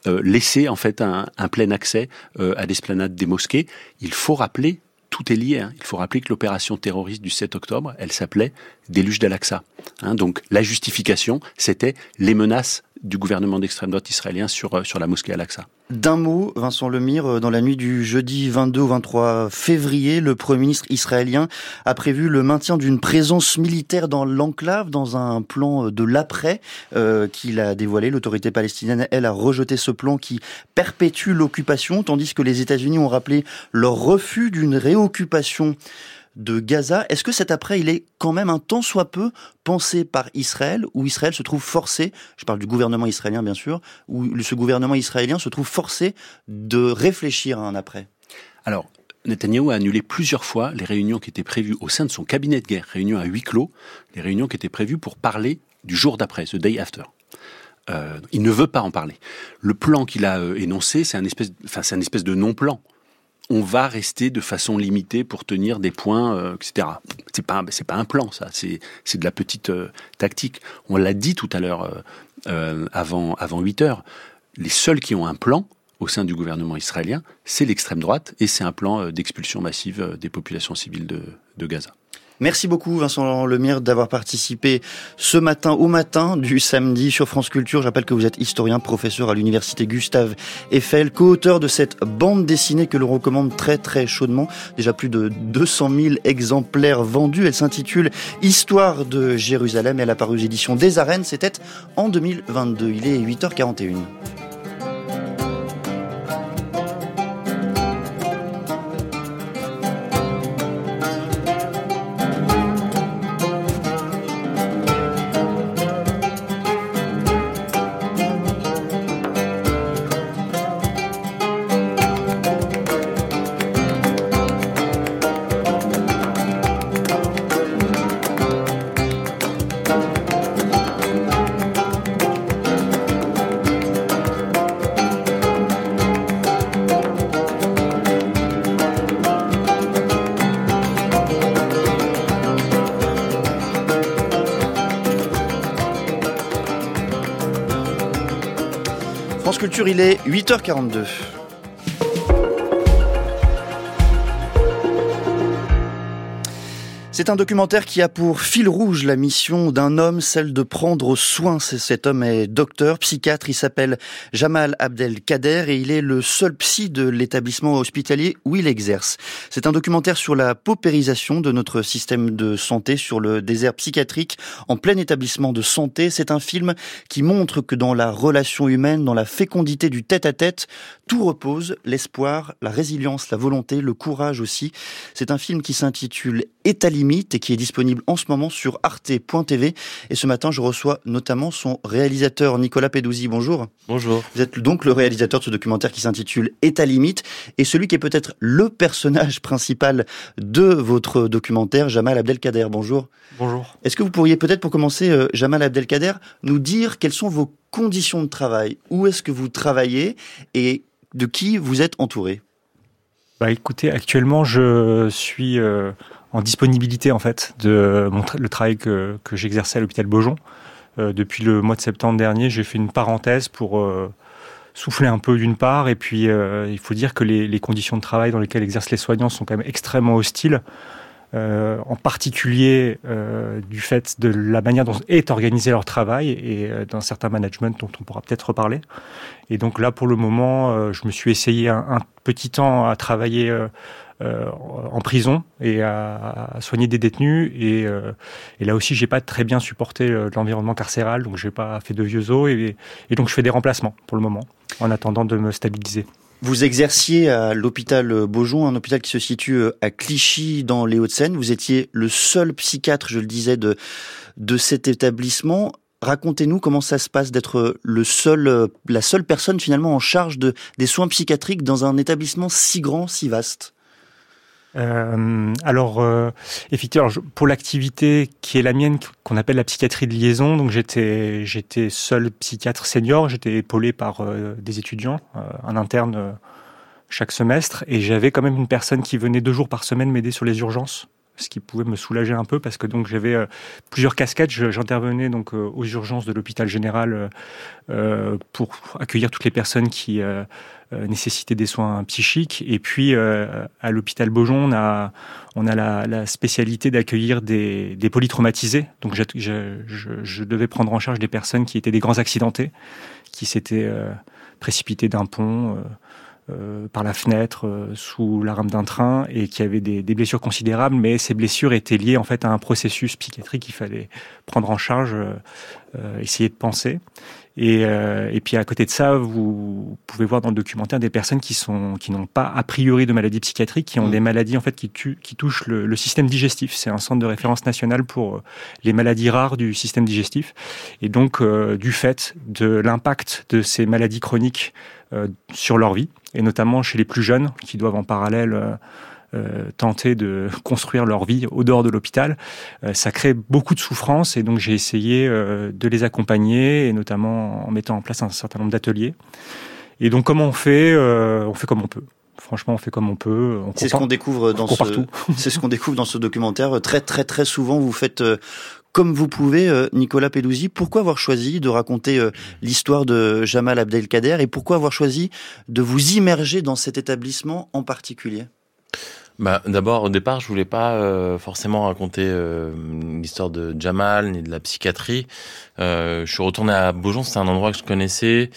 euh, laisser en fait un plein accès à l'esplanade des mosquées. Il faut rappeler tout est lié. Hein. Il faut rappeler que l'opération terroriste du 7 octobre, elle s'appelait Déluge d'Al-Aqsa. Hein. donc la justification, c'était les menaces du gouvernement d'extrême droite israélien sur, euh, sur la mosquée Al-Aqsa. D'un mot, Vincent Lemire, euh, dans la nuit du jeudi 22 au 23 février, le Premier ministre israélien a prévu le maintien d'une présence militaire dans l'enclave, dans un plan euh, de l'après qu'il a dévoilé. L'autorité palestinienne, elle, a rejeté ce plan qui perpétue l'occupation, tandis que les États-Unis ont rappelé leur refus d'une réoccupation de Gaza. Est-ce que cet après, il est quand même un tant soit peu pensé par Israël, où Israël se trouve forcé, je parle du gouvernement israélien bien sûr, où ce gouvernement israélien se trouve forcé de réfléchir à un après? Alors, Netanyahu a annulé plusieurs fois les réunions qui étaient prévues au sein de son cabinet de guerre, réunions à huis clos, les réunions qui étaient prévues pour parler du jour d'après, the day after. Euh, il ne veut pas en parler. Le plan qu'il a euh, énoncé, c'est un espèce, enfin, c'est un espèce de non-plan on va rester de façon limitée pour tenir des points, euh, etc. C'est pas c'est pas un plan ça, c'est c'est de la petite euh, tactique. On l'a dit tout à l'heure euh, avant avant 8 heures. Les seuls qui ont un plan au sein du gouvernement israélien, c'est l'extrême droite et c'est un plan d'expulsion massive des populations civiles de, de Gaza. Merci beaucoup Vincent Lemire d'avoir participé ce matin au matin du samedi sur France Culture. J'appelle que vous êtes historien, professeur à l'université Gustave Eiffel, co-auteur de cette bande dessinée que l'on recommande très très chaudement. Déjà plus de 200 000 exemplaires vendus. Elle s'intitule Histoire de Jérusalem et elle a paru aux éditions des Arènes. C'était en 2022. Il est 8h41. Il est 8h42. C'est un documentaire qui a pour fil rouge la mission d'un homme, celle de prendre soin. Cet homme est docteur, psychiatre, il s'appelle Jamal Abdel Kader et il est le seul psy de l'établissement hospitalier où il exerce. C'est un documentaire sur la paupérisation de notre système de santé, sur le désert psychiatrique en plein établissement de santé. C'est un film qui montre que dans la relation humaine, dans la fécondité du tête-à-tête, tout repose, l'espoir, la résilience, la volonté, le courage aussi. C'est un film qui s'intitule Étalim limite et qui est disponible en ce moment sur arte.tv. Et ce matin, je reçois notamment son réalisateur Nicolas Pedouzi. Bonjour. Bonjour. Vous êtes donc le réalisateur de ce documentaire qui s'intitule État limite et celui qui est peut-être le personnage principal de votre documentaire, Jamal Abdelkader. Bonjour. Bonjour. Est-ce que vous pourriez peut-être pour commencer, euh, Jamal Abdelkader, nous dire quelles sont vos conditions de travail? Où est-ce que vous travaillez et de qui vous êtes entouré? Bah écoutez, actuellement je suis euh, en disponibilité en fait de mon le travail que, que j'exerçais à l'hôpital Beaujon. Euh, depuis le mois de septembre dernier, j'ai fait une parenthèse pour euh, souffler un peu d'une part, et puis il faut dire que les, conditions de travail dans lesquelles exercent les soignants sont quand même extrêmement hostiles. Euh, en particulier euh, du fait de la manière dont est organisé leur travail et euh, d'un certain management dont on pourra peut-être reparler. Et donc là, pour le moment, je me suis essayé un, petit temps à travailler en prison et à, soigner des détenus. Et, et là aussi, j'ai pas très bien supporté l'environnement carcéral, donc j'ai pas fait de vieux os. Et, donc je fais des remplacements pour le moment, en attendant de me stabiliser. Vous exerciez à l'hôpital Beaujon, un hôpital qui se situe euh, à Clichy dans les Hauts-de-Seine. Vous étiez le seul psychiatre, je le disais, de, cet établissement. Racontez-nous comment ça se passe d'être le seul, euh, la seule personne finalement en charge de, des soins psychiatriques dans un établissement si grand, si vaste. Euh, alors, euh, effectivement, pour l'activité qui est la mienne, qu'on appelle la psychiatrie de liaison, donc j'étais seul psychiatre senior, j'étais épaulé par euh, des étudiants, un interne chaque semestre, et j'avais quand même une personne qui venait deux jours par semaine m'aider sur les urgences ce qui pouvait me soulager un peu parce que donc j'avais euh, plusieurs casquettes. J'intervenais donc euh, aux urgences de l'hôpital général euh, pour accueillir toutes les personnes qui nécessitaient des soins psychiques. Et puis à l'hôpital Beaujon, on a on a la, spécialité d'accueillir des, polytraumatisés. Donc je, devais prendre en charge des personnes qui étaient des grands accidentés, qui s'étaient précipités d'un pont. Euh, par la fenêtre euh, sous la rame d'un train et qui avait des, des, blessures considérables, mais ces blessures étaient liées en fait à un processus psychiatrique qu'il fallait prendre en charge, euh, essayer de penser. Et, et, puis à côté de ça, vous pouvez voir dans le documentaire des personnes qui sont qui n'ont pas a priori de maladies psychiatriques, qui ont mmh. des maladies en fait qui, tu, qui touchent le, le, système digestif. C'est un centre de référence national pour les maladies rares du système digestif. Et donc du fait de l'impact de ces maladies chroniques euh, sur leur vie, et notamment chez les plus jeunes qui doivent en parallèle euh, euh, tenter de (laughs) construire leur vie au dehors de l'hôpital. Euh, ça crée beaucoup de souffrance et donc j'ai essayé euh, de les accompagner et notamment en mettant en place un certain nombre d'ateliers. Et donc comment on fait On fait comme on peut. Franchement, on fait comme on peut. C'est ce qu'on découvre dans ce. (laughs) C'est ce qu'on découvre dans ce documentaire. Très très très souvent, vous faites comme vous pouvez, euh, Nicolas Pedouzi. Pourquoi avoir choisi de raconter euh, l'histoire de Jamal Abdelkader et pourquoi avoir choisi de vous immerger dans cet établissement en particulier? Bah, D'abord, au départ, je voulais pas euh, forcément raconter l'histoire de Jamal ni de la psychiatrie. Je suis retourné à Beaujon, c'est un endroit que je connaissais,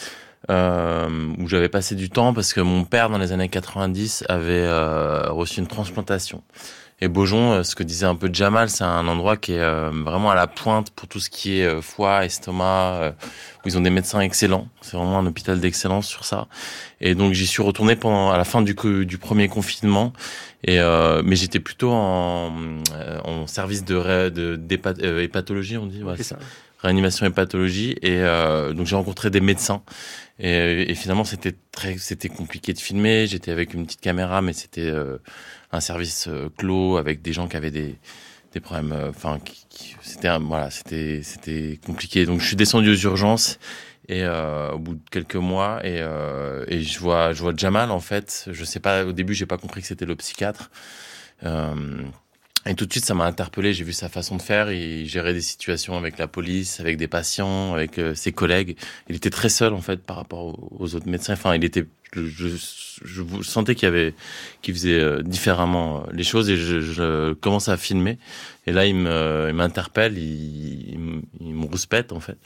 où j'avais passé du temps parce que mon père, dans les années 90, avait reçu une transplantation. Et Beaujon, euh, ce que disait un peu Jamal, c'est un endroit qui est euh, vraiment à la pointe pour tout ce qui est euh, foie, estomac, où ils ont des médecins excellents. C'est vraiment un hôpital d'excellence sur ça. Et donc j'y suis retourné pendant à la fin du, du premier confinement. Et mais j'étais plutôt en, en service de, de, d'hépatologie, on dit. Ouais, c'est ça réanimation et pathologie et donc j'ai rencontré des médecins et, et finalement c'était très c'était compliqué de filmer j'étais avec une petite caméra mais c'était euh, un service euh, clos avec des gens qui avaient des, des problèmes. Euh, enfin, c'était voilà, c'était c'était compliqué. Donc je suis descendu aux urgences et euh, au bout de quelques mois et, euh, et je vois je vois Jamal en fait. Je sais pas au début j'ai pas compris que c'était le psychiatre. Euh, et tout de suite, ça m'a interpellé. J'ai vu sa façon de faire. Il gérait des situations avec la police, avec des patients, avec ses collègues. Il était très seul en fait par rapport aux autres médecins. Enfin, il était je, je, je sentais qu'il y avait, qu'il faisait euh, différemment euh, les choses et je, je commençais à filmer. Et là, il me, il m'interpelle, il, il, me rouspète en fait.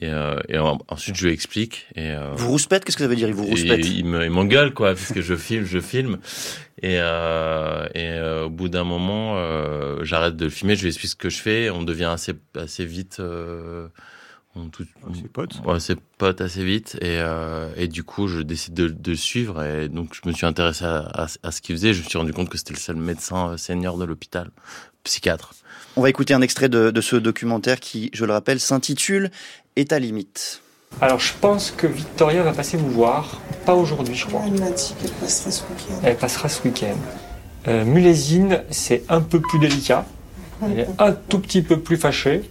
Et, euh, et ensuite, je lui explique. Et, euh, vous rouspète Qu'est-ce que ça veut dire Il vous rouspète Il, il m'engueule quoi, puisque je filme, je filme. Et, euh, et au bout d'un moment, j'arrête de le filmer, je lui explique ce que je fais. On devient assez, assez vite on tout, on, ses potes. Ouais, ses potes assez vite. Et, euh, et du coup, je décide de, de suivre. Et donc, je me suis intéressé à, à, à ce qu'il faisait. Je me suis rendu compte que c'était le seul médecin euh, senior de l'hôpital. psychiatre. On va écouter un extrait de, de ce documentaire qui, je le rappelle, s'intitule Est à limite. Alors je pense que Victoria va passer vous voir, pas aujourd'hui je crois. Elle m'a dit qu'elle passera ce week-end. Elle passera ce week-end. Euh, Mulésine, c'est un peu plus délicat. Elle est un tout petit peu plus fâchée.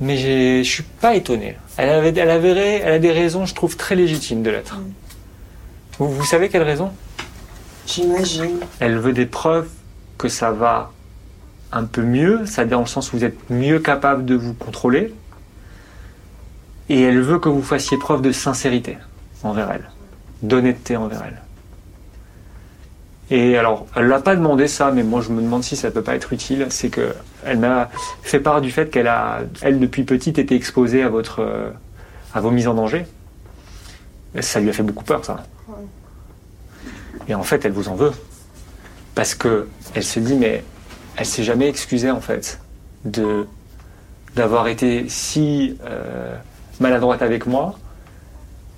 Mais je suis pas étonné. Elle, avait, elle, avait, elle a des raisons, je trouve, très légitimes de l'être. Vous, vous savez quelle raison J'imagine. Elle veut des preuves que ça va un peu mieux, ça dans le sens où vous êtes mieux capable de vous contrôler. Et elle veut que vous fassiez preuve de sincérité envers elle, d'honnêteté envers elle. Et alors, elle l'a pas demandé ça, mais moi je me demande si ça peut pas être utile. C'est que elle m'a fait part du fait qu'elle a, elle depuis petite, été exposée à votre, euh, à vos mises en danger. Ça lui a fait beaucoup peur, ça. Et en fait, elle vous en veut parce que elle se dit, mais elle s'est jamais excusée en fait de d'avoir été si euh, maladroite avec moi.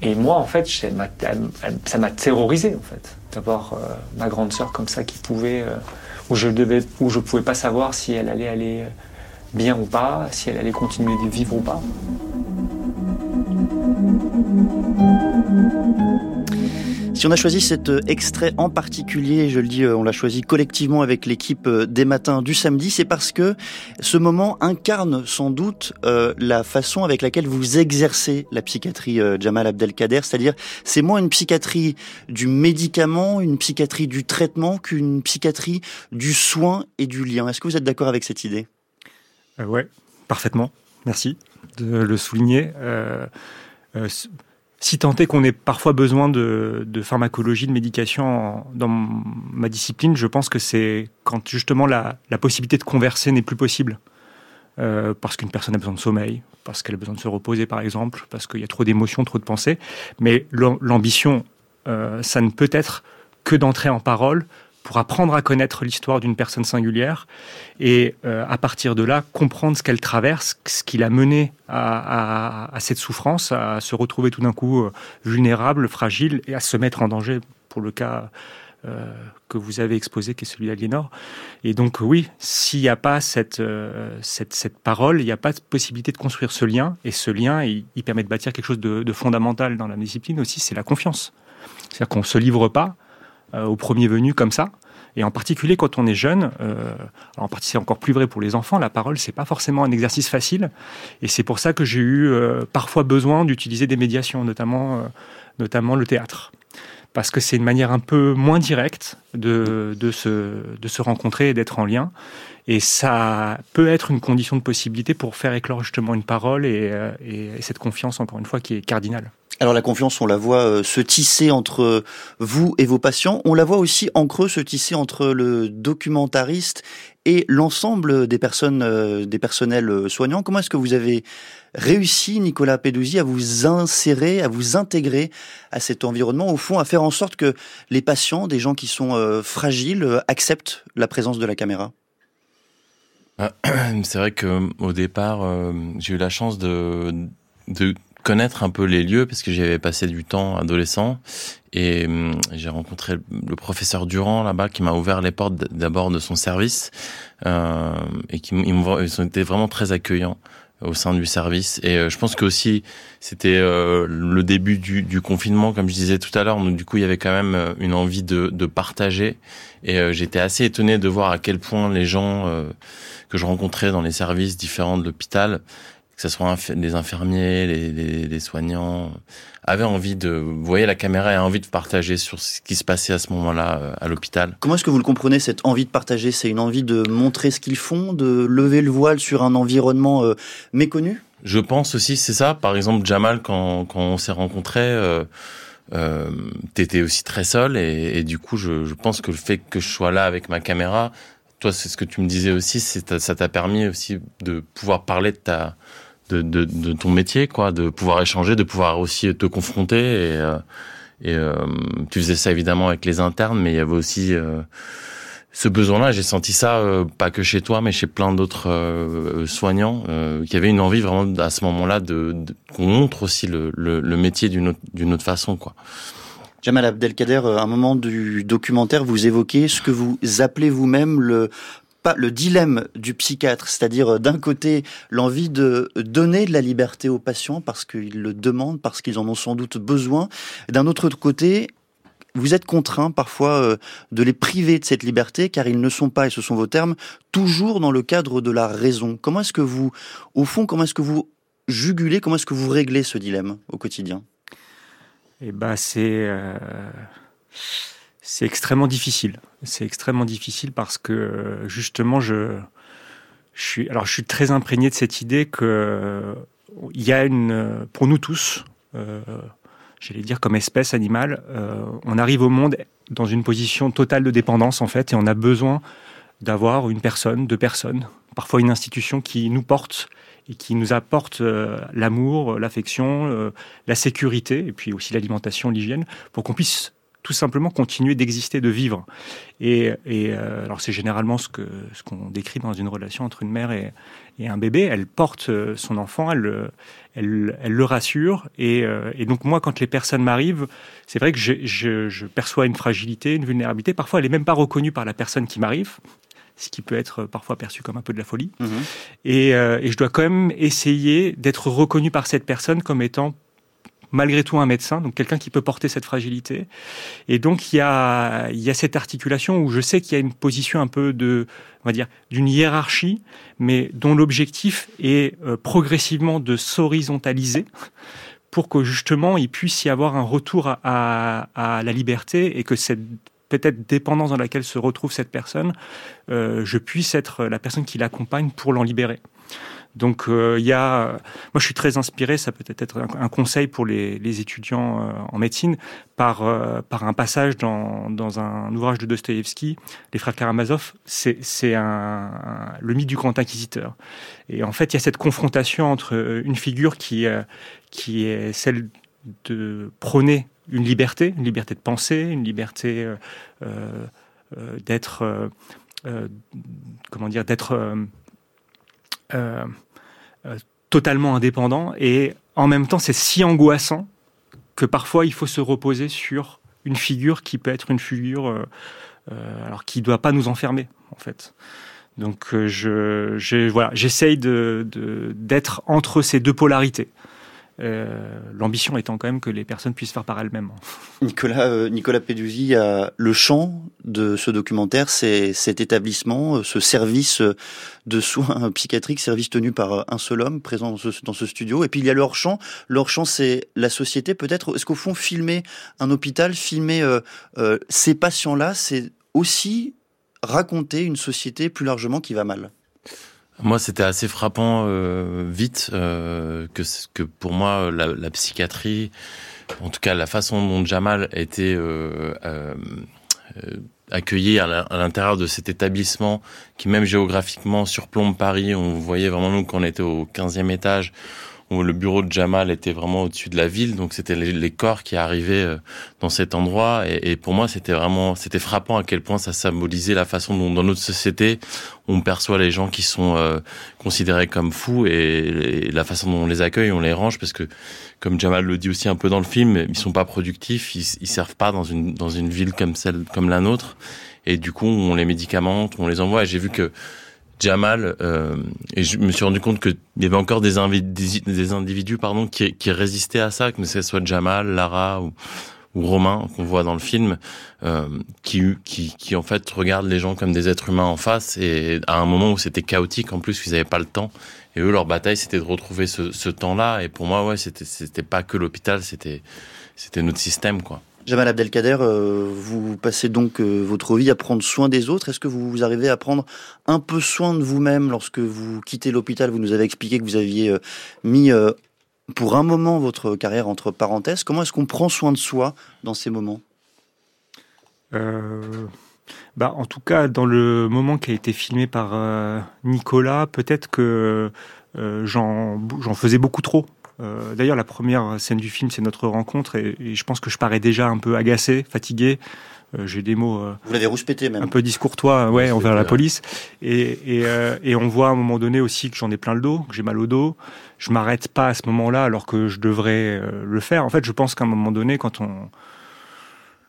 Et moi, en fait, ça m'a terrorisé, en fait, d'avoir euh, ma grande sœur comme ça qui pouvait, euh, où je devais, je pouvais pas savoir si elle allait aller bien ou pas, si elle allait continuer de vivre ou pas. Si on a choisi cet euh, extrait en particulier, je le dis, euh, on l'a choisi collectivement avec l'équipe euh, des matins du samedi, c'est parce que ce moment incarne sans doute la façon avec laquelle vous exercez la psychiatrie Jamal Abdelkader, c'est-à-dire c'est moins une psychiatrie du médicament, une psychiatrie du traitement qu'une psychiatrie du soin et du lien. Est-ce que vous êtes d'accord avec cette idée? Euh, Ouais, parfaitement. Merci de le souligner si tant est qu'on ait parfois besoin de, pharmacologie, de médication dans ma discipline, je pense que c'est quand justement la, possibilité de converser n'est plus possible. Euh, parce qu'une personne a besoin de sommeil, parce qu'elle a besoin de se reposer par exemple, parce qu'il y a trop d'émotions, trop de pensées. Mais l'ambition, euh, ça ne peut être que d'entrer en parole pour apprendre à connaître l'histoire d'une personne singulière et euh, à partir de là comprendre ce qu'elle traverse, ce qui l'a mené à, cette souffrance, à se retrouver tout d'un coup euh, vulnérable, fragile et à se mettre en danger pour le cas euh, que vous avez exposé, qui est celui d'Aliénor. Et donc oui, s'il n'y a pas cette, parole, il n'y a pas de possibilité de construire ce lien. Et ce lien, il, permet de bâtir quelque chose de, de fondamental dans la discipline aussi, c'est la confiance. C'est-à-dire qu'on ne se livre pas au premier venu comme ça. Et en particulier quand on est jeune, euh, en particulier c'est encore plus vrai pour les enfants, la parole c'est pas forcément un exercice facile. Et c'est pour ça que j'ai eu euh, parfois besoin d'utiliser des médiations, notamment, euh, notamment le théâtre. Parce que c'est une manière un peu moins directe de, de, se, de se rencontrer et d'être en lien. Et ça peut être une condition de possibilité pour faire éclore justement une parole et, et, et cette confiance, encore une fois, qui est cardinale. Alors la confiance, on la voit euh, se tisser entre vous et vos patients. On la voit aussi en creux se tisser entre le documentariste et l'ensemble des personnes, euh, des personnels euh, soignants. Comment est-ce que vous avez réussi, Nicolas Pedouzi, à vous insérer, à vous intégrer à cet environnement, au fond, à faire en sorte que les patients, des gens qui sont fragiles, acceptent la présence de la caméra? Ah, (clears throat) C'est vrai que au départ, j'ai eu la chance de, de connaître un peu les lieux parce que j'y avais passé du temps adolescent. Et hum, j'ai rencontré le professeur Durand là-bas qui m'a ouvert les portes d'abord de son service euh, et qui ils, ils ont été vraiment très accueillants au sein du service. Et euh, je pense que aussi c'était euh, le début du, du, confinement comme je disais tout à l'heure. Donc du coup il y avait quand même euh, une envie de, de partager. Et j'étais assez étonné de voir à quel point les gens que je rencontrais dans les services différents de l'hôpital que ce soit les infirmiers, les, soignants, avaient envie de, vous voyez, la caméra a envie de partager sur ce qui se passait à ce moment-là euh, à l'hôpital. Comment est-ce que vous le comprenez, cette envie de partager? C'est une envie de montrer ce qu'ils font, de lever le voile sur un environnement euh, méconnu? Je pense aussi, c'est ça. Par exemple, Jamal, quand, quand on s'est rencontrés, euh, euh, t'étais aussi très seul et, du coup, je, je pense que le fait que je sois là avec ma caméra, toi, c'est ce que tu me disais aussi, c'est ça t'a permis aussi de pouvoir parler de ta de, de, de, ton métier, quoi, de pouvoir échanger, de pouvoir aussi te confronter. Et, euh, et euh, tu faisais ça évidemment avec les internes, mais il y avait aussi euh, ce besoin-là. J'ai senti ça pas que chez toi, mais chez plein d'autres soignants, qui avaient une envie vraiment à ce moment-là de, qu'on montre aussi le, le, le métier d'une autre, autre façon, quoi. Jamal Abdelkader, à un moment du documentaire, vous évoquez ce que vous appelez vous-même le pas le dilemme du psychiatre, c'est-à-dire d'un côté l'envie de donner de la liberté aux patients parce qu'ils le demandent, parce qu'ils en ont sans doute besoin, d'un autre côté vous êtes contraint parfois euh, de les priver de cette liberté car ils ne sont pas, et ce sont vos termes, toujours dans le cadre de la raison. Comment est-ce que vous, au fond, comment est-ce que vous jugulez, comment est-ce que vous réglez ce dilemme au quotidien? Eh ben, c'est euh, c'est extrêmement difficile. C'est extrêmement difficile parce que justement, je, suis alors je suis très imprégné de cette idée que il y a une pour nous tous. Euh, j'allais dire comme espèce animale, euh, on arrive au monde dans une position totale de dépendance en fait, et on a besoin d'avoir une personne, deux personnes, parfois une institution qui nous porte et qui nous apporte euh, l'amour, l'affection, euh, la sécurité, et puis aussi l'alimentation, l'hygiène, pour qu'on puisse tout simplement continuer d'exister, de vivre. Et, et euh, alors c'est généralement ce que ce qu'on décrit dans une relation entre une mère et, et un bébé. Elle porte euh, son enfant, elle, elle, elle le rassure. Et, euh, et, donc moi, quand les personnes m'arrivent, c'est vrai que je, je, je, perçois une fragilité, une vulnérabilité. Parfois, elle est même pas reconnue par la personne qui m'arrive ce qui peut être parfois perçu comme un peu de la folie. Mmh. Et, euh, et, je dois quand même essayer d'être reconnu par cette personne comme étant malgré tout un médecin, donc quelqu'un qui peut porter cette fragilité. Et donc il y a, y a cette articulation où je sais qu'il y a une position un peu de, on va dire, d'une hiérarchie, mais dont l'objectif est euh, progressivement de s'horizontaliser pour que justement il puisse y avoir un retour à, à, à la liberté et que cette peut-être dépendance dans laquelle se retrouve cette personne, euh, je puisse être la personne qui l'accompagne pour l'en libérer. Donc euh, il y a, moi je suis très inspiré, ça peut être un, conseil pour les, étudiants euh, en médecine par euh, un passage dans, un ouvrage de Dostoïevski, les frères Karamazov, c'est un, le mythe du grand inquisiteur. Et en fait il y a cette confrontation entre une figure qui qui est celle de prôner une liberté, une liberté de penser, une liberté d'être, comment dire, d'être euh, euh, totalement indépendant et en même temps c'est si angoissant que parfois il faut se reposer sur une figure qui peut être une figure euh, alors qui doit pas nous enfermer en fait. Donc je, j'essaye d'être entre ces deux polarités. Euh, l'ambition étant quand même que les personnes puissent faire par elles-mêmes. (laughs) Nicolas, euh, Nicolas Peduzzi, le champ de ce documentaire, c'est cet établissement, euh, ce service de soins (laughs) psychiatriques, service tenu par un seul homme présent dans ce, studio. Et puis il y a leur champ. Leur champ, c'est la société. Peut-être, est-ce qu'au fond, filmer un hôpital, filmer euh, euh, ces patients-là, c'est aussi raconter une société plus largement qui va mal? Moi, c'était assez frappant euh, vite euh, que, pour moi, la, psychiatrie, en tout cas la façon dont Jamal était euh, euh, accueilli à l'intérieur de cet établissement, qui même géographiquement surplombe Paris, on voyait vraiment nous qu'on était au 15e étage, où le bureau de Jamal était vraiment au-dessus de la ville, donc c'était les, corps qui arrivaient euh, dans cet endroit. Et, pour moi, c'était vraiment, c'était frappant à quel point ça symbolisait la façon dont dans notre société on perçoit les gens qui sont euh, considérés comme fous et, la façon dont on les accueille, on les range parce que, comme Jamal le dit aussi un peu dans le film, ils sont pas productifs, ils, ils servent pas dans une dans une ville comme celle comme la nôtre. Et du coup, on les médicamente, on les envoie. Et j'ai vu que Jamal, euh, et je me suis rendu compte qu'il y avait encore des, des, individus pardon, qui, résistaient à ça, que ce soit Jamal, Lara ou, ou Romain qu'on voit dans le film, euh, qui, qui, en fait regardent les gens comme des êtres humains en face, et à un moment où c'était chaotique en plus, ils n'avaient pas le temps, et eux leur bataille c'était de retrouver ce, ce temps-là, et pour moi ouais c'était c'était pas que l'hôpital, c'était c'était notre système quoi. Jamal Abdelkader, euh, vous passez donc euh, votre vie à prendre soin des autres. Est-ce que vous arrivez à prendre un peu soin de vous-même lorsque vous quittez l'hôpital? Vous nous avez expliqué que vous aviez euh, mis pour un moment votre carrière entre parenthèses. Comment est-ce qu'on prend soin de soi dans ces moments? Bah, En tout cas, dans le moment qui a été filmé par Nicolas, peut-être que j'en faisais beaucoup trop. Euh, D'ailleurs, la première scène du film, c'est notre rencontre, et, et, je pense que je parais déjà un peu agacé, fatigué. Euh, J'ai des mots. Euh, Vous l'avez rouspété même. Un peu discourtois, ouais, envers la police. Et, et, euh, et, on voit à un moment donné aussi que j'en ai plein le dos, que j'ai mal au dos. Je m'arrête pas à ce moment-là, alors que je devrais euh, le faire. En fait, je pense qu'à un moment donné, quand on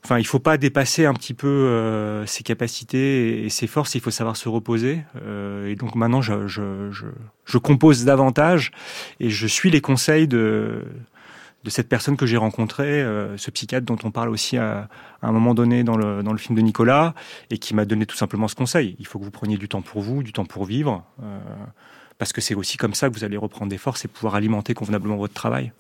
Enfin, il faut pas dépasser un petit peu euh, ses capacités et ses forces. Il faut savoir se reposer. Euh, et donc maintenant, je, je, je, je, compose davantage et je suis les conseils de de cette personne que j'ai rencontrée, euh, ce psychiatre dont on parle aussi à, un moment donné dans le, dans le film de Nicolas, et qui m'a donné tout simplement ce conseil. Il faut que vous preniez du temps pour vous, du temps pour vivre, euh, parce que c'est aussi comme ça que vous allez reprendre des forces et pouvoir alimenter convenablement votre travail.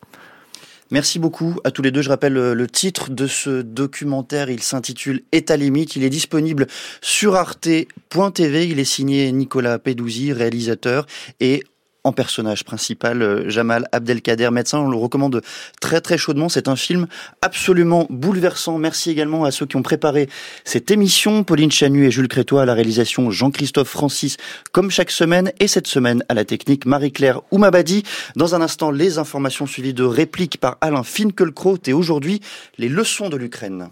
Merci beaucoup à tous les deux. Je rappelle le titre de ce documentaire. Il s'intitule État limite. Il est disponible sur arte.tv. Il est signé Nicolas Pedouzi, réalisateur, et en personnage principal, euh, Jamal Abdelkader, médecin. On le recommande très très chaudement. C'est un film absolument bouleversant. Merci également à ceux qui ont préparé cette émission. Pauline Chanu et Jules Crétois à la réalisation, Jean-Christophe Francis, comme chaque semaine. Et cette semaine à la technique, Marie-Claire Oumabadi. Dans un instant, les informations suivies de répliques par Alain Finkielkraut et aujourd'hui, les leçons de l'Ukraine.